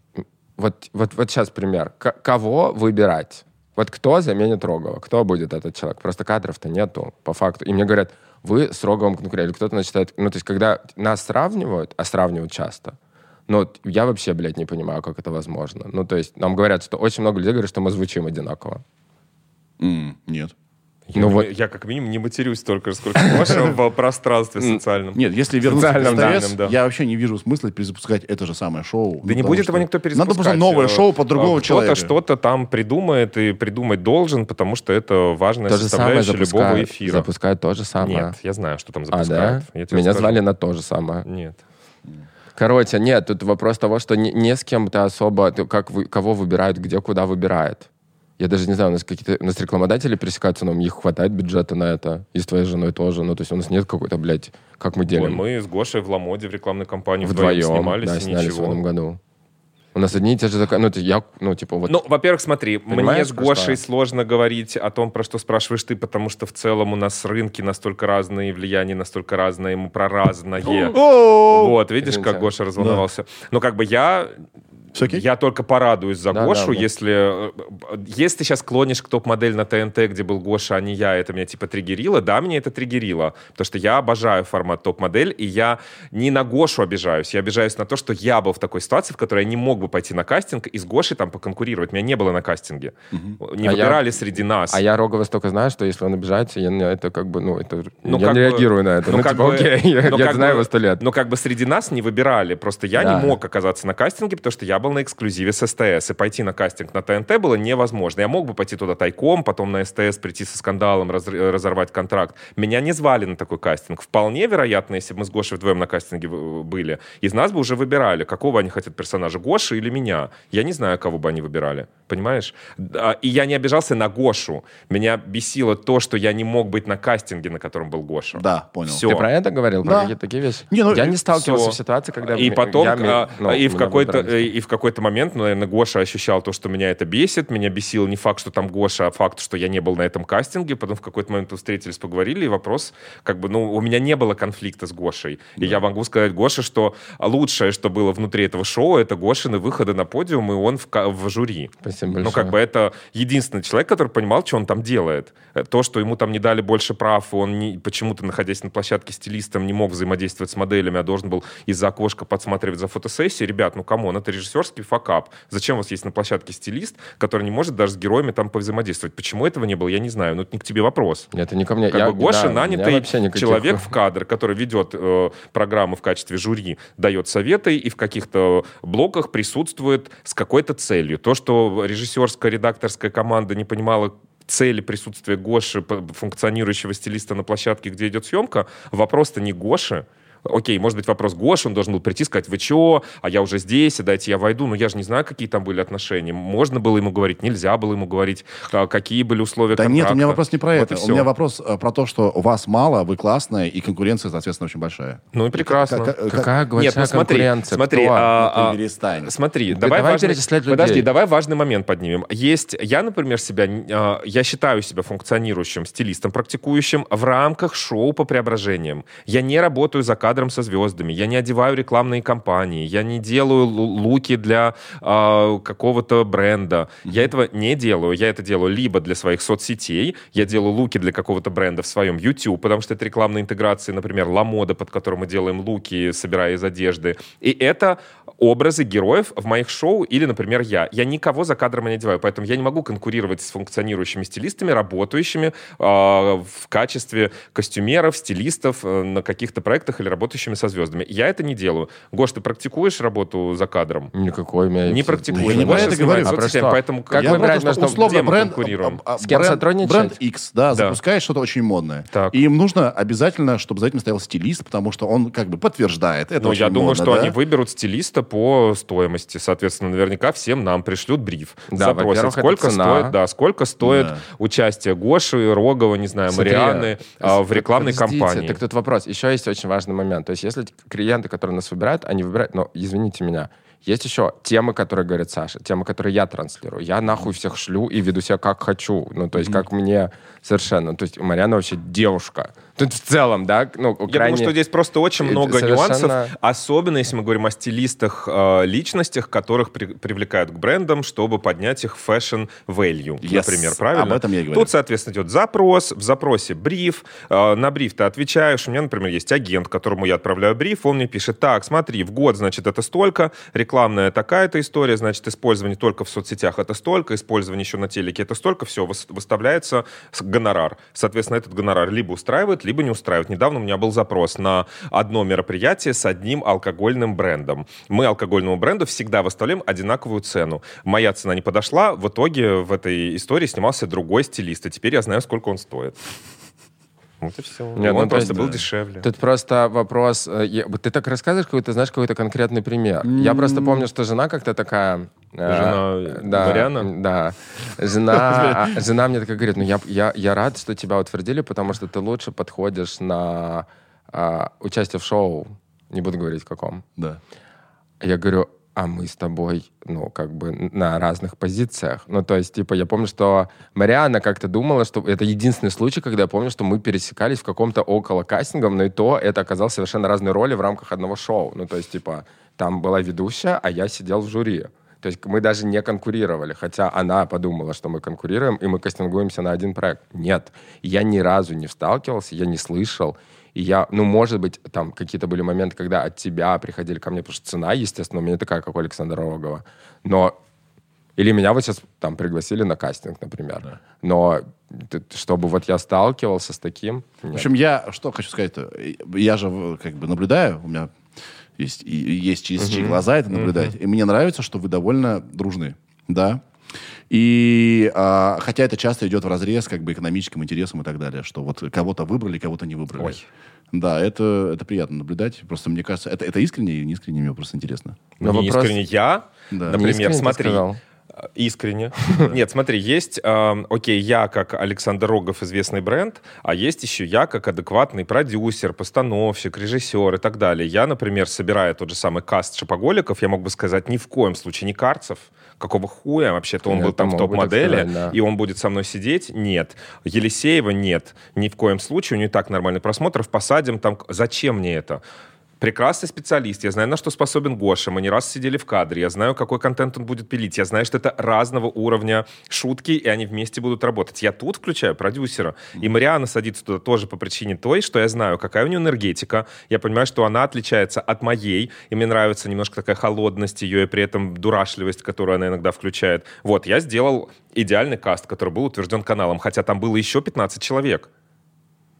вот, вот, вот сейчас пример. К- кого выбирать? Вот кто заменит Рогова? Кто будет этот человек? Просто кадров-то нету, по факту. И мне говорят, вы с Роговым конкурировали. Кто-то начинает... Ну, то есть, когда нас сравнивают, а сравнивают часто, ну, я вообще, блядь, не понимаю, как это возможно. Ну, то есть, нам говорят, что очень много людей говорят, что мы звучим одинаково. М, Нет. Я, Ну вот- я как минимум не матерюсь столько, же, сколько Гоша в пространстве [LAUGHS] социальном. Нет, если вернуться к СТС, да. я вообще не вижу смысла перезапускать это же самое шоу. Да Ну, не будет что его никто перезапускать. Надо просто новое Э, шоу под другого Кто-то человека. что-то там придумает и придумать должен, потому что это важная То составляющая любого эфира. запускают то же самое. Нет, я знаю, что там А, да? запускают. Я тебе Меня звали на то же самое. Нет. Короче, нет, тут вопрос того, что не, не с кем-то особо, ты как вы, кого выбирают, где, куда выбирает. Я даже не знаю, у нас какие-то, у нас рекламодатели пересекаются, но у них хватает бюджета на это. И с твоей женой тоже. Ну, то есть у нас нет какой-то, блядь, как мы Ой, делим? мы с Гошей в Ламоде в рекламной кампании вдвоем, Вдвоем, снимались, да, и снялись в этом ничего. году. У нас одни и те же заказы. Ну, я, ну, типа, вот... Ну, во-первых, смотри, мне Понимаешь, с про Гошей что? сложно говорить о том, про что спрашиваешь ты, потому что в целом у нас рынки настолько разные, влияние настолько разное, ему про разное. [GASPS] Вот, видишь, как Гоша разволновался. Но как бы я... Окей? Я только порадуюсь за Да, Гошу, да, да. если... э, Если ты сейчас клонишь к топ-модель на ТНТ, где был Гоша, а не я, это меня типа триггерило, да, меня это триггерило. Потому что я обожаю формат топ-модель, и я не на Гошу обижаюсь, я обижаюсь на то, что я был в такой ситуации, в которой я не мог бы пойти на кастинг и с Гошей там поконкурировать. Меня не было на кастинге. Не А я- выбирали среди нас. А я Рогова столько знаю, что если он обижается, я это как бы, ну, это... Ну, я не бы- реагирую на это. Ну, как типа, бы- окей, [LAUGHS] я, ну, я как знаю бы- его сто лет. Но как бы среди нас не выбирали. Просто я Да. не мог оказаться на кастинге, потому что я был на эксклюзиве с СТС. И пойти на кастинг на ТНТ было невозможно. Я мог бы пойти туда тайком, потом на СТС прийти со скандалом, раз- разорвать контракт. Меня не звали на такой кастинг. Вполне вероятно, если бы мы с Гошей вдвоем на кастинге в- были, из нас бы уже выбирали, какого они хотят персонажа, Гоши или меня. Я не знаю, кого бы они выбирали. Понимаешь? Да, И я не обижался на Гошу. Меня бесило то, что я не мог быть на кастинге, на котором был Гоша. Да, понял. Всё. Ты про это говорил? Про Да. какие-то такие вещи? Не, ну, я не сталкивался всё. в ситуации, когда... И потом, я а, ну, и, в какой-то, выбрали. и в какой-то момент, ну, наверное, Гоша ощущал то, что меня это бесит. Меня бесил не факт, что там Гоша, а факт, что я не был на этом кастинге. Потом в какой-то момент мы встретились, поговорили, и вопрос, как бы, ну, у меня не было конфликта с Гошей. И я могу сказать Гоше, что лучшее, что было внутри этого шоу, это Гошины выходы на подиум, и он в, в жюри. Спасибо Ну, большое. как бы это единственный человек, который понимал, что он там делает. Э, То, что ему там не дали больше прав, он не- почему-то, находясь на площадке стилистом, не мог взаимодействовать с моделями, а должен был из-за окошка подсматривать за фотосессией. Ребят, ну come on, это режиссерский fuck-up. Зачем у вас есть на площадке стилист, который не может даже с героями там повзаимодействовать? Почему этого не было, я не знаю. Ну, это не к тебе вопрос. Это не ко мне. Как Я- бы Гоша да, нанятый никаких- человек в [LAUGHS] кадр, который ведет э, программу в качестве жюри, дает советы и в каких-то блоках присутствует с какой-то целью. То, что режиссерская, редакторская команда не понимала цели присутствия Гоши, функционирующего стилиста на площадке, где идет съемка, вопрос-то не Гоши. Окей, может быть, вопрос Гоши, он должен был прийти и сказать, вы чё, а я уже здесь, и дайте я войду. Но я же не знаю, какие там были отношения. Можно было ему говорить, нельзя было ему говорить, а, какие были условия Да нет, у меня контракта. вопрос не про Вот это. У меня вопрос э, про то, что вас мало, вы классная, и конкуренция, соответственно, очень большая. Ну и прекрасно. Как- как- Какая Нет, большая ну смотри, конкуренция? смотри, Кто? а, Ну, а, ты перестань. смотри, Да давай, давай важный, людей. подожди, давай важный момент поднимем. Есть, я, например, себя, а, я считаю себя функционирующим стилистом, практикующим в рамках шоу по преображениям. Я не работаю за кадром со звездами, я не одеваю рекламные кампании, я не делаю лу- луки для а, какого-то бренда. Я этого не делаю. Я это делаю либо для своих соцсетей, я делаю луки для какого-то бренда в своем YouTube, потому что это рекламная интеграция, например, Ламода, под которым мы делаем луки, собирая из одежды. И это образы героев в моих шоу или, например, я. Я никого за кадром не одеваю, поэтому я не могу конкурировать с функционирующими стилистами, работающими э, в качестве костюмеров, стилистов э, на каких-то проектах или работающими со звездами. Я это не делаю. Гош, ты практикуешь работу за кадром? Никакой меня... Не Да практикуешь. я не про это говорю. А про что? поэтому Как я выбирать про то, что условно где мы бренд, конкурируем? а, а, С кем бренд- сотрудничать? Бренд X, да, запускает что-то очень модное. Так. И им нужно обязательно, чтобы за этим стоял стилист, потому что он как бы подтверждает. Это Ну, очень я думаю, модно, что да? они выберут стилиста по стоимости. Соответственно, наверняка всем нам пришлют бриф. Да, Запросят, сколько стоит, да, сколько стоит Да. участие Гоши, Рогова, не знаю, Марианы а, в рекламной кампании. Так тут вопрос. Еще есть очень важный момент. То есть если клиенты, которые нас выбирают, они выбирают... Но, извините меня, есть еще темы, которые говорит Саша, темы, которые я транслирую. Я нахуй всех шлю и веду себя как хочу. Ну, то есть как мне совершенно... То есть Марьяна вообще девушка. Тут в целом, да, ну, Я крайне... думаю, что здесь просто очень много совершенно- нюансов, особенно если мы говорим о стилистах, э, личностях, которых при- привлекают к брендам, чтобы поднять их fashion value, Yes. например, правильно? Об этом я и говорю. Тут, соответственно, идет запрос, в запросе бриф, э, на бриф ты отвечаешь. У меня, например, есть агент, которому я отправляю бриф, он мне пишет, так, смотри, в год, значит, это столько, рекламная такая-то история, значит, использование только в соцсетях это столько, использование еще на телеке это столько, все, выставляется гонорар. Соответственно, этот гонорар либо устраивает, либо не устраивает. Недавно у меня был запрос на одно мероприятие с одним алкогольным брендом. Мы алкогольному бренду всегда выставляем одинаковую цену. Моя цена не подошла, в итоге в этой истории снимался другой стилист, и теперь я знаю, сколько он стоит. Вот и все. Нет, он ну, то просто есть, был да. дешевле. Тут просто вопрос... э, Ты так рассказываешь, какой-то, знаешь, какой-то конкретный пример. Я просто помню, что жена как-то такая... э, Жена да, Мариана? Да. Жена, [LAUGHS] а, жена мне такая говорит, ну я, я, я рад, что тебя утвердили, потому что ты лучше подходишь на а, участие в шоу. Не буду говорить, в каком. Да. Я говорю, а мы с тобой, ну, как бы на разных позициях. Ну, то есть, типа, я помню, что Мариана как-то думала, что это единственный случай, когда я помню, что мы пересекались в каком-то около кастингом, но и то это оказалось совершенно разные роли в рамках одного шоу. Ну, то есть, типа, там была ведущая, а я сидел в жюри. То есть мы даже не конкурировали, хотя она подумала, что мы конкурируем, и мы кастингуемся на один проект. Нет, я ни разу не сталкивался, я не слышал. И я, ну, может быть, там какие-то были моменты, когда от тебя приходили ко мне, потому что цена, естественно, у меня такая, как у Александра Рогова. Но или меня вот сейчас там пригласили на кастинг, например. Но т- чтобы вот я сталкивался с таким... В нет. общем, я что хочу сказать-то. Я же э, как бы наблюдаю, у меня есть, и, есть через чьи глаза это наблюдать. И мне нравится, что вы довольно дружны. Да. И а, хотя это часто идет в разрез как бы экономическим интересам и так далее, что вот кого-то выбрали, кого-то не выбрали. Ой. Да, это, это приятно наблюдать. Просто мне кажется, это, это искренне и не искренне, мне просто интересно. Но не вопрос- искренне я, Да. Например, смотри, искренне. [LAUGHS] Нет, смотри, есть, эм, окей, я как Александр Рогов, известный бренд, а есть еще я как адекватный продюсер, постановщик, режиссер и так далее. Я, например, собирая тот же самый каст шопоголиков, я мог бы сказать ни в коем случае не Карцев, какого хуя, вообще-то он Я был там в топ-модели, да. и он будет со мной сидеть? Нет. Елисеева? Нет. Ни в коем случае, у нее так нормальный просмотров, посадим там. Зачем мне это? Прекрасный специалист, я знаю, на что способен Гоша, мы не раз сидели в кадре, я знаю, какой контент он будет пилить, я знаю, что это разного уровня шутки, и они вместе будут работать. Я тут включаю продюсера, и Мариана садится туда тоже по причине той, что я знаю, какая у нее энергетика, я понимаю, что она отличается от моей, и мне нравится немножко такая холодность ее, и при этом дурашливость, которую она иногда включает. Вот, я сделал идеальный каст, который был утвержден каналом, хотя там было еще 15 человек.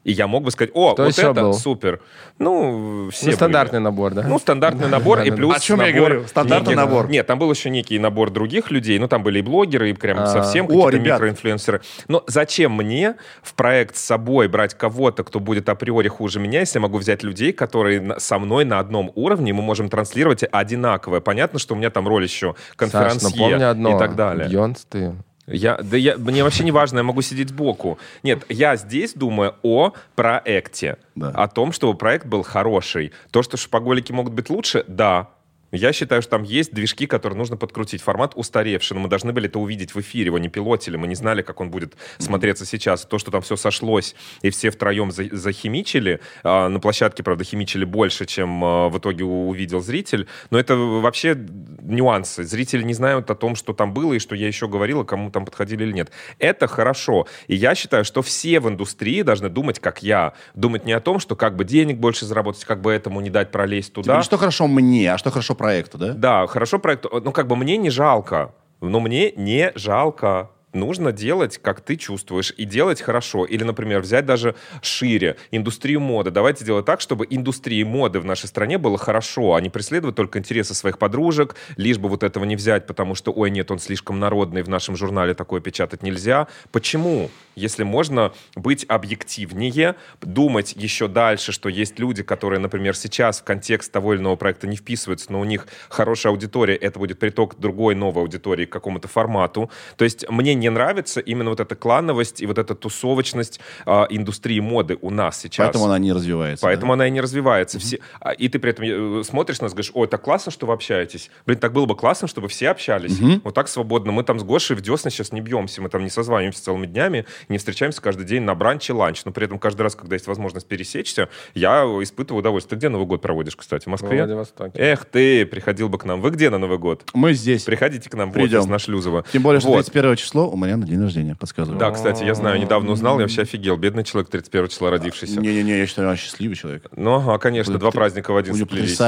И я мог бы сказать, о, Кто вот это был? супер. Ну, все Ну, были. стандартный набор, да? Ну, стандартный набор, и плюс О чем я говорю? Стандартный неких- набор. Нет, там был еще некий набор других людей, ну, там были и блогеры, и прям А. совсем какие-то микроинфлюенсеры. Но зачем мне в проект с собой брать кого-то, кто будет априори хуже меня, если я могу взять людей, которые со мной на одном уровне, и мы можем транслировать одинаковое. Понятно, что у меня там роль еще Саш, но конферансье помни одно. и так далее. Бьонс ты. Я, да я, мне вообще не важно, я могу сидеть сбоку. Нет, я здесь думаю о проекте. Да. О том, чтобы проект был хороший. То, что шпаголики могут быть лучше, да. Я считаю, что там есть движки, которые нужно подкрутить. Формат устаревший, но мы должны были это увидеть в эфире, его не пилотили, мы не знали, как он будет смотреться сейчас. То, что там все сошлось, и все втроем за- захимичили, а, на площадке, правда, химичили больше, чем а, в итоге увидел зритель, но это вообще нюансы. Зрители не знают о том, что там было, и что я еще говорил, и кому там подходили или нет. Это хорошо. И я считаю, что все в индустрии должны думать, как я. Думать не о том, что как бы денег больше заработать, как бы этому не дать пролезть Типа, туда. не что хорошо мне, а что хорошо проекту, да? Да, хорошо проект. Ну, как бы мне не жалко. Но мне не жалко. Нужно делать, как ты чувствуешь, и делать хорошо. Или, например, взять даже шире индустрию моды. Давайте делать так, чтобы индустрии моды в нашей стране было хорошо, а не преследовать только интересы своих подружек, лишь бы вот этого не взять, потому что, ой, нет, он слишком народный, в нашем журнале такое печатать нельзя. Почему? Если можно быть объективнее, думать еще дальше, что есть люди, которые, например, сейчас в контекст того или иного проекта не вписываются, но у них хорошая аудитория, это будет приток другой новой аудитории к какому-то формату. То есть мне не нравится именно вот эта клановость и вот эта тусовочность а, индустрии моды у нас сейчас. Поэтому она не развивается. Поэтому она и не развивается. Все, а, и ты при этом э, смотришь на нас, говоришь, ой, так классно, что вы общаетесь. Блин, так было бы классно, чтобы все общались. Вот так свободно. Мы там с Гошей в десны сейчас не бьемся, мы там не созваниваемся целыми днями, не встречаемся каждый день на бранче, ланч. Но при этом каждый раз, когда есть возможность пересечься, я испытываю удовольствие. Ты где Новый год проводишь, кстати? В В Москве? Владивостоке. Эх ты, приходил бы к нам. Вы где на Новый год? Мы здесь. Приходите к нам в Придем. офис на Шлюзово. Тем более, что Вот. 31 число у Марьяны день рождения, подсказываю. Да, кстати, я знаю, недавно узнал, я вообще офигел. Бедный человек 31 числа родившийся. Не-не-не, я считаю, она счастливый человек. Ну, ага, конечно, два праздника в один сплелись.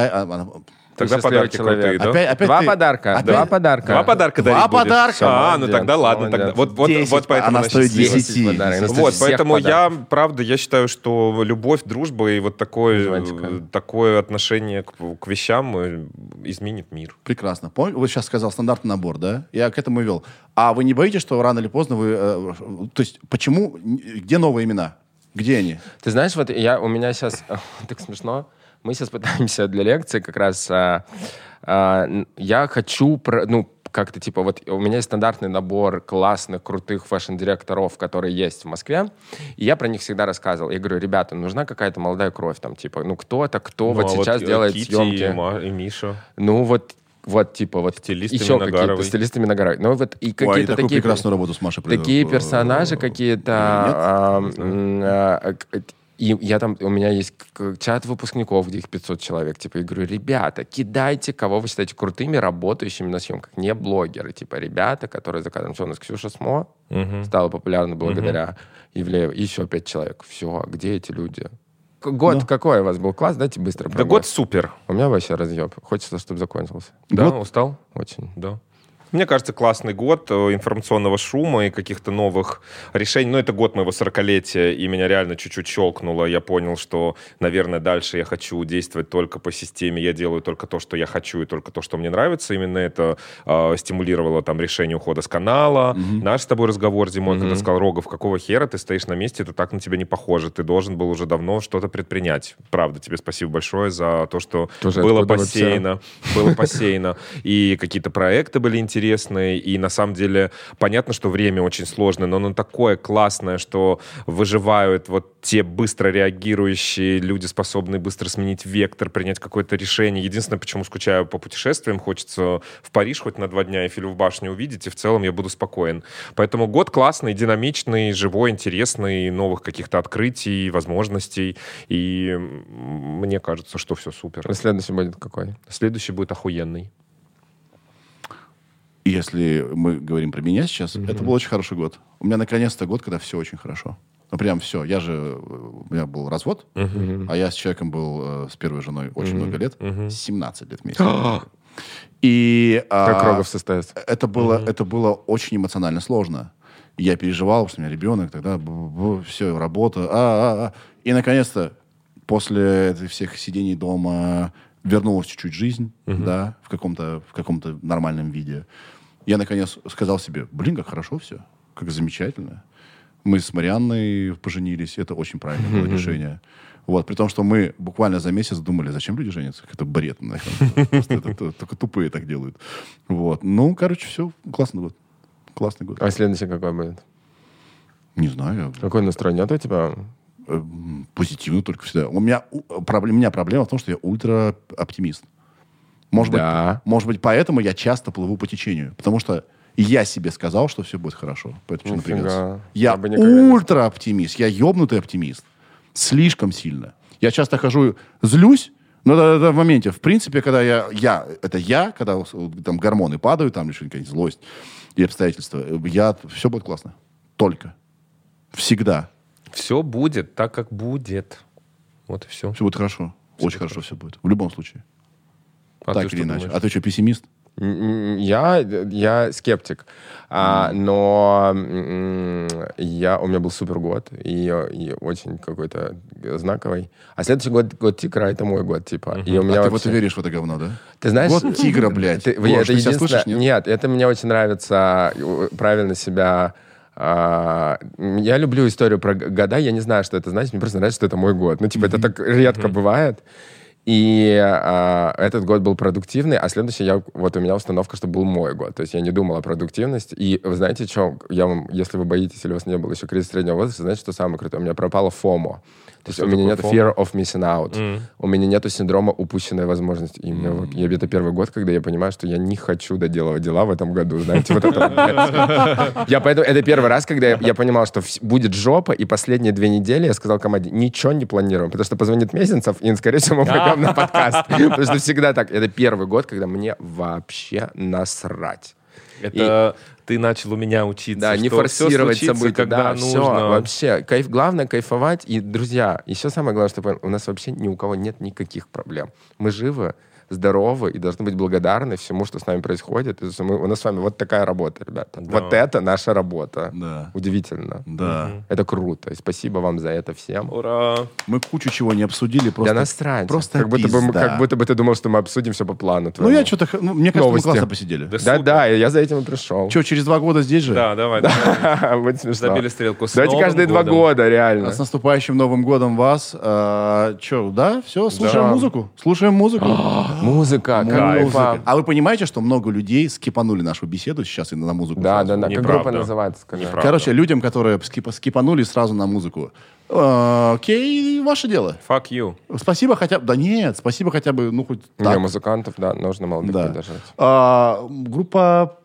Тогда подарки человек. крутые, да? Опять, опять Два ты- подарка. опять- Два подарка. Два подарка Два дарить будешь? подарка. А, ну тогда ладно. Тогда. Вот, вот, Десять, вот поэтому она стоит счастлива. 10. подарок. Ну, Вот, всех поэтому подарок. я, правда, я считаю, что любовь, дружба и вот такое, э, такое отношение к, к вещам э, изменит мир. Прекрасно. Помните, вот сейчас сказал стандартный набор, да? Я к этому и вел. А вы не боитесь, что рано или поздно вы... э, то есть, почему... Где новые имена? Где они? Ты знаешь, вот я, у меня сейчас... [LAUGHS] Так смешно. Мы сейчас пытаемся для лекции как раз... а, а, я хочу... про- Ну, как-то типа, вот у меня есть стандартный набор классных, крутых fashion -директоров, которые есть в Москве, и я про них всегда рассказывал. Я говорю, ребята, нужна какая-то молодая кровь, там, типа, ну, кто-то, кто вот Ну, а сейчас э, делает Кити съемки. И, Ма- и Миша. Ну, вот, вот, типа, вот Стилистами еще какие-то стилистами Нагаровой. Ну, вот, и какие-то такие... прекрасную работу с Машей такие персонажи э, какие-то. А, а, И я там, у меня есть чат выпускников, где их 500 человек. Типа, я говорю, ребята, кидайте, кого вы считаете крутыми, работающими на съемках. Не блогеры. Типа, ребята, которые заказывают. Что у нас Ксюша Смо Мгм. стала популярна благодаря Ивлееву. И еще пять человек. Все, где эти люди? Год Ну. какой у вас был? Класс, дайте быстро. Да год супер. У меня вообще разъеб. Хочется, чтобы закончился. Да, Год- устал? Очень. Да. Мне кажется, классный год э, информационного шума и каких-то новых решений. Ну, это год моего 40-летия, и меня реально чуть-чуть щелкнуло. Я понял, что, наверное, дальше я хочу действовать только по системе. Я делаю только то, что я хочу, и только то, что мне нравится. Именно это э, стимулировало там решение ухода с канала. Наш с тобой разговор зимой, когда сказал, Рогов, какого хера ты стоишь на месте, это так на тебя не похоже. Ты должен был уже давно что-то предпринять. Правда, тебе спасибо большое за то, что Тоже было посеяно было посеяно. И какие-то проекты были интересные. Интересные, и на самом деле понятно, что время очень сложное, но оно такое классное, что выживают вот те быстро реагирующие люди, способные быстро сменить вектор, принять какое-то решение. Единственное, почему скучаю по путешествиям, хочется в Париж хоть на два дня Эйфелеву башню увидеть, и в целом я буду спокоен. Поэтому год классный, динамичный, живой, интересный, новых каких-то открытий, возможностей, и мне кажется, что все супер. А Следующий будет какой? Следующий будет охуенный. Если мы говорим про меня сейчас, это был очень хороший год. У меня наконец-то год, когда все очень хорошо. Ну, прям все. Я же... У меня был развод, а я с человеком был э, с первой женой очень много лет. 17 лет вместе. [GASPS] И... Как а, Рогов состоится? это было, это было очень эмоционально сложно. Я переживал, что у меня ребенок, тогда все, работа, а, а, а. И, наконец-то, после этих всех сидений дома вернулась чуть-чуть жизнь, да, в каком-то, в каком-то нормальном виде. Я, наконец, сказал себе, блин, как хорошо все, как замечательно. Мы с Марианной поженились, это очень правильное было [LAUGHS] решение. Вот, при том, что мы буквально за месяц думали, зачем люди женятся? Это бред. [LAUGHS] Только тупые так делают. Вот. Ну, короче, все. Классный год. Классный год. А следующий какой будет? Не знаю. Какой настрой? Нет у тебя? э, Позитивно только всегда. У меня, у меня проблема в том, что я ультра оптимист. Может, Да. быть, может быть, поэтому я часто плыву по течению. Потому что я себе сказал, что все будет хорошо. Поэтому Нифига. напрягаться. Я, Я ультра оптимист. Я ебнутый оптимист. Слишком сильно. Я часто хожу, злюсь, но это, это в моменте. В принципе, когда я, я, это я, когда там гормоны падают, там что-нибудь, злость и обстоятельства, я, все будет классно. Только. Всегда. Все будет так, как будет. Вот и все. Все будет хорошо. Очень хорошо все будет. В любом случае. А так ты или иначе. думаешь? А ты что, пессимист? М, Я, я скептик, А, но м, я, у меня был супер год, и, и очень какой-то знаковый. А следующий год, год тигра, это мой год, типа. И у меня а ты в вообще- это веришь, в это говно, да? Ты знаешь... Год тигра, [LAUGHS] блядь. Ты, Гош, это ты единственное- слышишь, нет? нет? это мне очень нравится, правильно себя... а, я люблю историю про года, я не знаю, что это значит, мне просто нравится, что это мой год. Ну, типа, это так редко бывает. И а, этот год был продуктивный, а следующий я, вот у меня установка, что был мой год. То есть я не думал о продуктивности. И вы знаете, что? Я вам, если вы боитесь или у вас не было еще кризиса среднего возраста, знаете, что самое крутое? У меня пропало фомо. То есть у меня нет fear of missing out. Мгм. У меня нету синдрома упущенной возможности. И вот- я- это первый год, когда я понимаю, что я не хочу доделывать дела в этом году. Знаете, вот это. [LAUGHS] Я поэтому... Это первый раз, когда я понимал, что будет жопа, и последние две недели я сказал команде, ничего не планируем, потому что позвонит Месенцев, и, скорее всего, мы пойдем на подкаст. [LAUGHS] Потому что всегда так. Это первый год, когда мне вообще насрать. Это ты начал у меня учиться. Да, не форсировать события, когда да, нужно. все, вообще. Кайф, главное кайфовать. И, друзья, еще самое главное, что у нас вообще ни у кого нет никаких проблем. Мы живы, здоровы и должны быть благодарны всему, что с нами происходит. И мы, у нас с вами вот такая работа, ребята. Да. Вот это наша работа. Да. Удивительно. Да. Это круто. И спасибо вам за это всем. Ура! Мы кучу чего не обсудили. Просто, да насрать. Просто как, будто бы, мы- как будто бы ты думал, что мы обсудим все по плану. Ну, твоему. я что-то... Ну, мне кажется, Новости. мы классно посидели. Да Да, да, я за этим и пришел. Что, через два года здесь же? Да, давай. давай. [LAUGHS] Вот смешно. Забили стрелку. С Давайте каждые два года, реально. А С наступающим Новым годом вас. Че, да? Все, слушаем Да. музыку. Слушаем музыку. [GASPS] [LAUGHS] Музыка, Музыка. кайфа. А вы понимаете, что много людей скипанули нашу беседу сейчас и на музыку? Да, да, да. Как группа называется. Короче, людям, которые скипа- скипанули сразу на музыку. э, Окей, ваше дело. Fuck you. Спасибо хотя бы... Да нет, спасибо хотя бы, ну, хоть Не, так. музыкантов, да, нужно молодых Да. поддержать. А, группа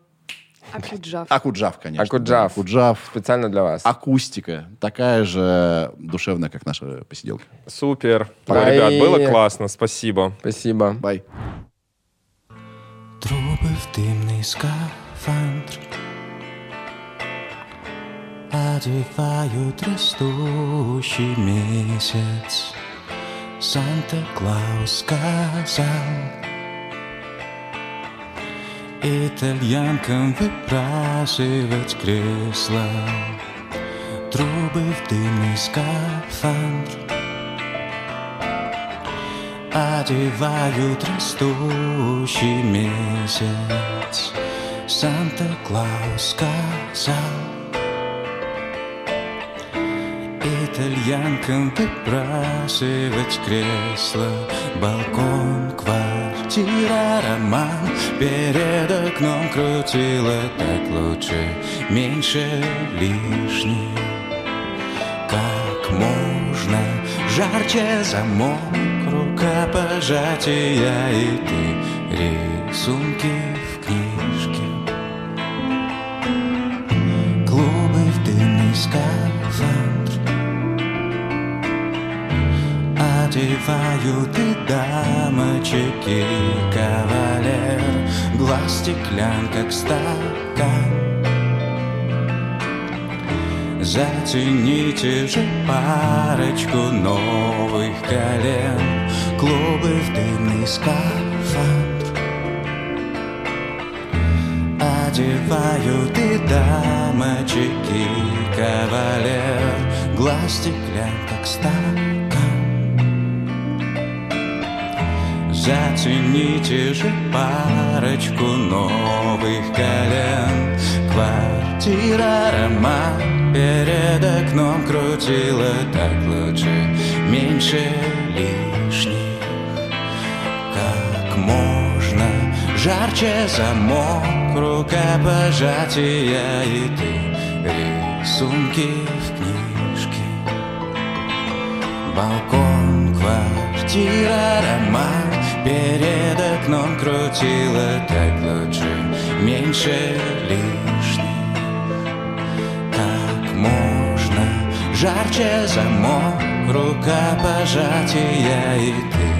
Акуджав. Акуджав, конечно. Акуджав. да, Акуджав. Специально для вас. Акустика. Такая же душевная, как наша посиделка. Супер. Бай. ребят, было классно. Спасибо. Спасибо. Бай. Труби в димний скафандр Одевают растущий месяц Санта-Клаус сказал Итальянкам выбрасывать кресла Трубы в дымный скафандр Одевают растущий месяц. Санта-Клаус сказал Итальянкам выбрасывать кресла Балкон квартиры квартира, роман. Перед окном крутила так лучше Меньше лишних Как можно жарче замок Рукопожатия и ты Рисунки в книжке. Клубы в дымный скафандр Одевают и дамочек и кавалер Глаз стеклянн, как стакан. Затяните же парочку новых колен Клубы в дымный скафандр Одевают и дамочек и кавалер Глаз стеклянн, как стакан Затяните же парочку новых колен. Квартира, роман Перед окном крутила так лучше Меньше лишних. Как можно жарче замок Рукопожатия и ты Рисунки в книжке. Балкон, квартира, роман Перед окном крутила так лучше Меньше лишних Как можно жарче замок Рукопожатия и ты